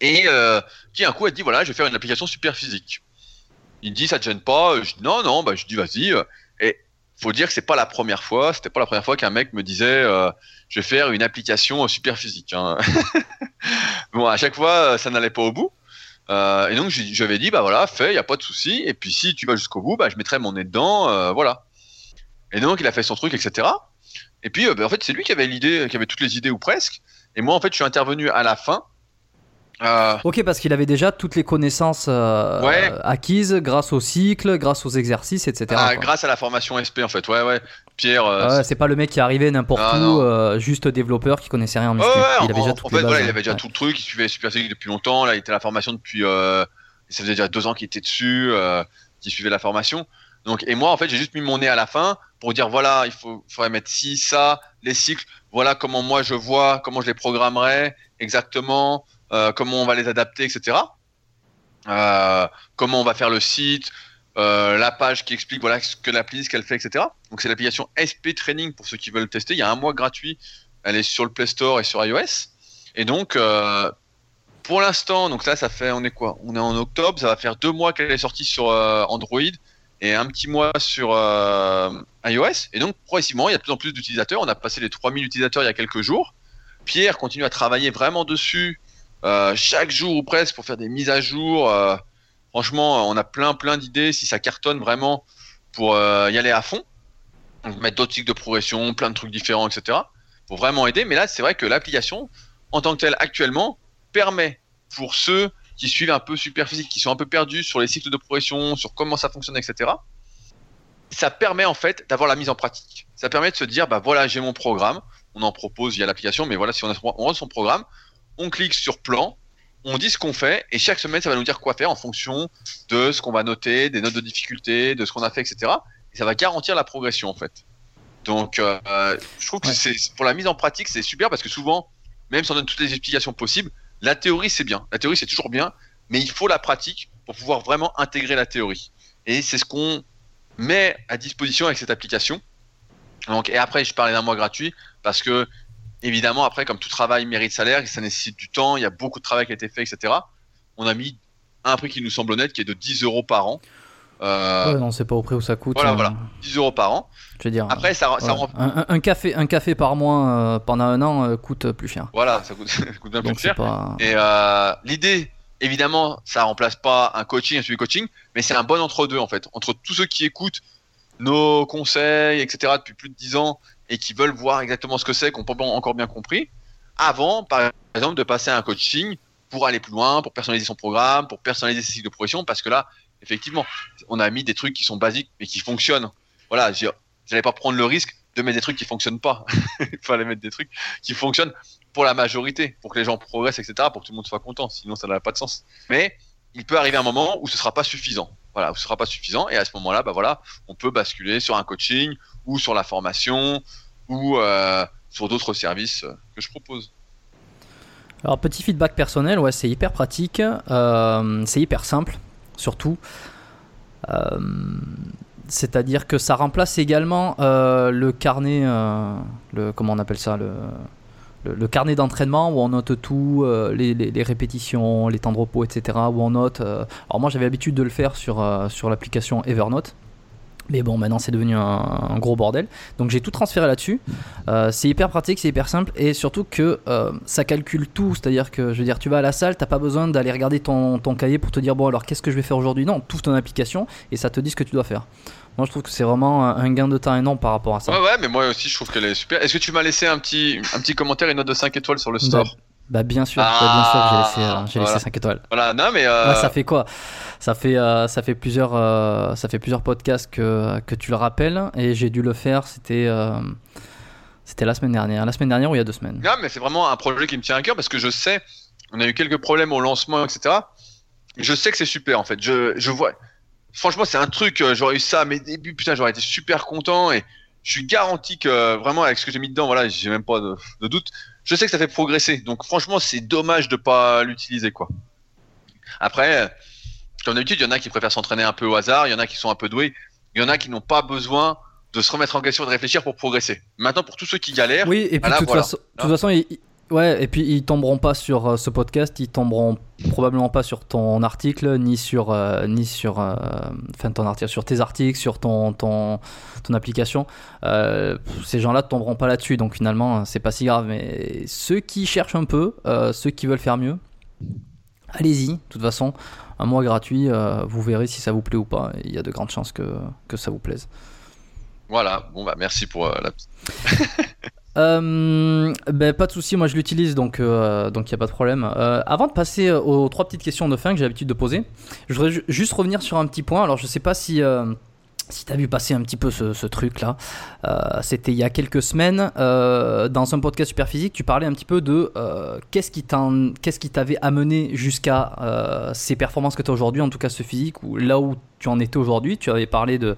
et euh, qui un coup a dit voilà, je vais faire une application super physique. Il me dit ça te gêne pas. Je dis non non. Bah je dis vas-y. Et faut dire que c'est pas la première fois. C'était pas la première fois qu'un mec me disait euh, je vais faire une application super physique hein. bon à chaque fois ça n'allait pas au bout. Euh, et donc j'avais dit bah voilà fais y a pas de souci. Et puis si tu vas jusqu'au bout bah je mettrai mon nez dedans euh, voilà. Et donc il a fait son truc etc et puis bah, en fait c'est lui qui avait l'idée qui avait toutes les idées ou presque. Et moi en fait je suis intervenu à la fin euh, ok, parce qu'il avait déjà toutes les connaissances euh, acquises grâce au cycle, grâce aux exercices, etc. Ah, grâce à la formation SP en fait, ouais, ouais. Pierre. Euh, c'est pas le mec qui est arrivé n'importe où, juste développeur qui connaissait rien en muscu. il avait déjà tout fait, voilà, il avait déjà tout le truc, il suivait Super Physique depuis longtemps, là il était à la formation depuis. ça faisait déjà deux ans qu'il était dessus, qu'il suivait la formation. Donc, et moi en fait j'ai juste mis mon nez à la fin pour dire voilà, il faut, faudrait mettre ci, ça, les cycles, voilà comment moi je vois, comment je les programmerais exactement. Euh, comment on va les adapter, etc. Euh, comment on va faire le site, euh, la page qui explique voilà ce que l'appli, ce qu'elle fait, etc. Donc c'est l'application SP Training pour ceux qui veulent tester. Il y a un mois gratuit. Elle est sur le Play Store et sur iOS. Et donc pour l'instant, donc là ça fait on est quoi? On est en octobre. Ça va faire deux mois qu'elle est sortie sur Android et un petit mois sur iOS. Et donc progressivement, il y a de plus en plus d'utilisateurs. On a passé les 3000 utilisateurs il y a quelques jours. Pierre continue à travailler vraiment dessus chaque jour ou presque pour faire des mises à jour. Euh, franchement, on a plein plein d'idées si ça cartonne vraiment pour euh, y aller à fond. mettre d'autres cycles de progression, plein de trucs différents, etc. Pour vraiment aider. Mais là, c'est vrai que l'application, en tant que telle, actuellement, permet pour ceux qui suivent un peu super physique, qui sont un peu perdus sur les cycles de progression, sur comment ça fonctionne, etc. Ça permet en fait d'avoir la mise en pratique. Ça permet de se dire, bah voilà, j'ai mon programme, on en propose via l'application, mais voilà, si on, a, son programme, on clique sur plan, on dit ce qu'on fait, et chaque semaine, ça va nous dire quoi faire en fonction de ce qu'on va noter, des notes de difficulté, de ce qu'on a fait, etc. Et ça va garantir la progression en fait. Donc, euh, je trouve que Ouais. c'est pour la mise en pratique, c'est super parce que souvent, même si on donne toutes les explications possibles, la théorie c'est bien. La théorie c'est toujours bien, mais il faut la pratique pour pouvoir vraiment intégrer la théorie. Et c'est ce qu'on met à disposition avec cette application. Donc, et après, je parlais d'un mois gratuit parce que, évidemment, après, comme tout travail mérite salaire, ça nécessite du temps, il y a beaucoup de travail qui a été fait, etc. On a mis un prix qui nous semble honnête, qui est de 10 euros par an. Euh, Ouais, non, c'est pas au prix où ça coûte. voilà, euh, voilà. 10 euros par an. Je veux dire. Après, ça, ça ouais. rend. un, café, un café par mois euh, pendant un an coûte plus cher. Voilà, ça coûte, ça coûte bien plus Donc cher. pas. Et l'idée, évidemment, ça remplace pas un coaching, un suivi coaching, mais c'est un bon entre-deux en fait. Entre tous ceux qui écoutent nos conseils, etc., depuis plus de 10 ans et qui veulent voir exactement ce que c'est, qu'on n'a pas encore bien compris, avant, par exemple, de passer à un coaching pour aller plus loin, pour personnaliser son programme, pour personnaliser ses cycles de progression, parce que là, effectivement, on a mis des trucs qui sont basiques mais qui fonctionnent. Voilà, j'allais pas prendre le risque de mettre des trucs qui fonctionnent pas. Il fallait mettre des trucs qui fonctionnent pour la majorité, pour que les gens progressent, etc., pour que tout le monde soit content. Sinon, ça n'a pas de sens. Mais il peut arriver un moment où ce sera pas suffisant. Voilà, ce sera pas suffisant. Et à ce moment-là, bah voilà, on peut basculer sur un coaching ou sur la formation ou euh, sur d'autres services euh, que je propose. Alors petit feedback personnel, ouais, c'est hyper pratique, euh, c'est hyper simple, surtout. C'est-à-dire que ça remplace également le carnet, le comment on appelle ça, le, le, carnet d'entraînement où on note tout, euh, les, répétitions, les temps de repos, etc. Où on note. euh, Alors moi j'avais l'habitude de le faire sur euh, sur l'application Evernote. Mais bon, maintenant c'est devenu un, gros bordel. Donc j'ai tout transféré là-dessus. C'est hyper pratique, c'est hyper simple et surtout que ça calcule tout. C'est-à-dire que je veux dire, tu vas à la salle, t'as pas besoin d'aller regarder ton, ton cahier pour te dire bon alors qu'est-ce que je vais faire aujourd'hui? Non, tout ton application et ça te dit ce que tu dois faire. Moi je trouve que c'est vraiment un gain de temps énorme par rapport à ça. Ouais, ouais, mais moi aussi, je trouve qu'elle est super. Est-ce que tu m'as laissé un petit, un petit commentaire et une note de 5 étoiles sur le store? Bah bien sûr, bah, bien sûr j'ai laissé, euh, j'ai Ah, laissé. 5 étoiles. Voilà, non, mais. euh, Ouais, ça fait quoi? Ça fait euh, ça fait plusieurs euh, ça fait plusieurs podcasts que que tu le rappelles et j'ai dû le faire. C'était euh, c'était la semaine dernière, la semaine dernière ou il y a deux semaines? Non, mais c'est vraiment un projet qui me tient à cœur parce que je sais, on a eu quelques problèmes au lancement, etc. Je sais que c'est super en fait. Je, je vois. Franchement, c'est un truc. euh, J'aurais eu ça à mes débuts, putain, j'aurais été super content et je suis garanti que euh, vraiment avec ce que j'ai mis dedans, voilà, j'ai même pas de, de doute. Je sais que ça fait progresser. Donc franchement, c'est dommage de pas l'utiliser quoi. Après, euh, comme d'habitude, il y en a qui préfèrent s'entraîner un peu au hasard, il y en a qui sont un peu doués, il y en a qui n'ont pas besoin de se remettre en question et de réfléchir pour progresser. Maintenant, pour tous ceux qui galèrent, Oui, et puis Voilà, de toute, voilà. façon, toute ouais, et puis ils tomberont pas sur euh, ce podcast, ils tomberont probablement pas sur ton article, ni sur, euh, ni sur, euh, ton article, sur tes articles, sur ton, ton, ton application. Ces gens-là tomberont pas là-dessus, donc finalement, c'est pas si grave. Mais ceux qui cherchent un peu, ceux qui veulent faire mieux, allez-y. De toute façon, un mois gratuit, vous verrez si ça vous plaît ou pas. Il y a de grandes chances que, que ça vous plaise. voilà. Bon bah merci pour la Euh, ben, pas de souci, moi je l'utilise donc euh, donc il y a pas de problème. Euh, avant de passer euh, aux trois petites questions de fin que j'ai l'habitude de poser, je voudrais ju- juste revenir sur un petit point. Alors je sais pas si si t'as vu passer un petit peu ce, ce truc là, Euh, c'était il y a quelques semaines euh, dans un podcast super physique, tu parlais un petit peu de euh, qu'est-ce qui t'avait amené jusqu'à ces performances que tu as aujourd'hui, en tout cas ce physique ou là où tu en étais aujourd'hui. Tu avais parlé de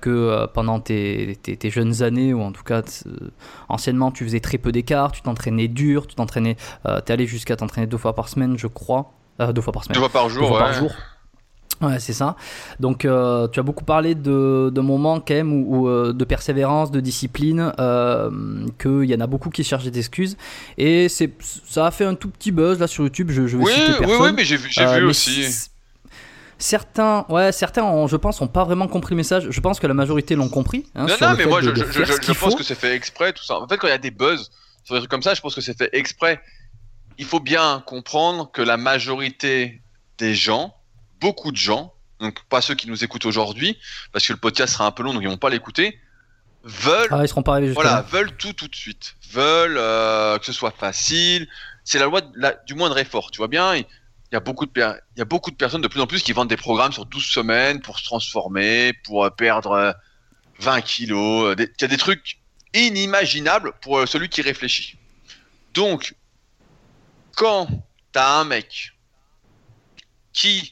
que pendant tes, tes- tes jeunes années, ou en tout cas anciennement, tu faisais très peu d'écart, tu t'entraînais dur, tu t'entraînais, t'es allé jusqu'à t'entraîner deux fois par semaine, je crois. Euh, deux fois par semaine. deux fois par Deux jour. fois par jour. Ouais, c'est ça. Donc, euh, tu as beaucoup parlé de, de moments quand même où, où, euh, de persévérance, de discipline, euh, qu'il y en a beaucoup qui cherchent des excuses. Et c'est, ça a fait un tout petit buzz là sur YouTube. Je, je vais Oui, citer oui, personne. oui, mais j'ai vu, j'ai Euh, vu aussi. Certains, ouais, certains, ont, je pense, ont pas vraiment compris le message. Je pense que la majorité l'ont compris. hein, Non, non, mais moi, de- je, de je, je, pense que c'est fait exprès, tout ça. En fait, quand il y a des buzz sur des trucs comme ça, je pense que c'est fait exprès. Il faut bien comprendre que la majorité des gens, beaucoup de gens, donc pas ceux qui nous écoutent aujourd'hui, parce que le podcast sera un peu long, donc ils vont pas l'écouter, veulent Ah, ils seront pas voilà, là. veulent tout tout de suite. Veulent euh, que ce soit facile. C'est la loi de la- du moindre effort. Tu vois bien, il y a beaucoup de il y a beaucoup de personnes de plus en plus qui vendent des programmes sur 12 semaines pour se transformer, pour euh, perdre euh, 20 kilos. euh, des- Il y a des trucs inimaginables pour celui qui réfléchit. Donc, quand t'as un mec qui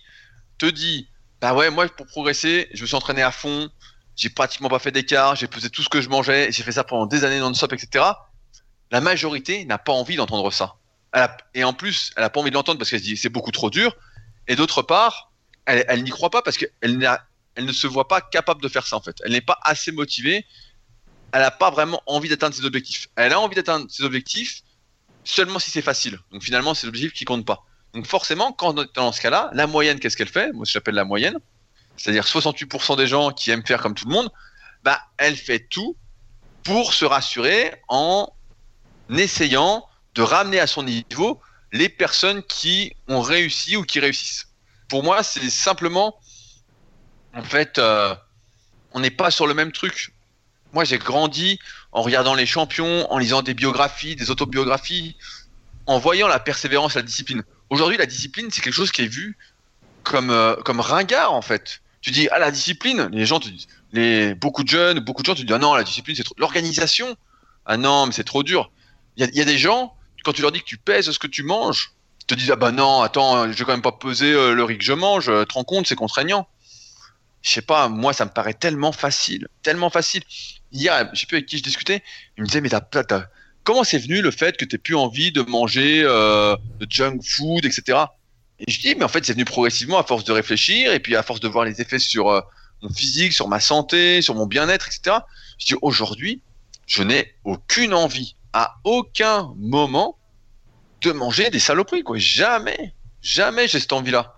te dit, bah ouais, moi pour progresser, je me suis entraîné à fond, j'ai pratiquement pas fait d'écart, j'ai pesé tout ce que je mangeais, j'ai fait ça pendant des années non-stop, etc. La majorité n'a pas envie d'entendre ça. Et en plus, elle a pas envie de l'entendre parce qu'elle se dit c'est beaucoup trop dur. Et d'autre part, elle, n'y croit pas parce qu'elle n'a- elle ne se voit pas capable de faire ça en fait. Elle n'est pas assez motivée. Elle n'a pas vraiment envie d'atteindre ses objectifs. Elle a envie d'atteindre ses objectifs seulement si c'est facile. Donc finalement, c'est l'objectif qui compte pas. Donc forcément, quand dans ce cas-là, la moyenne, qu'est-ce qu'elle fait? Moi, j'appelle la moyenne. C'est-à-dire 68% des gens qui aiment faire comme tout le monde, bah, elle fait tout pour se rassurer en essayant de ramener à son niveau les personnes qui ont réussi ou qui réussissent. Pour moi, c'est simplement, en fait, euh, on n'est pas sur le même truc. Moi, j'ai grandi en regardant les champions, en lisant des biographies, des autobiographies, en voyant la persévérance, la discipline. Aujourd'hui, la discipline, c'est quelque chose qui est vu comme, euh, comme ringard, en fait. Tu dis, ah, la discipline, les gens les, beaucoup de jeunes, beaucoup de gens te disent, ah non, la discipline, c'est trop. L'organisation, ah non, mais c'est trop dur. Il y a, des gens, quand tu leur dis que tu pèses ce que tu manges, ils te disent, ah bah non, attends, je vais quand même pas peser euh, le riz que je mange, euh, te rends compte, c'est contraignant. Je sais pas, moi, ça me paraît tellement facile, tellement facile. Hier, je sais plus avec qui je discutais, il me disait, mais t'as- comment c'est venu le fait que t'aies plus envie de manger euh, de junk food, etc. Et je dis, mais en fait, c'est venu progressivement à force de réfléchir et puis à force de voir les effets sur euh, mon physique, sur ma santé, sur mon bien-être, etc. Je dis, aujourd'hui, je n'ai aucune envie, à aucun moment, de manger des saloperies, quoi. Jamais, jamais j'ai cette envie-là.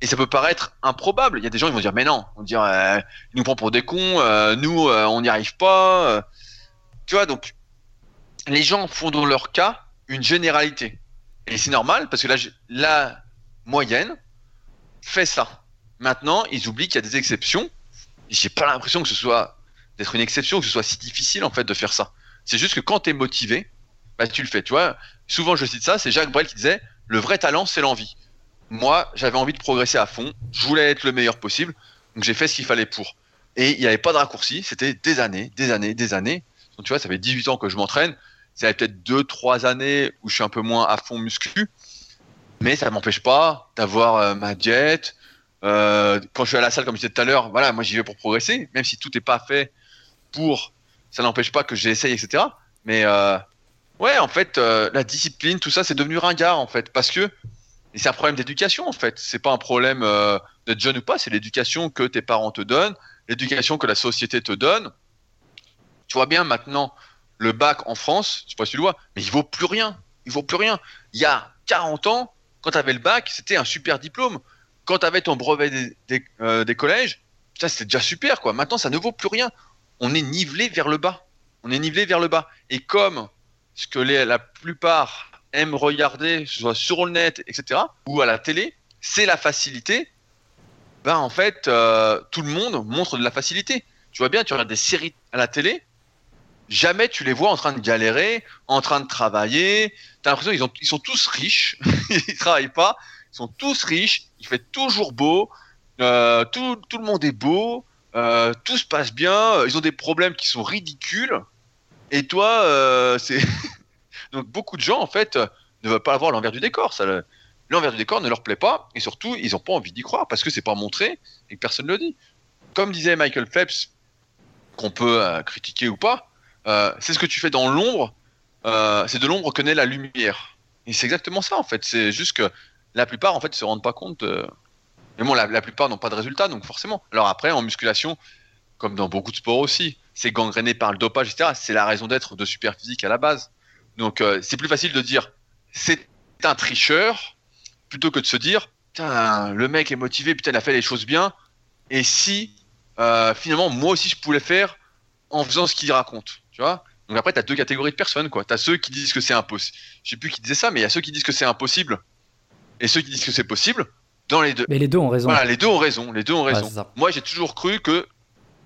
Et ça peut paraître improbable. Il y a des gens qui vont dire, mais non, on dire, euh, il nous prend pour des cons, euh, nous, on n'y arrive pas. Tu vois, donc, les gens font dans leur cas une généralité. Et c'est normal parce que la, moyenne fait ça. Maintenant, ils oublient qu'il y a des exceptions. J'ai pas l'impression que ce soit d'être une exception, que ce soit si difficile en fait de faire ça. C'est juste que quand tu es motivé, bah, tu le fais. Tu vois, souvent je cite ça, c'est Jacques Brel qui disait le vrai talent, c'est l'envie. Moi, j'avais envie de progresser à fond, je voulais être le meilleur possible, donc j'ai fait ce qu'il fallait pour. Et il n'y avait pas de raccourci, c'était des années, des années, des années. Donc tu vois, ça fait 18 ans que je m'entraîne, ça fait peut-être 2-3 années où je suis un peu moins à fond muscu, mais ça m'empêche pas d'avoir euh, ma diète. Euh, quand je suis à la salle, comme je disais tout à l'heure, voilà, moi j'y vais pour progresser, même si tout n'est pas fait pour, ça n'empêche pas que j'essaye, etc. Mais euh, ouais, en fait, la discipline, tout ça, c'est devenu ringard en fait, parce que c'est un problème d'éducation en fait. C'est pas un problème d'être jeune ou pas, c'est l'éducation que tes parents te donnent, l'éducation que la société te donne. Tu vois bien maintenant le bac en France, je sais pas si tu le vois, mais il vaut plus rien. Il vaut plus rien. Il y a 40 ans, quand tu avais le bac, c'était un super diplôme. Quand tu avais ton brevet des, euh, collèges, ça c'était déjà super quoi. Maintenant, ça ne vaut plus rien. On est nivelé vers le bas. On est nivelé vers le bas. Et comme ce que les, la plupart aiment regarder, que ce soit sur le net, etc., ou à la télé, c'est la facilité. Ben en fait, euh, tout le monde montre de la facilité. Tu vois bien, tu regardes des séries à la télé, jamais tu les vois en train de galérer, en train de travailler. T'as l'impression qu'ils ils sont tous riches, ils travaillent pas, ils sont tous riches, il fait toujours beau, euh, tout, tout le monde est beau, euh, tout se passe bien, ils ont des problèmes qui sont ridicules. Et toi, euh, c'est donc beaucoup de gens en fait euh, ne veulent pas avoir l'envers du décor. Ça, le- l'envers du décor ne leur plaît pas et surtout ils n'ont pas envie d'y croire parce que c'est pas montré et que personne ne le dit. Comme disait Michael Phelps, qu'on peut euh, critiquer ou pas, euh, c'est ce que tu fais dans l'ombre, euh, c'est de l'ombre que naît la lumière. Et c'est exactement ça en fait. C'est juste que la plupart en fait se rendent pas compte. euh, Mais bon, la, plupart n'ont pas de résultats, donc forcément. Alors après, en musculation, comme dans beaucoup de sports aussi, c'est gangréné par le dopage, etc. C'est la raison d'être de Superphysique à la base. Donc c'est plus facile de dire c'est un tricheur plutôt que de se dire le mec est motivé, putain il a fait les choses bien. Et si finalement moi aussi je pouvais faire en faisant ce qu'il raconte, tu vois? Donc après tu as deux catégories de personnes quoi. Tu as ceux qui disent que c'est impossible. Je sais plus qui disait ça, mais il y a ceux qui disent que c'est impossible et ceux qui disent que c'est possible. Dans les deux, Mais les deux ont raison. voilà, les deux ont raison. Les deux ont raison. Moi, j'ai toujours cru que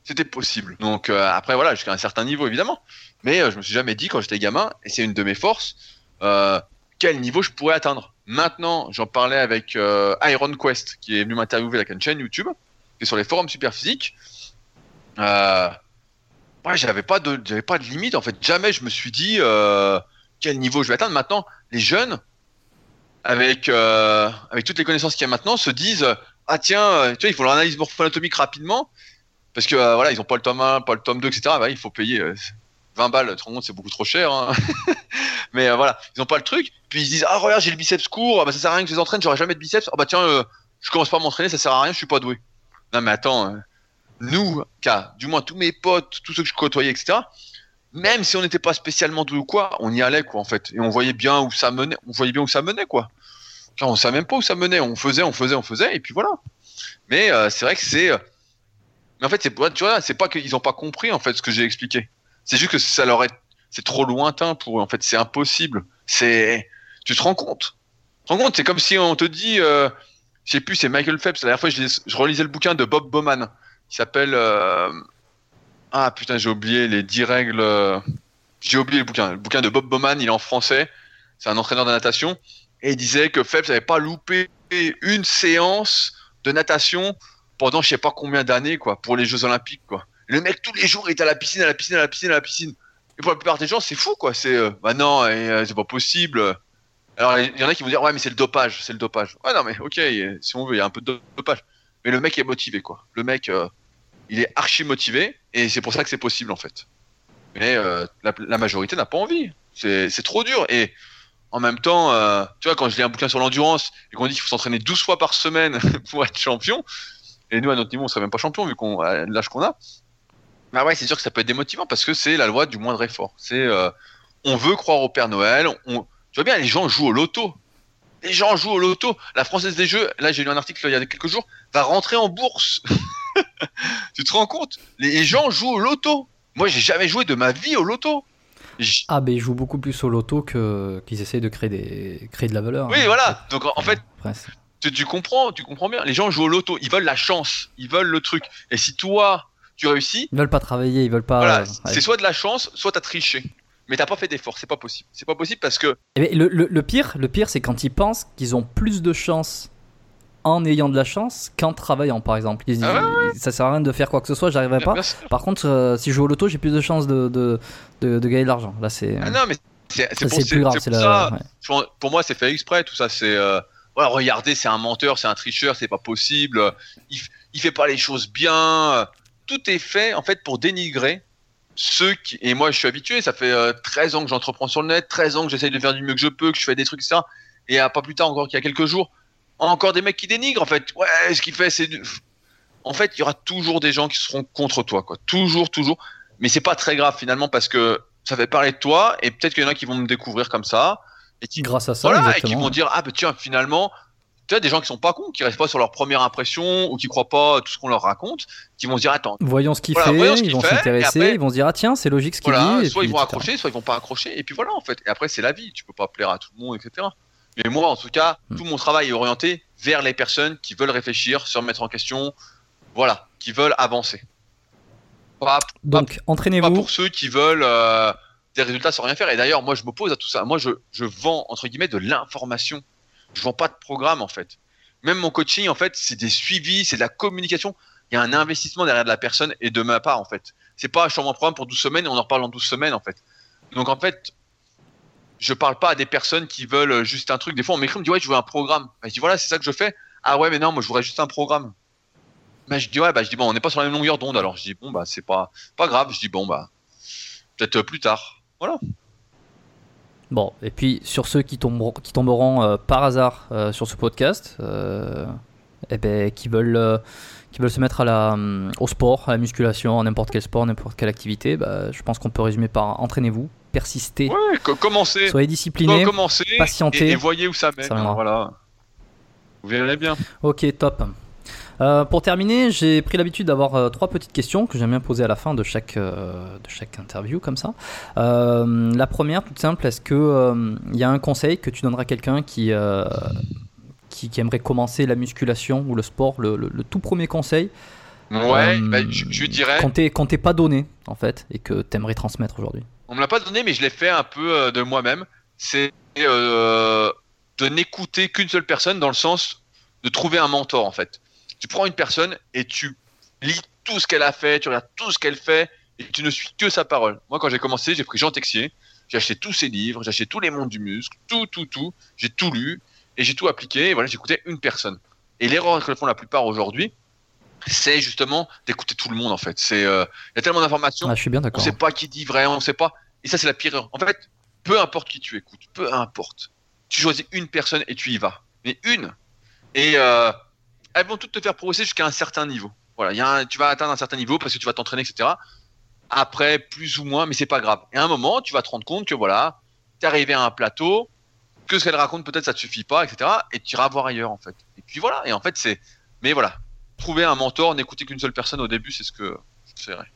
c'était possible. Donc euh, après, voilà, jusqu'à un certain niveau, évidemment. Mais euh, je me suis jamais dit quand j'étais gamin, et c'est une de mes forces, euh, quel niveau je pourrais atteindre. Maintenant, j'en parlais avec Iron Quest, qui est venu m'interviewer avec une chaîne YouTube, qui est sur les forums super physiques. Euh, ouais, j'avais pas de, j'avais pas de limite en fait. Jamais je me suis dit euh, quel niveau je vais atteindre. Maintenant, les jeunes, avec euh, avec toutes les connaissances qu'il y a maintenant, se disent ah tiens, euh, tu vois, il faut l'analyse morpho-anatomique rapidement parce que euh, voilà, ils ont pas le tome 1, pas le tome 2, etc. Bah, il faut payer euh, 20 balles. Tout le monde, c'est beaucoup trop cher. hein. Mais euh, voilà, ils ont pas le truc. Puis ils se disent ah regarde, j'ai le biceps court. Ah, bah ça sert à rien que je les entraîne. J'aurai jamais de biceps. Ah bah tiens, euh, je commence pas à m'entraîner, ça sert à rien. Je suis pas doué. Non mais attends, euh, nous, cas, du moins tous mes potes, tous ceux que je côtoyais, etc. Même si on n'était pas spécialement doué ou quoi, on y allait quoi en fait, et on voyait bien où ça menait. On voyait bien où ça menait quoi. Car on savait même pas où ça menait. On faisait, on faisait, on faisait, et puis voilà. Mais euh, c'est vrai que c'est. euh, Mais en fait, c'est tu vois, c'est pas qu'ils ont pas compris en fait ce que j'ai expliqué. C'est juste que ça leur est, c'est trop lointain pour eux. En fait, c'est impossible. C'est, tu te rends compte? Tu te rends compte? C'est comme si on te dit, euh, je sais plus, c'est Michael Phelps. La dernière fois, je relisais le bouquin de Bob Bowman, qui s'appelle, euh, ah putain, j'ai oublié les 10 règles. euh, J'ai oublié le bouquin. Le bouquin de Bob Bowman, il est en français. C'est un entraîneur de natation et il disait que Phelps n'avait pas loupé une séance de natation pendant je sais pas combien d'années quoi pour les Jeux Olympiques quoi. Le mec tous les jours il est à la piscine, à la piscine, à la piscine, à la piscine. Et pour la plupart des gens c'est fou quoi. C'est euh, bah non, euh, c'est pas possible. Alors il y en a qui vont dire ouais mais c'est le dopage, c'est le dopage. Ouais non mais ok si on veut il y a un peu de dopage. Mais le mec est motivé quoi. Le mec il est archi motivé et c'est pour ça que c'est possible en fait. Mais euh, la, majorité n'a pas envie. C'est trop dur et en même temps, euh, tu vois, quand je lis un bouquin sur l'endurance et qu'on dit qu'il faut s'entraîner 12 fois par semaine pour être champion, et nous à notre niveau on serait même pas champion vu qu'on l'âge qu'on a, bah ouais c'est sûr que ça peut être démotivant parce que c'est la loi du moindre effort. Euh, on veut croire au Père Noël, tu vois bien les gens jouent au loto. Les gens jouent au loto. La Française des Jeux, là j'ai lu un article il y a quelques jours, va rentrer en bourse. tu te rends compte? Les, gens jouent au loto. Moi j'ai jamais joué de ma vie au loto. J- Ah, ben ils jouent beaucoup plus au loto que qu'ils essayent de créer des créer de la valeur. Oui hein. voilà. Donc en- en fait tu, tu comprends, tu comprends bien. Les gens jouent au loto, ils veulent la chance, ils veulent le truc. Et si toi, tu réussis, Ils veulent pas travailler, ils veulent pas. voilà, euh, ouais. c'est soit de la chance, soit t'as triché. Mais t'as pas fait d'effort, c'est pas possible. C'est pas possible parce que Eh le, le- le pire, le pire, c'est quand ils pensent qu'ils ont plus de chance en ayant de la chance qu'en travaillant, par exemple. Ils Ah ça sert à rien de faire quoi que ce soit, j'arriverai pas. Sûr. Par contre, euh, si je joue au loto, j'ai plus de chances de, de, de, de gagner de l'argent. Là, c'est Ah non, mais c'est plus grave. pour la. ça. ouais. Pour moi, c'est fait exprès. Tout ça, c'est euh, regardez, c'est un menteur, c'est un tricheur, c'est pas possible. Il, fait pas les choses bien. Tout est fait en fait pour dénigrer ceux qui. Et moi, je suis habitué. Ça fait euh, 13 ans que j'entreprends sur le net, 13 ans que j'essaye de faire du mieux que je peux, que je fais des trucs, ça. Et euh, pas plus tard encore qu'il y a quelques jours, encore des mecs qui dénigrent en fait. Ouais, ce qu'il fait, c'est. du- En fait, il y aura toujours des gens qui seront contre toi, quoi. Toujours, toujours. Mais c'est pas très grave finalement parce que ça fait parler de toi et peut-être qu'il y en a qui vont me découvrir comme ça et qui Grâce à ça, voilà, et qui vont dire ah bah tiens finalement tu as des gens qui sont pas cons qui restent pas sur leur première impression ou qui croient pas tout ce qu'on leur raconte qui vont se dire attends Voyons ce qu'il Voilà, fait, ce ils qu'il vont s'intéresser, ils vont se dire ah tiens, c'est logique ce qu'il voilà dit. et soit puis, ils vont accrocher soit ils vont pas accrocher et puis voilà en fait et après c'est la vie tu peux pas plaire à tout le monde etc mais moi en tout cas Hmm. tout mon travail est orienté vers les personnes qui veulent réfléchir se remettre en question voilà qui veulent avancer pas, Donc, pas entraînez-vous. pour ceux qui veulent euh, des résultats sans rien faire. Et d'ailleurs, moi, je m'oppose à tout ça. Moi, je, je vends, entre guillemets, de l'information. Je vends pas de programme, en fait. Même mon coaching, en fait, c'est des suivis, c'est de la communication. Il y a un investissement derrière de la personne et de ma part, en fait. C'est pas, je t'envoie un programme pour 12 semaines et on en reparle en 12 semaines, en fait. Donc, en fait, je parle pas à des personnes qui veulent juste un truc. Des fois, on m'écrit, on me dit, ouais, je veux un programme. Bah, je dis, voilà, c'est ça que je fais. Ah ouais, mais non, moi, je voudrais juste un programme. Bah, je dis, ouais, bah, je dis, bon, on n'est pas sur la même longueur d'onde, alors. Je dis, bon, bah, c'est pas, pas grave. Je dis, bon, bah, peut-être euh, plus tard. Voilà. Bon, et puis sur ceux qui tomberont, qui tomberont euh, par hasard euh, sur ce podcast, euh, eh ben, qui veulent, euh, qui veulent se mettre à la, hum, au sport, à la musculation, à n'importe quel sport, n'importe quelle activité, bah, je pense qu'on peut résumer par entraînez-vous, persistez, Ouais, co- commencez. soyez disciplinés. commencez. patientez. Et, et voyez où ça mène. Ça voilà. Vous verrez bien. Ok, top. Euh, pour terminer, j'ai pris l'habitude d'avoir euh, trois petites questions que j'aime bien poser à la fin de chaque, euh, de chaque interview, comme ça. La première, toute simple, est-ce qu'il il y a un conseil que tu donneras à quelqu'un qui, qui, qui aimerait commencer la musculation ou le sport, le, le- le tout premier conseil? Ouais, bah, je, je dirais. qu'on t'ait pas donné, en fait, et que tu aimerais transmettre aujourd'hui On me l'a pas donné, mais je l'ai fait un peu euh, de moi-même. C'est euh, de n'écouter qu'une seule personne dans le sens de trouver un mentor en fait. Tu prends une personne et tu lis tout ce qu'elle a fait, tu regardes tout ce qu'elle fait et tu ne suis que sa parole. Moi, quand j'ai commencé, j'ai pris Jean Texier, j'ai acheté tous ses livres, j'ai acheté tous les mondes du muscle, tout, tout, tout. J'ai tout lu et j'ai tout appliqué. Et voilà, j'écoutais une personne. Et l'erreur que font la plupart aujourd'hui, c'est justement d'écouter tout le monde en fait. C'est, euh, il y a tellement d'informations. Ah, je suis bien On d'accord. sait pas qui dit vrai, on sait pas. Et ça, c'est la pire erreur. En fait, peu importe qui tu écoutes, peu importe. Tu choisis une personne et tu y vas. Mais une. Et euh, elles vont toutes te faire progresser jusqu'à un certain niveau. Voilà, tu vas atteindre un certain niveau parce que tu vas t'entraîner, etc. Après, plus ou moins, mais c'est pas grave. Et à un moment, tu vas te rendre compte que voilà, tu es arrivé à un plateau, que ce qu'elle raconte, peut-être ça te suffit pas, etc. Et tu iras voir ailleurs, en fait. Et puis voilà, et en fait, c'est. Mais voilà, trouver un mentor, n'écouter qu'une seule personne au début, c'est ce que je ferais.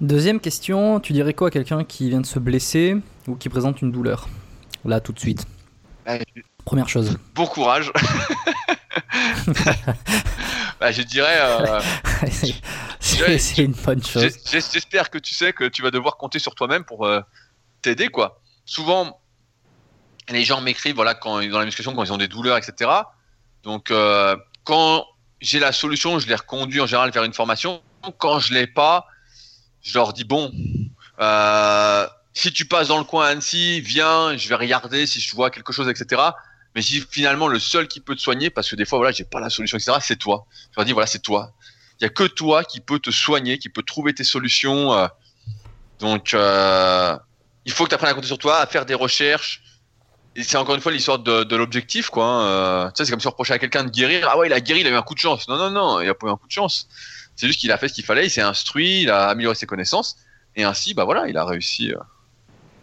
Deuxième question, tu dirais quoi à quelqu'un qui vient de se blesser ou qui présente une douleur Là, tout de suite. Ouais, Première chose. bon courage. bah, je dirais, euh, c'est une bonne chose. j'espère que tu sais que tu vas devoir compter sur toi-même pour euh, t'aider, quoi. Souvent, les gens m'écrivent, voilà, quand dans la musculation, quand ils ont des douleurs, etc. Donc, euh, quand j'ai la solution, je les reconduis en général vers une formation. Quand je l'ai pas, je leur dis bon, euh, si tu passes dans le coin à Annecy, viens, je vais regarder si je vois quelque chose, etc. Mais si finalement le seul qui peut te soigner, parce que des fois voilà, j'ai pas la solution, etc. C'est toi. Je leur dis voilà, c'est toi. Il y a que toi qui peut te soigner, qui peut trouver tes solutions. euh. donc euh, il faut que tu apprennes à compter sur toi, à faire des recherches. C'est encore une fois l'histoire de, de l'objectif, quoi. hein. Euh, c'est comme si on reprochait à quelqu'un de guérir. Ah ouais, il a guéri, il a eu un coup de chance. Non, non, non, il a pas eu un coup de chance. C'est juste qu'il a fait ce qu'il fallait, il s'est instruit, il a amélioré ses connaissances, et ainsi, bah voilà, il a réussi euh,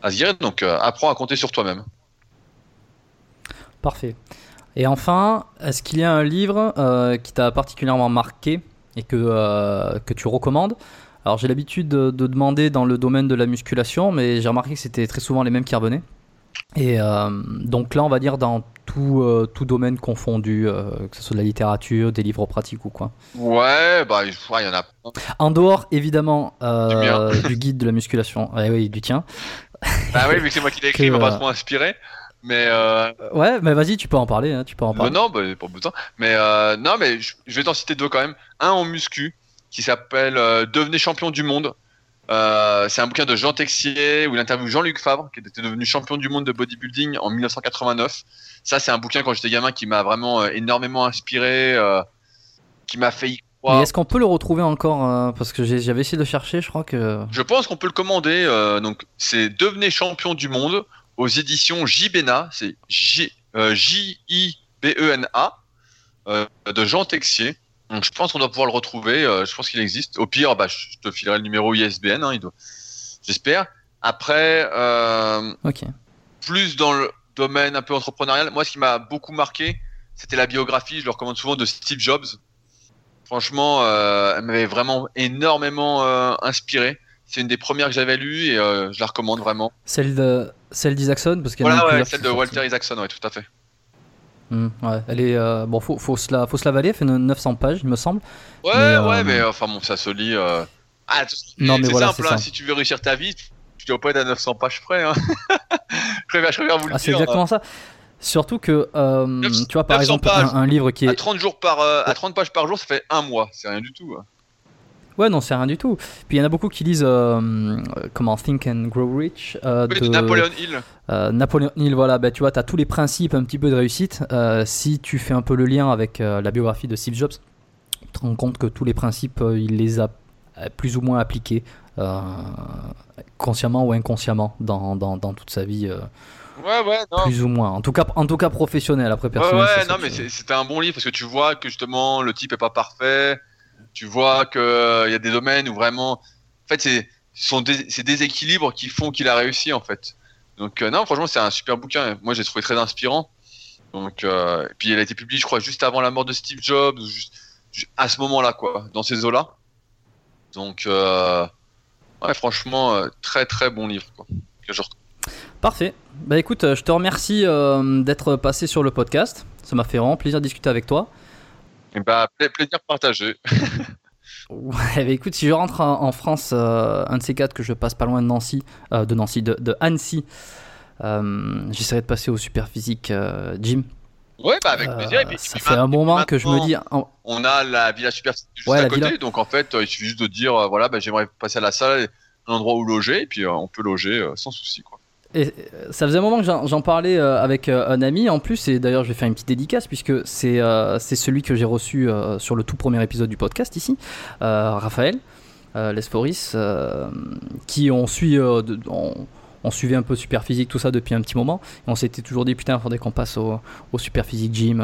à se guérir. Donc, euh, apprends à compter sur toi-même. Parfait. Et enfin, est-ce qu'il y a un livre qui t'a particulièrement marqué et que, que tu recommandes? Alors j'ai l'habitude de, de demander dans le domaine de la musculation, mais j'ai remarqué que c'était très souvent les mêmes qui revenaient. Et euh, donc là, on va dire dans tout, euh, tout domaine confondu, euh, que ce soit de la littérature, des livres pratiques ou quoi. Ouais, bah, il y en a. En dehors, évidemment, Du guide de la musculation. Ouais, oui, du tien. Bah oui, vu que c'est moi qui l'ai écrit, il m'a pas trop inspiré. Mais Ouais, mais vas-y, tu peux en parler. hein, tu peux en bah parler. non, bah, pas besoin. Mais non, mais je, vais t'en citer deux quand même. Un en muscu qui s'appelle Devenez champion du monde. Euh, c'est un bouquin de Jean Texier où il interviewe Jean-Luc Fabre qui était devenu champion du monde de bodybuilding en 1989. Ça, c'est un bouquin quand j'étais gamin qui m'a vraiment euh, énormément inspiré, euh, qui m'a fait y croire. est-ce qu'on peut le retrouver encore Parce que j'avais essayé de chercher, je crois que. Je pense qu'on peut le commander. donc, c'est Devenez champion du monde aux éditions Jibena. C'est J J-I-B-E-N-A de Jean Texier. Donc, je pense qu'on doit pouvoir le retrouver. euh, je pense qu'il existe. Au pire, bah, je te filerai le numéro ISBN. hein, il doit... J'espère. Après, euh, plus dans le domaine un peu entrepreneurial, moi, ce qui m'a beaucoup marqué, c'était la biographie. Je le recommande souvent de Steve Jobs. Franchement, euh, elle m'avait vraiment énormément euh, inspiré. C'est une des premières que j'avais lues et je la recommande vraiment. Celle de celle d'Isaacson parce a Voilà, ouais, celle de Walter. Isaacson, ouais, tout à fait. Hmm, ouais, elle est euh, bon, faut, faut se la faut se la valer, elle fait 900 pages, il me semble. Ouais, Mais, euh, ouais, mais enfin bon, ça se lit. euh, Ah, tout- Non, mais c'est voilà, simple, hein, si tu veux réussir ta vie, tu dois pas être à 900 pages près. Hein. je, préfère, je préfère vous le Ah, c'est exactement ça. Surtout que euh, 900 tu vois par 900 exemple un, un livre qui À est 30 jours par, euh, à 30 pages par jour, ça fait un mois. C'est rien du tout. hein. Ouais non c'est rien du tout. Puis il y en a beaucoup qui lisent euh, euh, comment Think and Grow Rich euh, Oui, de Napoleon Hill. Euh, Napoléon Hill, voilà, bah, tu vois, tu as tous les principes un petit peu de réussite. Si tu fais un peu le lien avec la biographie de Steve Jobs, tu te rends compte que tous les principes, il les a plus ou moins appliqués, consciemment ou inconsciemment, dans, dans, dans toute sa vie, Ouais, ouais, non. plus ou moins. En tout cas, en tout cas professionnel, après Ouais, personnel. ouais, ça, non, mais c'était un bon livre parce que tu vois que justement le type est pas parfait. Tu vois que euh, y a des domaines où vraiment, en fait, c'est ce sont des, ces déséquilibres qui font qu'il a réussi en fait. Donc euh, non, franchement, c'est un super bouquin. Moi, j'ai trouvé très inspirant. Donc, euh, et puis il a été publié, je crois, juste avant la mort de Steve Jobs, à ce moment-là, quoi, dans ces eaux-là. Donc, euh, ouais, franchement, très très bon livre, quoi. Parfait. Bah écoute, je te remercie d'être passé sur le podcast. Ça m'a fait vraiment plaisir de discuter avec toi. Et bah, pla- plaisir partagé. Ouais, bah écoute, si je rentre en, France, euh, un de ces quatre que je passe pas loin de Nancy, euh, de Nancy, de, de Annecy, J'essaierai de passer au super physique Jim. Ouais, bah avec plaisir. Et puis, ça fait un moment que je me dis. On a la villa super juste à côté, donc en fait, il suffit juste de dire voilà, bah, j'aimerais passer à la salle, un endroit où loger, et puis on peut loger sans souci. Quoi. Et ça faisait un moment que j'en parlais avec un ami en plus, et d'ailleurs je vais faire une petite dédicace puisque c'est c'est celui que j'ai reçu sur le tout premier épisode du podcast ici, Raphaël Lesforis, qui on suit, on, suivait un peu Super Physique, tout ça depuis un petit moment, et on s'était toujours dit putain, il faudrait qu'on passe au, Super Physique Gym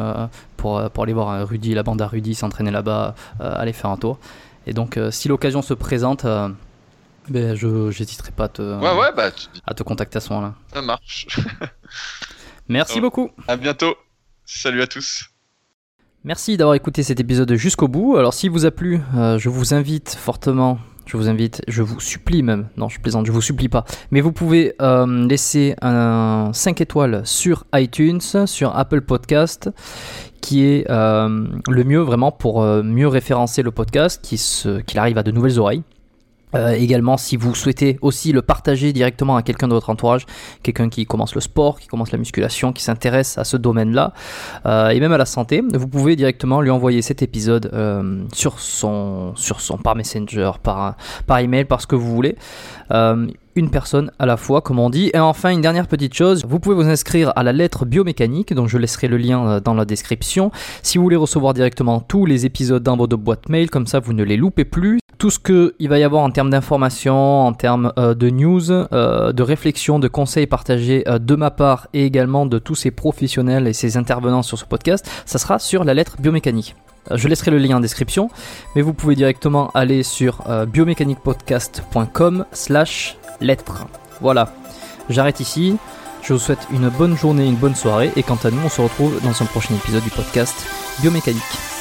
pour, pour aller voir Rudy, la bande à Rudy, s'entraîner là-bas, aller faire un tour. Et donc si l'occasion se présente ben, je n'hésiterai pas à te, bah, à te contacter à ce moment-là. Ça marche. Merci beaucoup. À bientôt. Salut à tous. Merci d'avoir écouté cet épisode jusqu'au bout. Alors s'il vous a plu, euh, je vous invite fortement, je vous invite, je vous supplie même, non je plaisante, je vous supplie pas, mais vous pouvez euh, laisser un 5 étoiles sur iTunes, sur Apple Podcast, qui est euh, le mieux vraiment pour mieux référencer le podcast, qu'il arrive à de nouvelles oreilles. Euh, également, si vous souhaitez aussi le partager directement à quelqu'un de votre entourage, quelqu'un qui commence le sport, qui commence la musculation, qui s'intéresse à ce domaine-là, euh, et même à la santé, vous pouvez directement lui envoyer cet épisode euh, sur son, sur son par Messenger, par par email, par ce que vous voulez. une personne à la fois, comme on dit. Et enfin, une dernière petite chose, vous pouvez vous inscrire à la lettre biomécanique, donc je laisserai le lien dans la description. Si vous voulez recevoir directement tous les épisodes dans votre boîte mail, comme ça vous ne les loupez plus tout ce qu'il va y avoir en termes d'informations, en termes euh, de news, euh, de réflexion, de conseils partagés euh, de ma part et également de tous ces professionnels et ces intervenants sur ce podcast, ça sera sur la lettre biomécanique. Je laisserai le lien en description, mais vous pouvez directement aller sur biomécaniquepodcast.com slash lettre. Voilà, j'arrête ici. Je vous souhaite une bonne journée, une bonne soirée, et quant à nous, on se retrouve dans un prochain épisode du podcast Biomécanique.